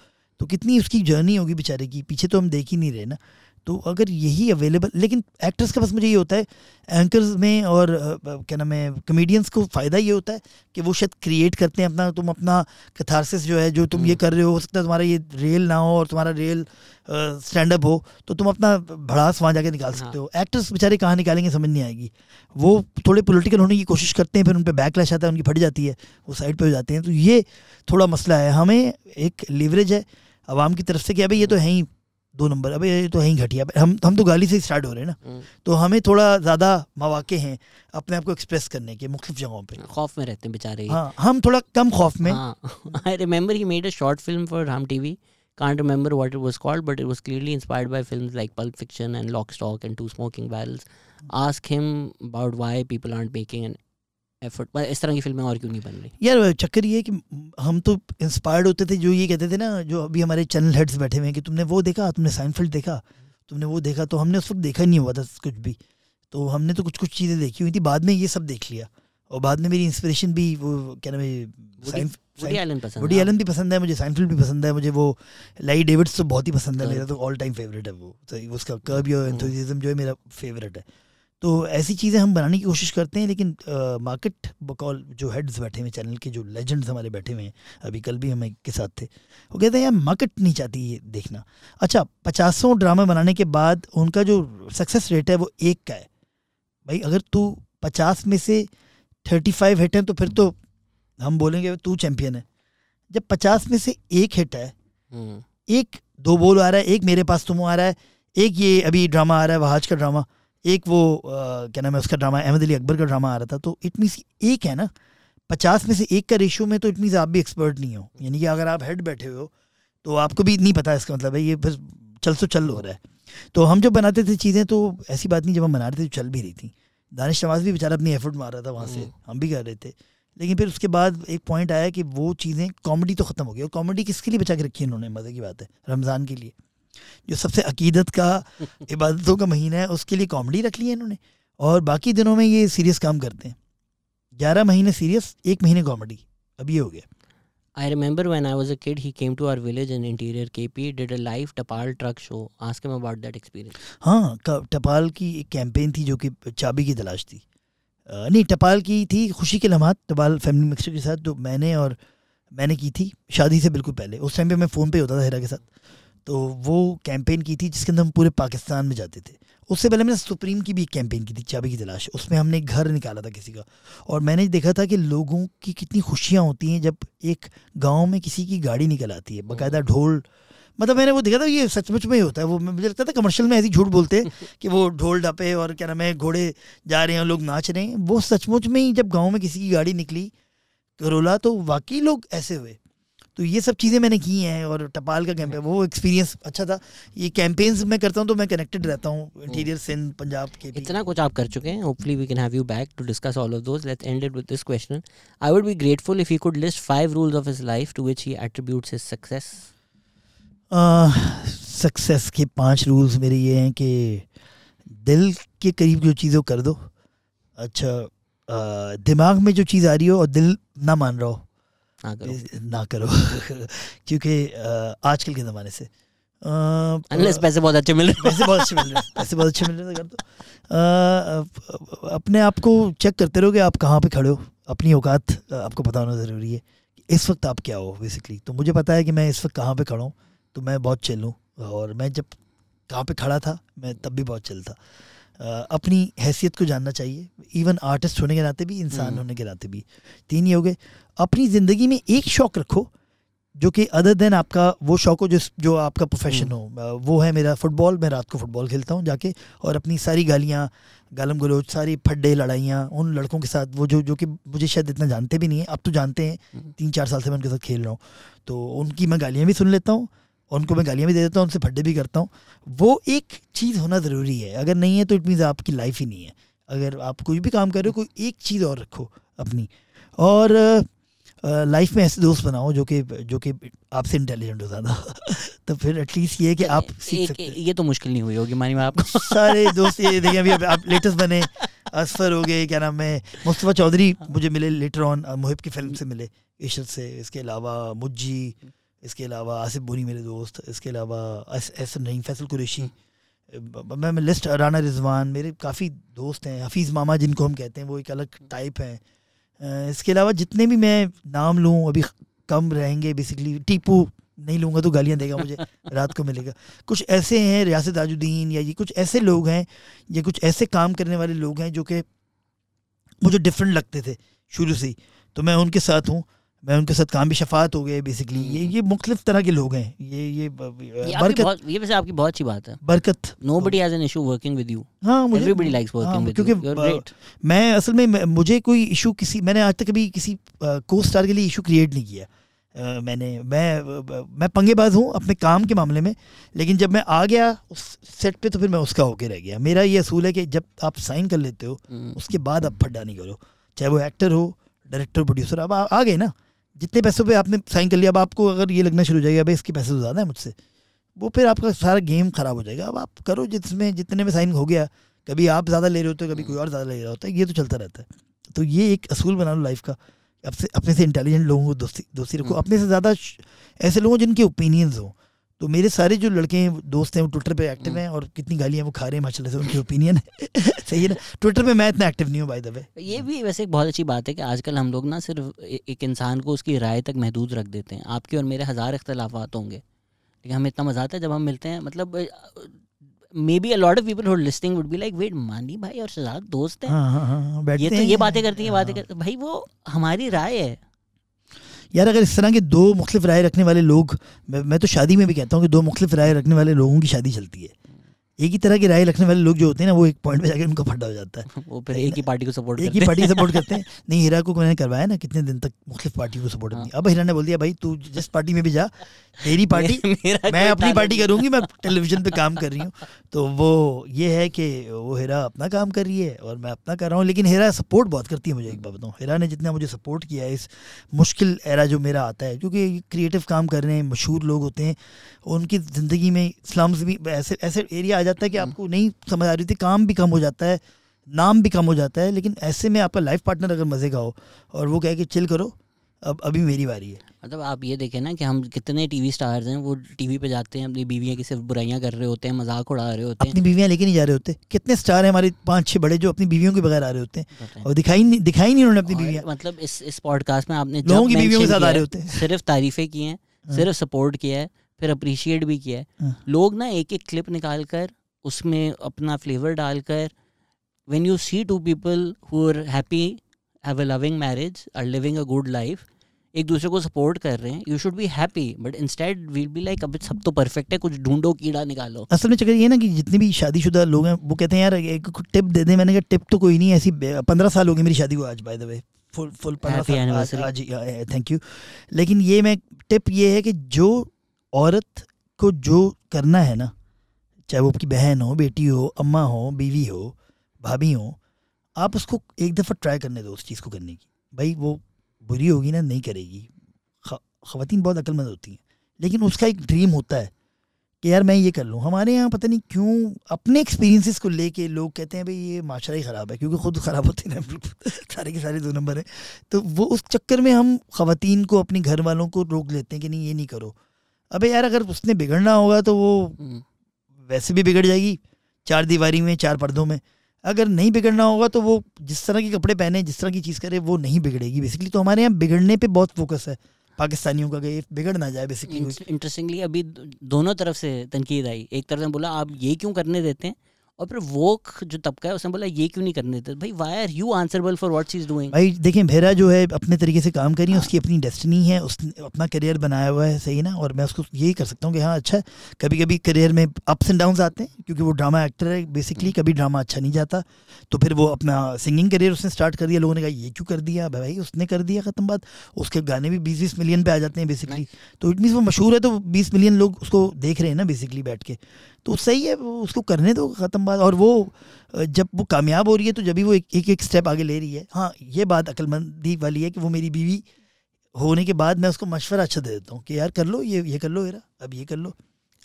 तो कितनी उसकी जर्नी होगी बेचारे की? पीछे तो हम देख ही नहीं रहे ना। तो अगर यही अवेलेबल लेकिन एक्टर्स का बस मुझे ये होता है एंकर्स में और क्या नाम है कमेडियंस को फ़ायदा ये होता है कि वो शायद क्रिएट करते हैं अपना तुम अपना कथारसिस जो है जो तुम ये हम्म। कर रहे हो हो सकता है तुम्हारा ये रेल ना हो और तुम्हारा रेल स्टैंड अप हो तो तुम अपना भड़ास वहाँ जाके निकाल सकते हो। एक्टर्स बेचारे कहाँ निकालेंगे समझ नहीं आएगी। वो थोड़े पोलिटिकल होने की कोशिश करते हैं फिर उन पर बैकलैश आता है उनकी फट जाती है वो साइड पर हो जाते हैं। तो ये थोड़ा मसला है। हमें एक लीवरेज है आवाम की तरफ़ से कि अबे ये तो है ही दो नंबर अबे ये तो है ही घटिया। हम हम तो गाली से स्टार्ट हो रहे हैं ना। तो हमें थोड़ा ज़्यादा मौाक़े हैं अपने आप को एक्सप्रेस करने के मुख्त जगहों पर खौफ में रहते हैं बेचारे। हाँ हम थोड़ा कम खौफ में। I remember he made a short film for Hum T V can't remember what it was called but it was clearly inspired by film like Pulp Fiction and Lock Stock and Two Smoking Barrels ask him about why people aren't making and effort इस तरह की फ़िल्में और क्यों नहीं बन रही? यार चक्कर ये कि हम तो इंस्पायर्ड होते थे जो ये कहते थे ना जो अभी हमारे चैनल हेड्स बैठे हुए हैं कि तुमने वो देखा तुमने साइनफील्ड देखा तुमने वो देखा तो हमने उस वक्त देखा नहीं हुआ था कुछ भी। तो हमने तो कुछ कुछ चीज़ें देखी हुई थी बाद में ये सब देख लिया। और बाद में मेरी इंस्पिरेशन भी वो क्या नाम है वुडी एलन भी पसंद है मुझे साइनफील्ड भी पसंद है मुझे वो लाई डेविड्स तो बहुत ही पसंद है मेरा तो ऑल टाइम फेवरेट है वो। तो उसका कर्ब योर एंथुसिज्म जो है मेरा फेवरेट है। तो ऐसी चीज़ें हम बनाने की कोशिश करते हैं लेकिन मार्केट बकौल जो हेड्स बैठे हुए चैनल के जो लेजेंड्स हमारे बैठे हुए हैं अभी कल भी हमें के साथ थे वो कहते हैं यार मार्केट नहीं चाहती ये देखना। अच्छा पचासों ड्रामा बनाने के बाद उनका जो सक्सेस रेट है वो एक का है। भाई अगर तू पचास में से थर्टी फाइव हिट हैं तो फिर तो हम बोलेंगे तू चैंपियन है। जब पचास में से एक हिट है हम्म। एक दो बोल आ रहा है एक मेरे पास तुम आ रहा है एक ये अभी ड्रामा आ रहा है वहाज का ड्रामा एक वो आ, क्या नाम है उसका ड्रामा अहमद अली अकबर का ड्रामा आ रहा था तो इट मीन्स एक है ना पचास में से एक का रेशियो में तो इट मीन्स आप भी एक्सपर्ट नहीं हो। यानी कि अगर आप हेड बैठे हो तो आपको भी नहीं पता इसका मतलब है ये फिर चल सो चल हो रहा है। तो हम जब बनाते थे चीज़ें तो ऐसी बात नहीं जब हम बना रहे थे तो चल भी रही थी। दानिश नवाज़ भी बेचारा अपनी एफर्ट मार रहा था वहाँ से हम्म। हम भी कर रहे थे। लेकिन फिर उसके बाद एक पॉइंट आया कि वो चीज़ें कॉमेडी तो ख़त्म हो गई। और कॉमेडी किसके लिए बचा के रखी है इन्होंने मज़े की बात है रमज़ान के लिए। जो सबसे अकीदत का इबादतों का महीना है उसके लिए कॉमेडी रख ली है इन्होंने। और बाकी दिनों में ये सीरियस काम करते हैं। ग्यारह महीने सीरियस एक महीने कॉमेडी अब ये हो गया। I remember when I was a kid, he came to our village in interior KP, did a live Tapal truck show. Ask him about that experience. हाँ टपाल की एक कैंपेन थी जो कि चाबी की तलाश थी। नहीं टपाल की थी खुशी के लम्हात टपाल फैमिली मिक्सर के साथ जो मैंने और मैंने की थी शादी से बिल्कुल पहले। उस टाइम पे मैं फ़ोन पे होता था हेरा के साथ। तो वो कैंपेन की थी जिसके अंदर हम पूरे पाकिस्तान में जाते थे। उससे पहले मैंने सुप्रीम की भी एक कैंपेन की थी चाबी की तलाश। उसमें हमने घर निकाला था किसी का। और मैंने देखा था कि लोगों की कितनी खुशियाँ होती हैं जब एक गाँव में किसी की गाड़ी निकल आती है बाकायदा ढोल। मतलब मैंने वो देखा था ये सचमुच में ही होता है। वो मुझे लगता था कमर्शियल में ऐसी झूठ बोलते हैं कि वो ढोल डपे और क्या नाम है घोड़े जा रहे हैं लोग नाच रहे हैं। वो सचमुच में ही जब गाँव में किसी की गाड़ी निकली करोला तो वाकई लोग ऐसे हुए। तो ये सब चीज़ें मैंने की हैं और टपाल का कैंपेन वो एक्सपीरियंस अच्छा था। ये कैंपेन्स मैं करता हूँ तो मैं कनेक्टेड रहता हूँ इंटीरियर सिंध पंजाब के इतना कुछ आप कर चुके हैं hopefully we can have you back to discuss all of those let's end it with this question I would be grateful if you could list five rules of his life to which he attributes his success success के पाँच rules मेरे ये हैं कि दिल के करीब जो चीज़ें कर दो। अच्छा दिमाग में जो चीज़ आ रही हो और दिल ना मान रहा हो। ना करो। ना करो। क्योंकि आजकल के ज़माने से अनलेस पैसे बहुत अच्छे मिल रहे पैसे बहुत अच्छे मिल रहे पैसे बहुत अच्छे मिल रहे कर दो। अपने आप को चेक करते रहो कि आप कहाँ पे खड़े हो? अपनी औकात आपको पता होना ज़रूरी है इस वक्त आप क्या हो बेसिकली तो मुझे पता है कि मैं इस वक्त कहाँ पे खड़ा हूँ तो मैं बहुत चिल हूँ और मैं जब कहाँ पे खड़ा था मैं तब भी बहुत चिल था। अपनी हैसियत को जानना चाहिए। इवन आर्टिस्ट होने के नाते भी इंसान हम्म। होने के नाते भी। तीन ही हो गए। अपनी ज़िंदगी में एक शौक़ रखो जो कि अदर देन आपका वो शौक हो जो जो आपका प्रोफेशन हम्म। हो। वो है मेरा फुटबॉल मैं रात को फुटबॉल खेलता हूँ जाके और अपनी सारी गालियाँ गालम गलोच सारी फड्डे लड़ाइयाँ उन लड़कों के साथ वो जो जो कि मुझे शायद इतना जानते भी नहीं है। अब तो जानते हैं। हम्म। तीन चार साल से मैं उनके साथ खेल रहा हूँ। तो उनकी मैं गालियाँ भी सुन लेता हूँ। उनको मैं गालियाँ भी दे देता हूँ उनसे फड्डे भी करता हूँ। वो एक चीज़ होना ज़रूरी है। अगर नहीं है तो इट मीन्स आपकी लाइफ ही नहीं है। अगर आप कोई भी काम कर रहे हो कोई एक चीज़ और रखो अपनी। और लाइफ में ऐसे दोस्त बनाओ जो कि जो कि आपसे इंटेलिजेंट हो ज़्यादा। तो फिर एटलीस्ट ये कि आप सीख सकते ये तो मुश्किल नहीं हुई होगी मानी मैं आपको। सारे दोस्त ये देखिए अभी आप लेटेस्ट बने असफर हो गए क्या नाम है मुस्तफ़ा चौधरी मुझे मिले लेटर ऑन मुहिब की फ़िल्म से मिले इशर से इसके अलावा मुज्जी इसके अलावा आसिफ बुनी मेरे दोस्त, इसके अलावा एस नईम फैसल कुरेशी। मैं लिस्ट राना रिजवान, मेरे काफ़ी दोस्त हैं, हफीज़ मामा जिनको हम कहते हैं, वो एक अलग टाइप हैं। इसके अलावा जितने भी मैं नाम लूँ, अभी कम रहेंगे बेसिकली टीपू नहीं लूँगा तो गालियाँ देगा मुझे, रात को मिलेगा। कुछ ऐसे हैं, रियासत ताजुद्दीन या ये कुछ ऐसे लोग हैं, ये कुछ ऐसे काम करने वाले लोग हैं, जो कि मुझे डिफरेंट लगते थे शुरू से ही। तो मैं उनके साथ हूँ। मैं उनके साथ काम भी शफात हो गए बेसिकली ये ये मुख्तलिफ़ तरह के लोग हैं। ये ये ये बरकत। ये वैसे आपकी बहुत अच्छी बात है। बरकत। Nobody has an issue working with you. हाँ मुझे likes working हाँ, with क्योंकि मैं असल में मुझे कोई इशू किसी मैंने आज तक कभी किसी को स्टार के लिए इशू क्रिएट नहीं किया। मैंने मैं मैं पंगेबाज हूँ अपने काम के मामले में लेकिन जब मैं आ गया उस सेट पे तो फिर मैं उसका होके रह गया। मेरा ये असूल है कि जब आप साइन कर लेते हो हम्म, उसके बाद आप फड्डा नहीं करो। चाहे वो एक्टर हो डायरेक्टर प्रोड्यूसर अब आ, आ गए ना। जितने पैसों पे आपने साइन कर लिया अब आपको अगर ये लगना शुरू हो जाएगा भाई इसके पैसे तो ज़्यादा है मुझसे। वो फिर आपका सारा गेम ख़राब हो जाएगा। अब आप करो जिसमें जितने में साइन हो गया कभी आप ज़्यादा ले रहे होते हो कभी कोई और ज़्यादा ले रहा होता है ये तो चलता रहता है। तो ये एक असूल बना लो लाइफ का। अपने अपने से इंटेलिजेंट लोगों को दोस्ती दोस्ती रखो। हम्म। अपने से ज़्यादा ऐसे लोगों जिनके ओपिनियंस हो। तो मेरे सारे जो लड़के हैं दोस्त हैं वो ट्विटर पे एक्टिव हम्म। हैं और कितनी गालियाँ वो खा रहे हैं माशाल्लाह से उनके ओपिनियन है। सही है ना? ट्विटर पे मैं इतना एक्टिव नहीं हूँ बाय द वे ये भी वैसे एक बहुत अच्छी बात है कि आजकल हम लोग ना सिर्फ़ एक इंसान को उसकी राय तक महदूद रख देते हैं। आपके और मेरे हज़ार इख्तलाफात होंगे। लेकिन हमें इतना मज़ा आता है जब हम मिलते हैं मतलब maybe a lot of people who listing would be like wait Mani भाई और शहजाद दोस्त हैं? हाँ हाँ हाँ ये तो ये बातें करती हैं बातें। करती भाई वो हमारी राय है। यार अगर इस तरह के दो मुख्तलिफ़ राय रखने वाले लोग मैं, मैं तो शादी में भी कहता हूँ कि दो मुख्तलिफ़ राय रखने वाले लोगों की शादी चलती है। एक ही तरह की राय रखने वाले लोग जो होते हैं ना वो एक पॉइंट पे जाकर उनका फड्डा हो जाता है। वो फिर एक ही पार्टी को सपोर्ट एक ही पार्टी सपोर्ट करते हैं। नहीं हीरा को मैंने करवाया ना कितने दिन तक मुख्तलिफ़ पार्टी को सपोर्ट हाँ। नहीं अब हीरा ने बोल दिया भाई तू जिस पार्टी में भी जा तेरी पार्टी मैं अपनी पार्टी करूँगी मैं टेलीविज़न पे काम कर रही हूँ। तो वो ये है कि वो हेरा अपना काम कर रही है और मैं अपना कर रहा हूँ लेकिन हेरा सपोर्ट बहुत करती है मुझे एक बात बताऊँ। हेरा ने जितना मुझे सपोर्ट किया है इस मुश्किल एरा जो मेरा आता है क्योंकि क्रिएटिव काम कर रहे हैं मशहूर लोग होते हैं उनकी ज़िंदगी में स्लम्स भी ऐसे ऐसे एरिया जाता है कि आपको नहीं समझ आ रही थी काम भी कम हो जाता है नाम भी कम हो जाता है लेकिन ऐसे में आपका लाइफ पार्टनर अगर मज़े का हो और वो कहे कि चिल करो अब अभी मेरी बारी है। मतलब आप ये देखें ना कि हम कितने टीवी स्टार्स हैं वो टीवी पे जाते हैं अपनी बीवियाँ की सिर्फ़ बुराइयाँ कर रहे होते हैं मज़ाक उड़ा रहे होते हैं। अपनी बीवियाँ लेके नहीं जा रहे होते। कितने स्टार हैं हमारे पाँच छह बड़े जो अपनी बीवियों के बगैर आ रहे होते हैं। और दिखाई नहीं दिखाई नहीं उन्होंने अपनी बीवियाँ। मतलब इस इस पॉडकास्ट में आपने लोगों की बीवियों के साथ आ रहे होते हैं। सिर्फ़ तारीफें की हैं हाँ। सिर्फ़ सपोर्ट किया है फिर अप्रिशिएट भी किया है। हाँ। लोग ना एक एक क्लिप निकाल कर उसमें अपना फ्लेवर डालकर when you see two people who are happy have a loving marriage are living a good life एक दूसरे को सपोर्ट कर रहे हैं you should be happy but instead we'll be like अब सब तो परफेक्ट है कुछ ढूंढो कीड़ा निकालो. असल में चक्कर ये ना कि जितने भी शादीशुदा लोग हैं वो कहते हैं यार एक टिप दे दें। मैंने कहा टिप तो कोई नहीं ऐसी पंद्रह साल हो गई मेरी शादी को आज by the way full full पंद्रह थैंक यू लेकिन ये मैं टिप ये है कि जो औरत को जो करना है ना चाहे वो आपकी बहन हो बेटी हो अम्मा हो बीवी हो भाभी हो आप उसको एक दफ़ा ट्राई करने दो उस चीज़ को करने की। भाई वो बुरी होगी ना नहीं करेगी। ख़वातीन बहुत अक्लमंद होती हैं। लेकिन उसका एक ड्रीम होता है कि यार मैं ये कर लूँ। हमारे यहाँ पता नहीं क्यों अपने एक्सपीरियंसेस को लेके लोग कहते हैं भाई ये माशरा ही ख़राब है क्योंकि खुद ख़राब होते हैं सारे के सारे दो नंबर हैं। तो वो उस चक्कर में हम ख़वातीन को अपने घर वालों को रोक लेते हैं कि नहीं ये नहीं करो। अबे यार अगर उसने बिगड़ना होगा तो वो हम्म, वैसे भी बिगड़ जाएगी चार दीवारी में चार पर्दों में। अगर नहीं बिगड़ना होगा तो वो जिस तरह के कपड़े पहने जिस तरह की चीज़ करे वो नहीं बिगड़ेगी। बेसिकली तो हमारे यहाँ बिगड़ने पे बहुत फोकस है। पाकिस्तानियों का ये बिगड़ ना जाए बेसिकली इंटरेस्टिंगली अभी दोनों तरफ़ से तनकीद आई। एक तरफ़ ने बोला आप ये क्यों करने देते हैं? और फिर वो जो तबका है उसने बोला ये क्यों नहीं करने देते? भाई why are you answerable for what she is doing भाई देखें भेरा जो है अपने तरीके से काम कर रही है उसकी अपनी डेस्टिनी है उसने अपना करियर बनाया हुआ है सही ना? और मैं उसको यही कर सकता हूँ कि हाँ अच्छा है। कभी कभी करियर में अप्स एंड डाउन्स आते हैं क्योंकि वो ड्रामा एक्टर है बेसिकली कभी ड्रामा अच्छा नहीं जाता। तो फिर वो अपना सिंगिंग करियर उसने स्टार्ट कर दिया लोगों ने कहा ये क्यों कर दिया? भाई उसने कर दिया ख़त्म बात। उसके गाने भी बीस बीस मिलियन पे आ जाते हैं बेसिकली तो इट मीन्स वो मशहूर है तो बीस मिलियन लोग उसको देख रहे हैं ना बेसिकली बैठ के। तो सही है वो उसको करने दो ख़त्म बात। और वो जब वो कामयाब हो रही है तो जब भी वो एक एक, एक स्टेप आगे ले रही है। हाँ ये बात अक्लमंदी वाली है कि वो मेरी बीवी होने के बाद मैं उसको मशवरा अच्छा दे देता हूँ कि यार कर लो ये ये कर लो हेरा अब ये कर लो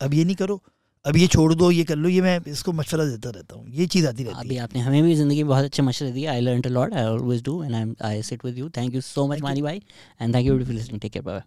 अब ये नहीं करो अब ये छोड़ दो ये कर लो ये मैं इसको मशवरा देता रहता हूँ। ये चीज़ आती रहती अभी आपने हमें भी ज़िंदगी में बहुत अच्छे मशवरे दिए। I learn lot I always do and I I sit with you thank you so much Mani भाई and thank you for listening take care bye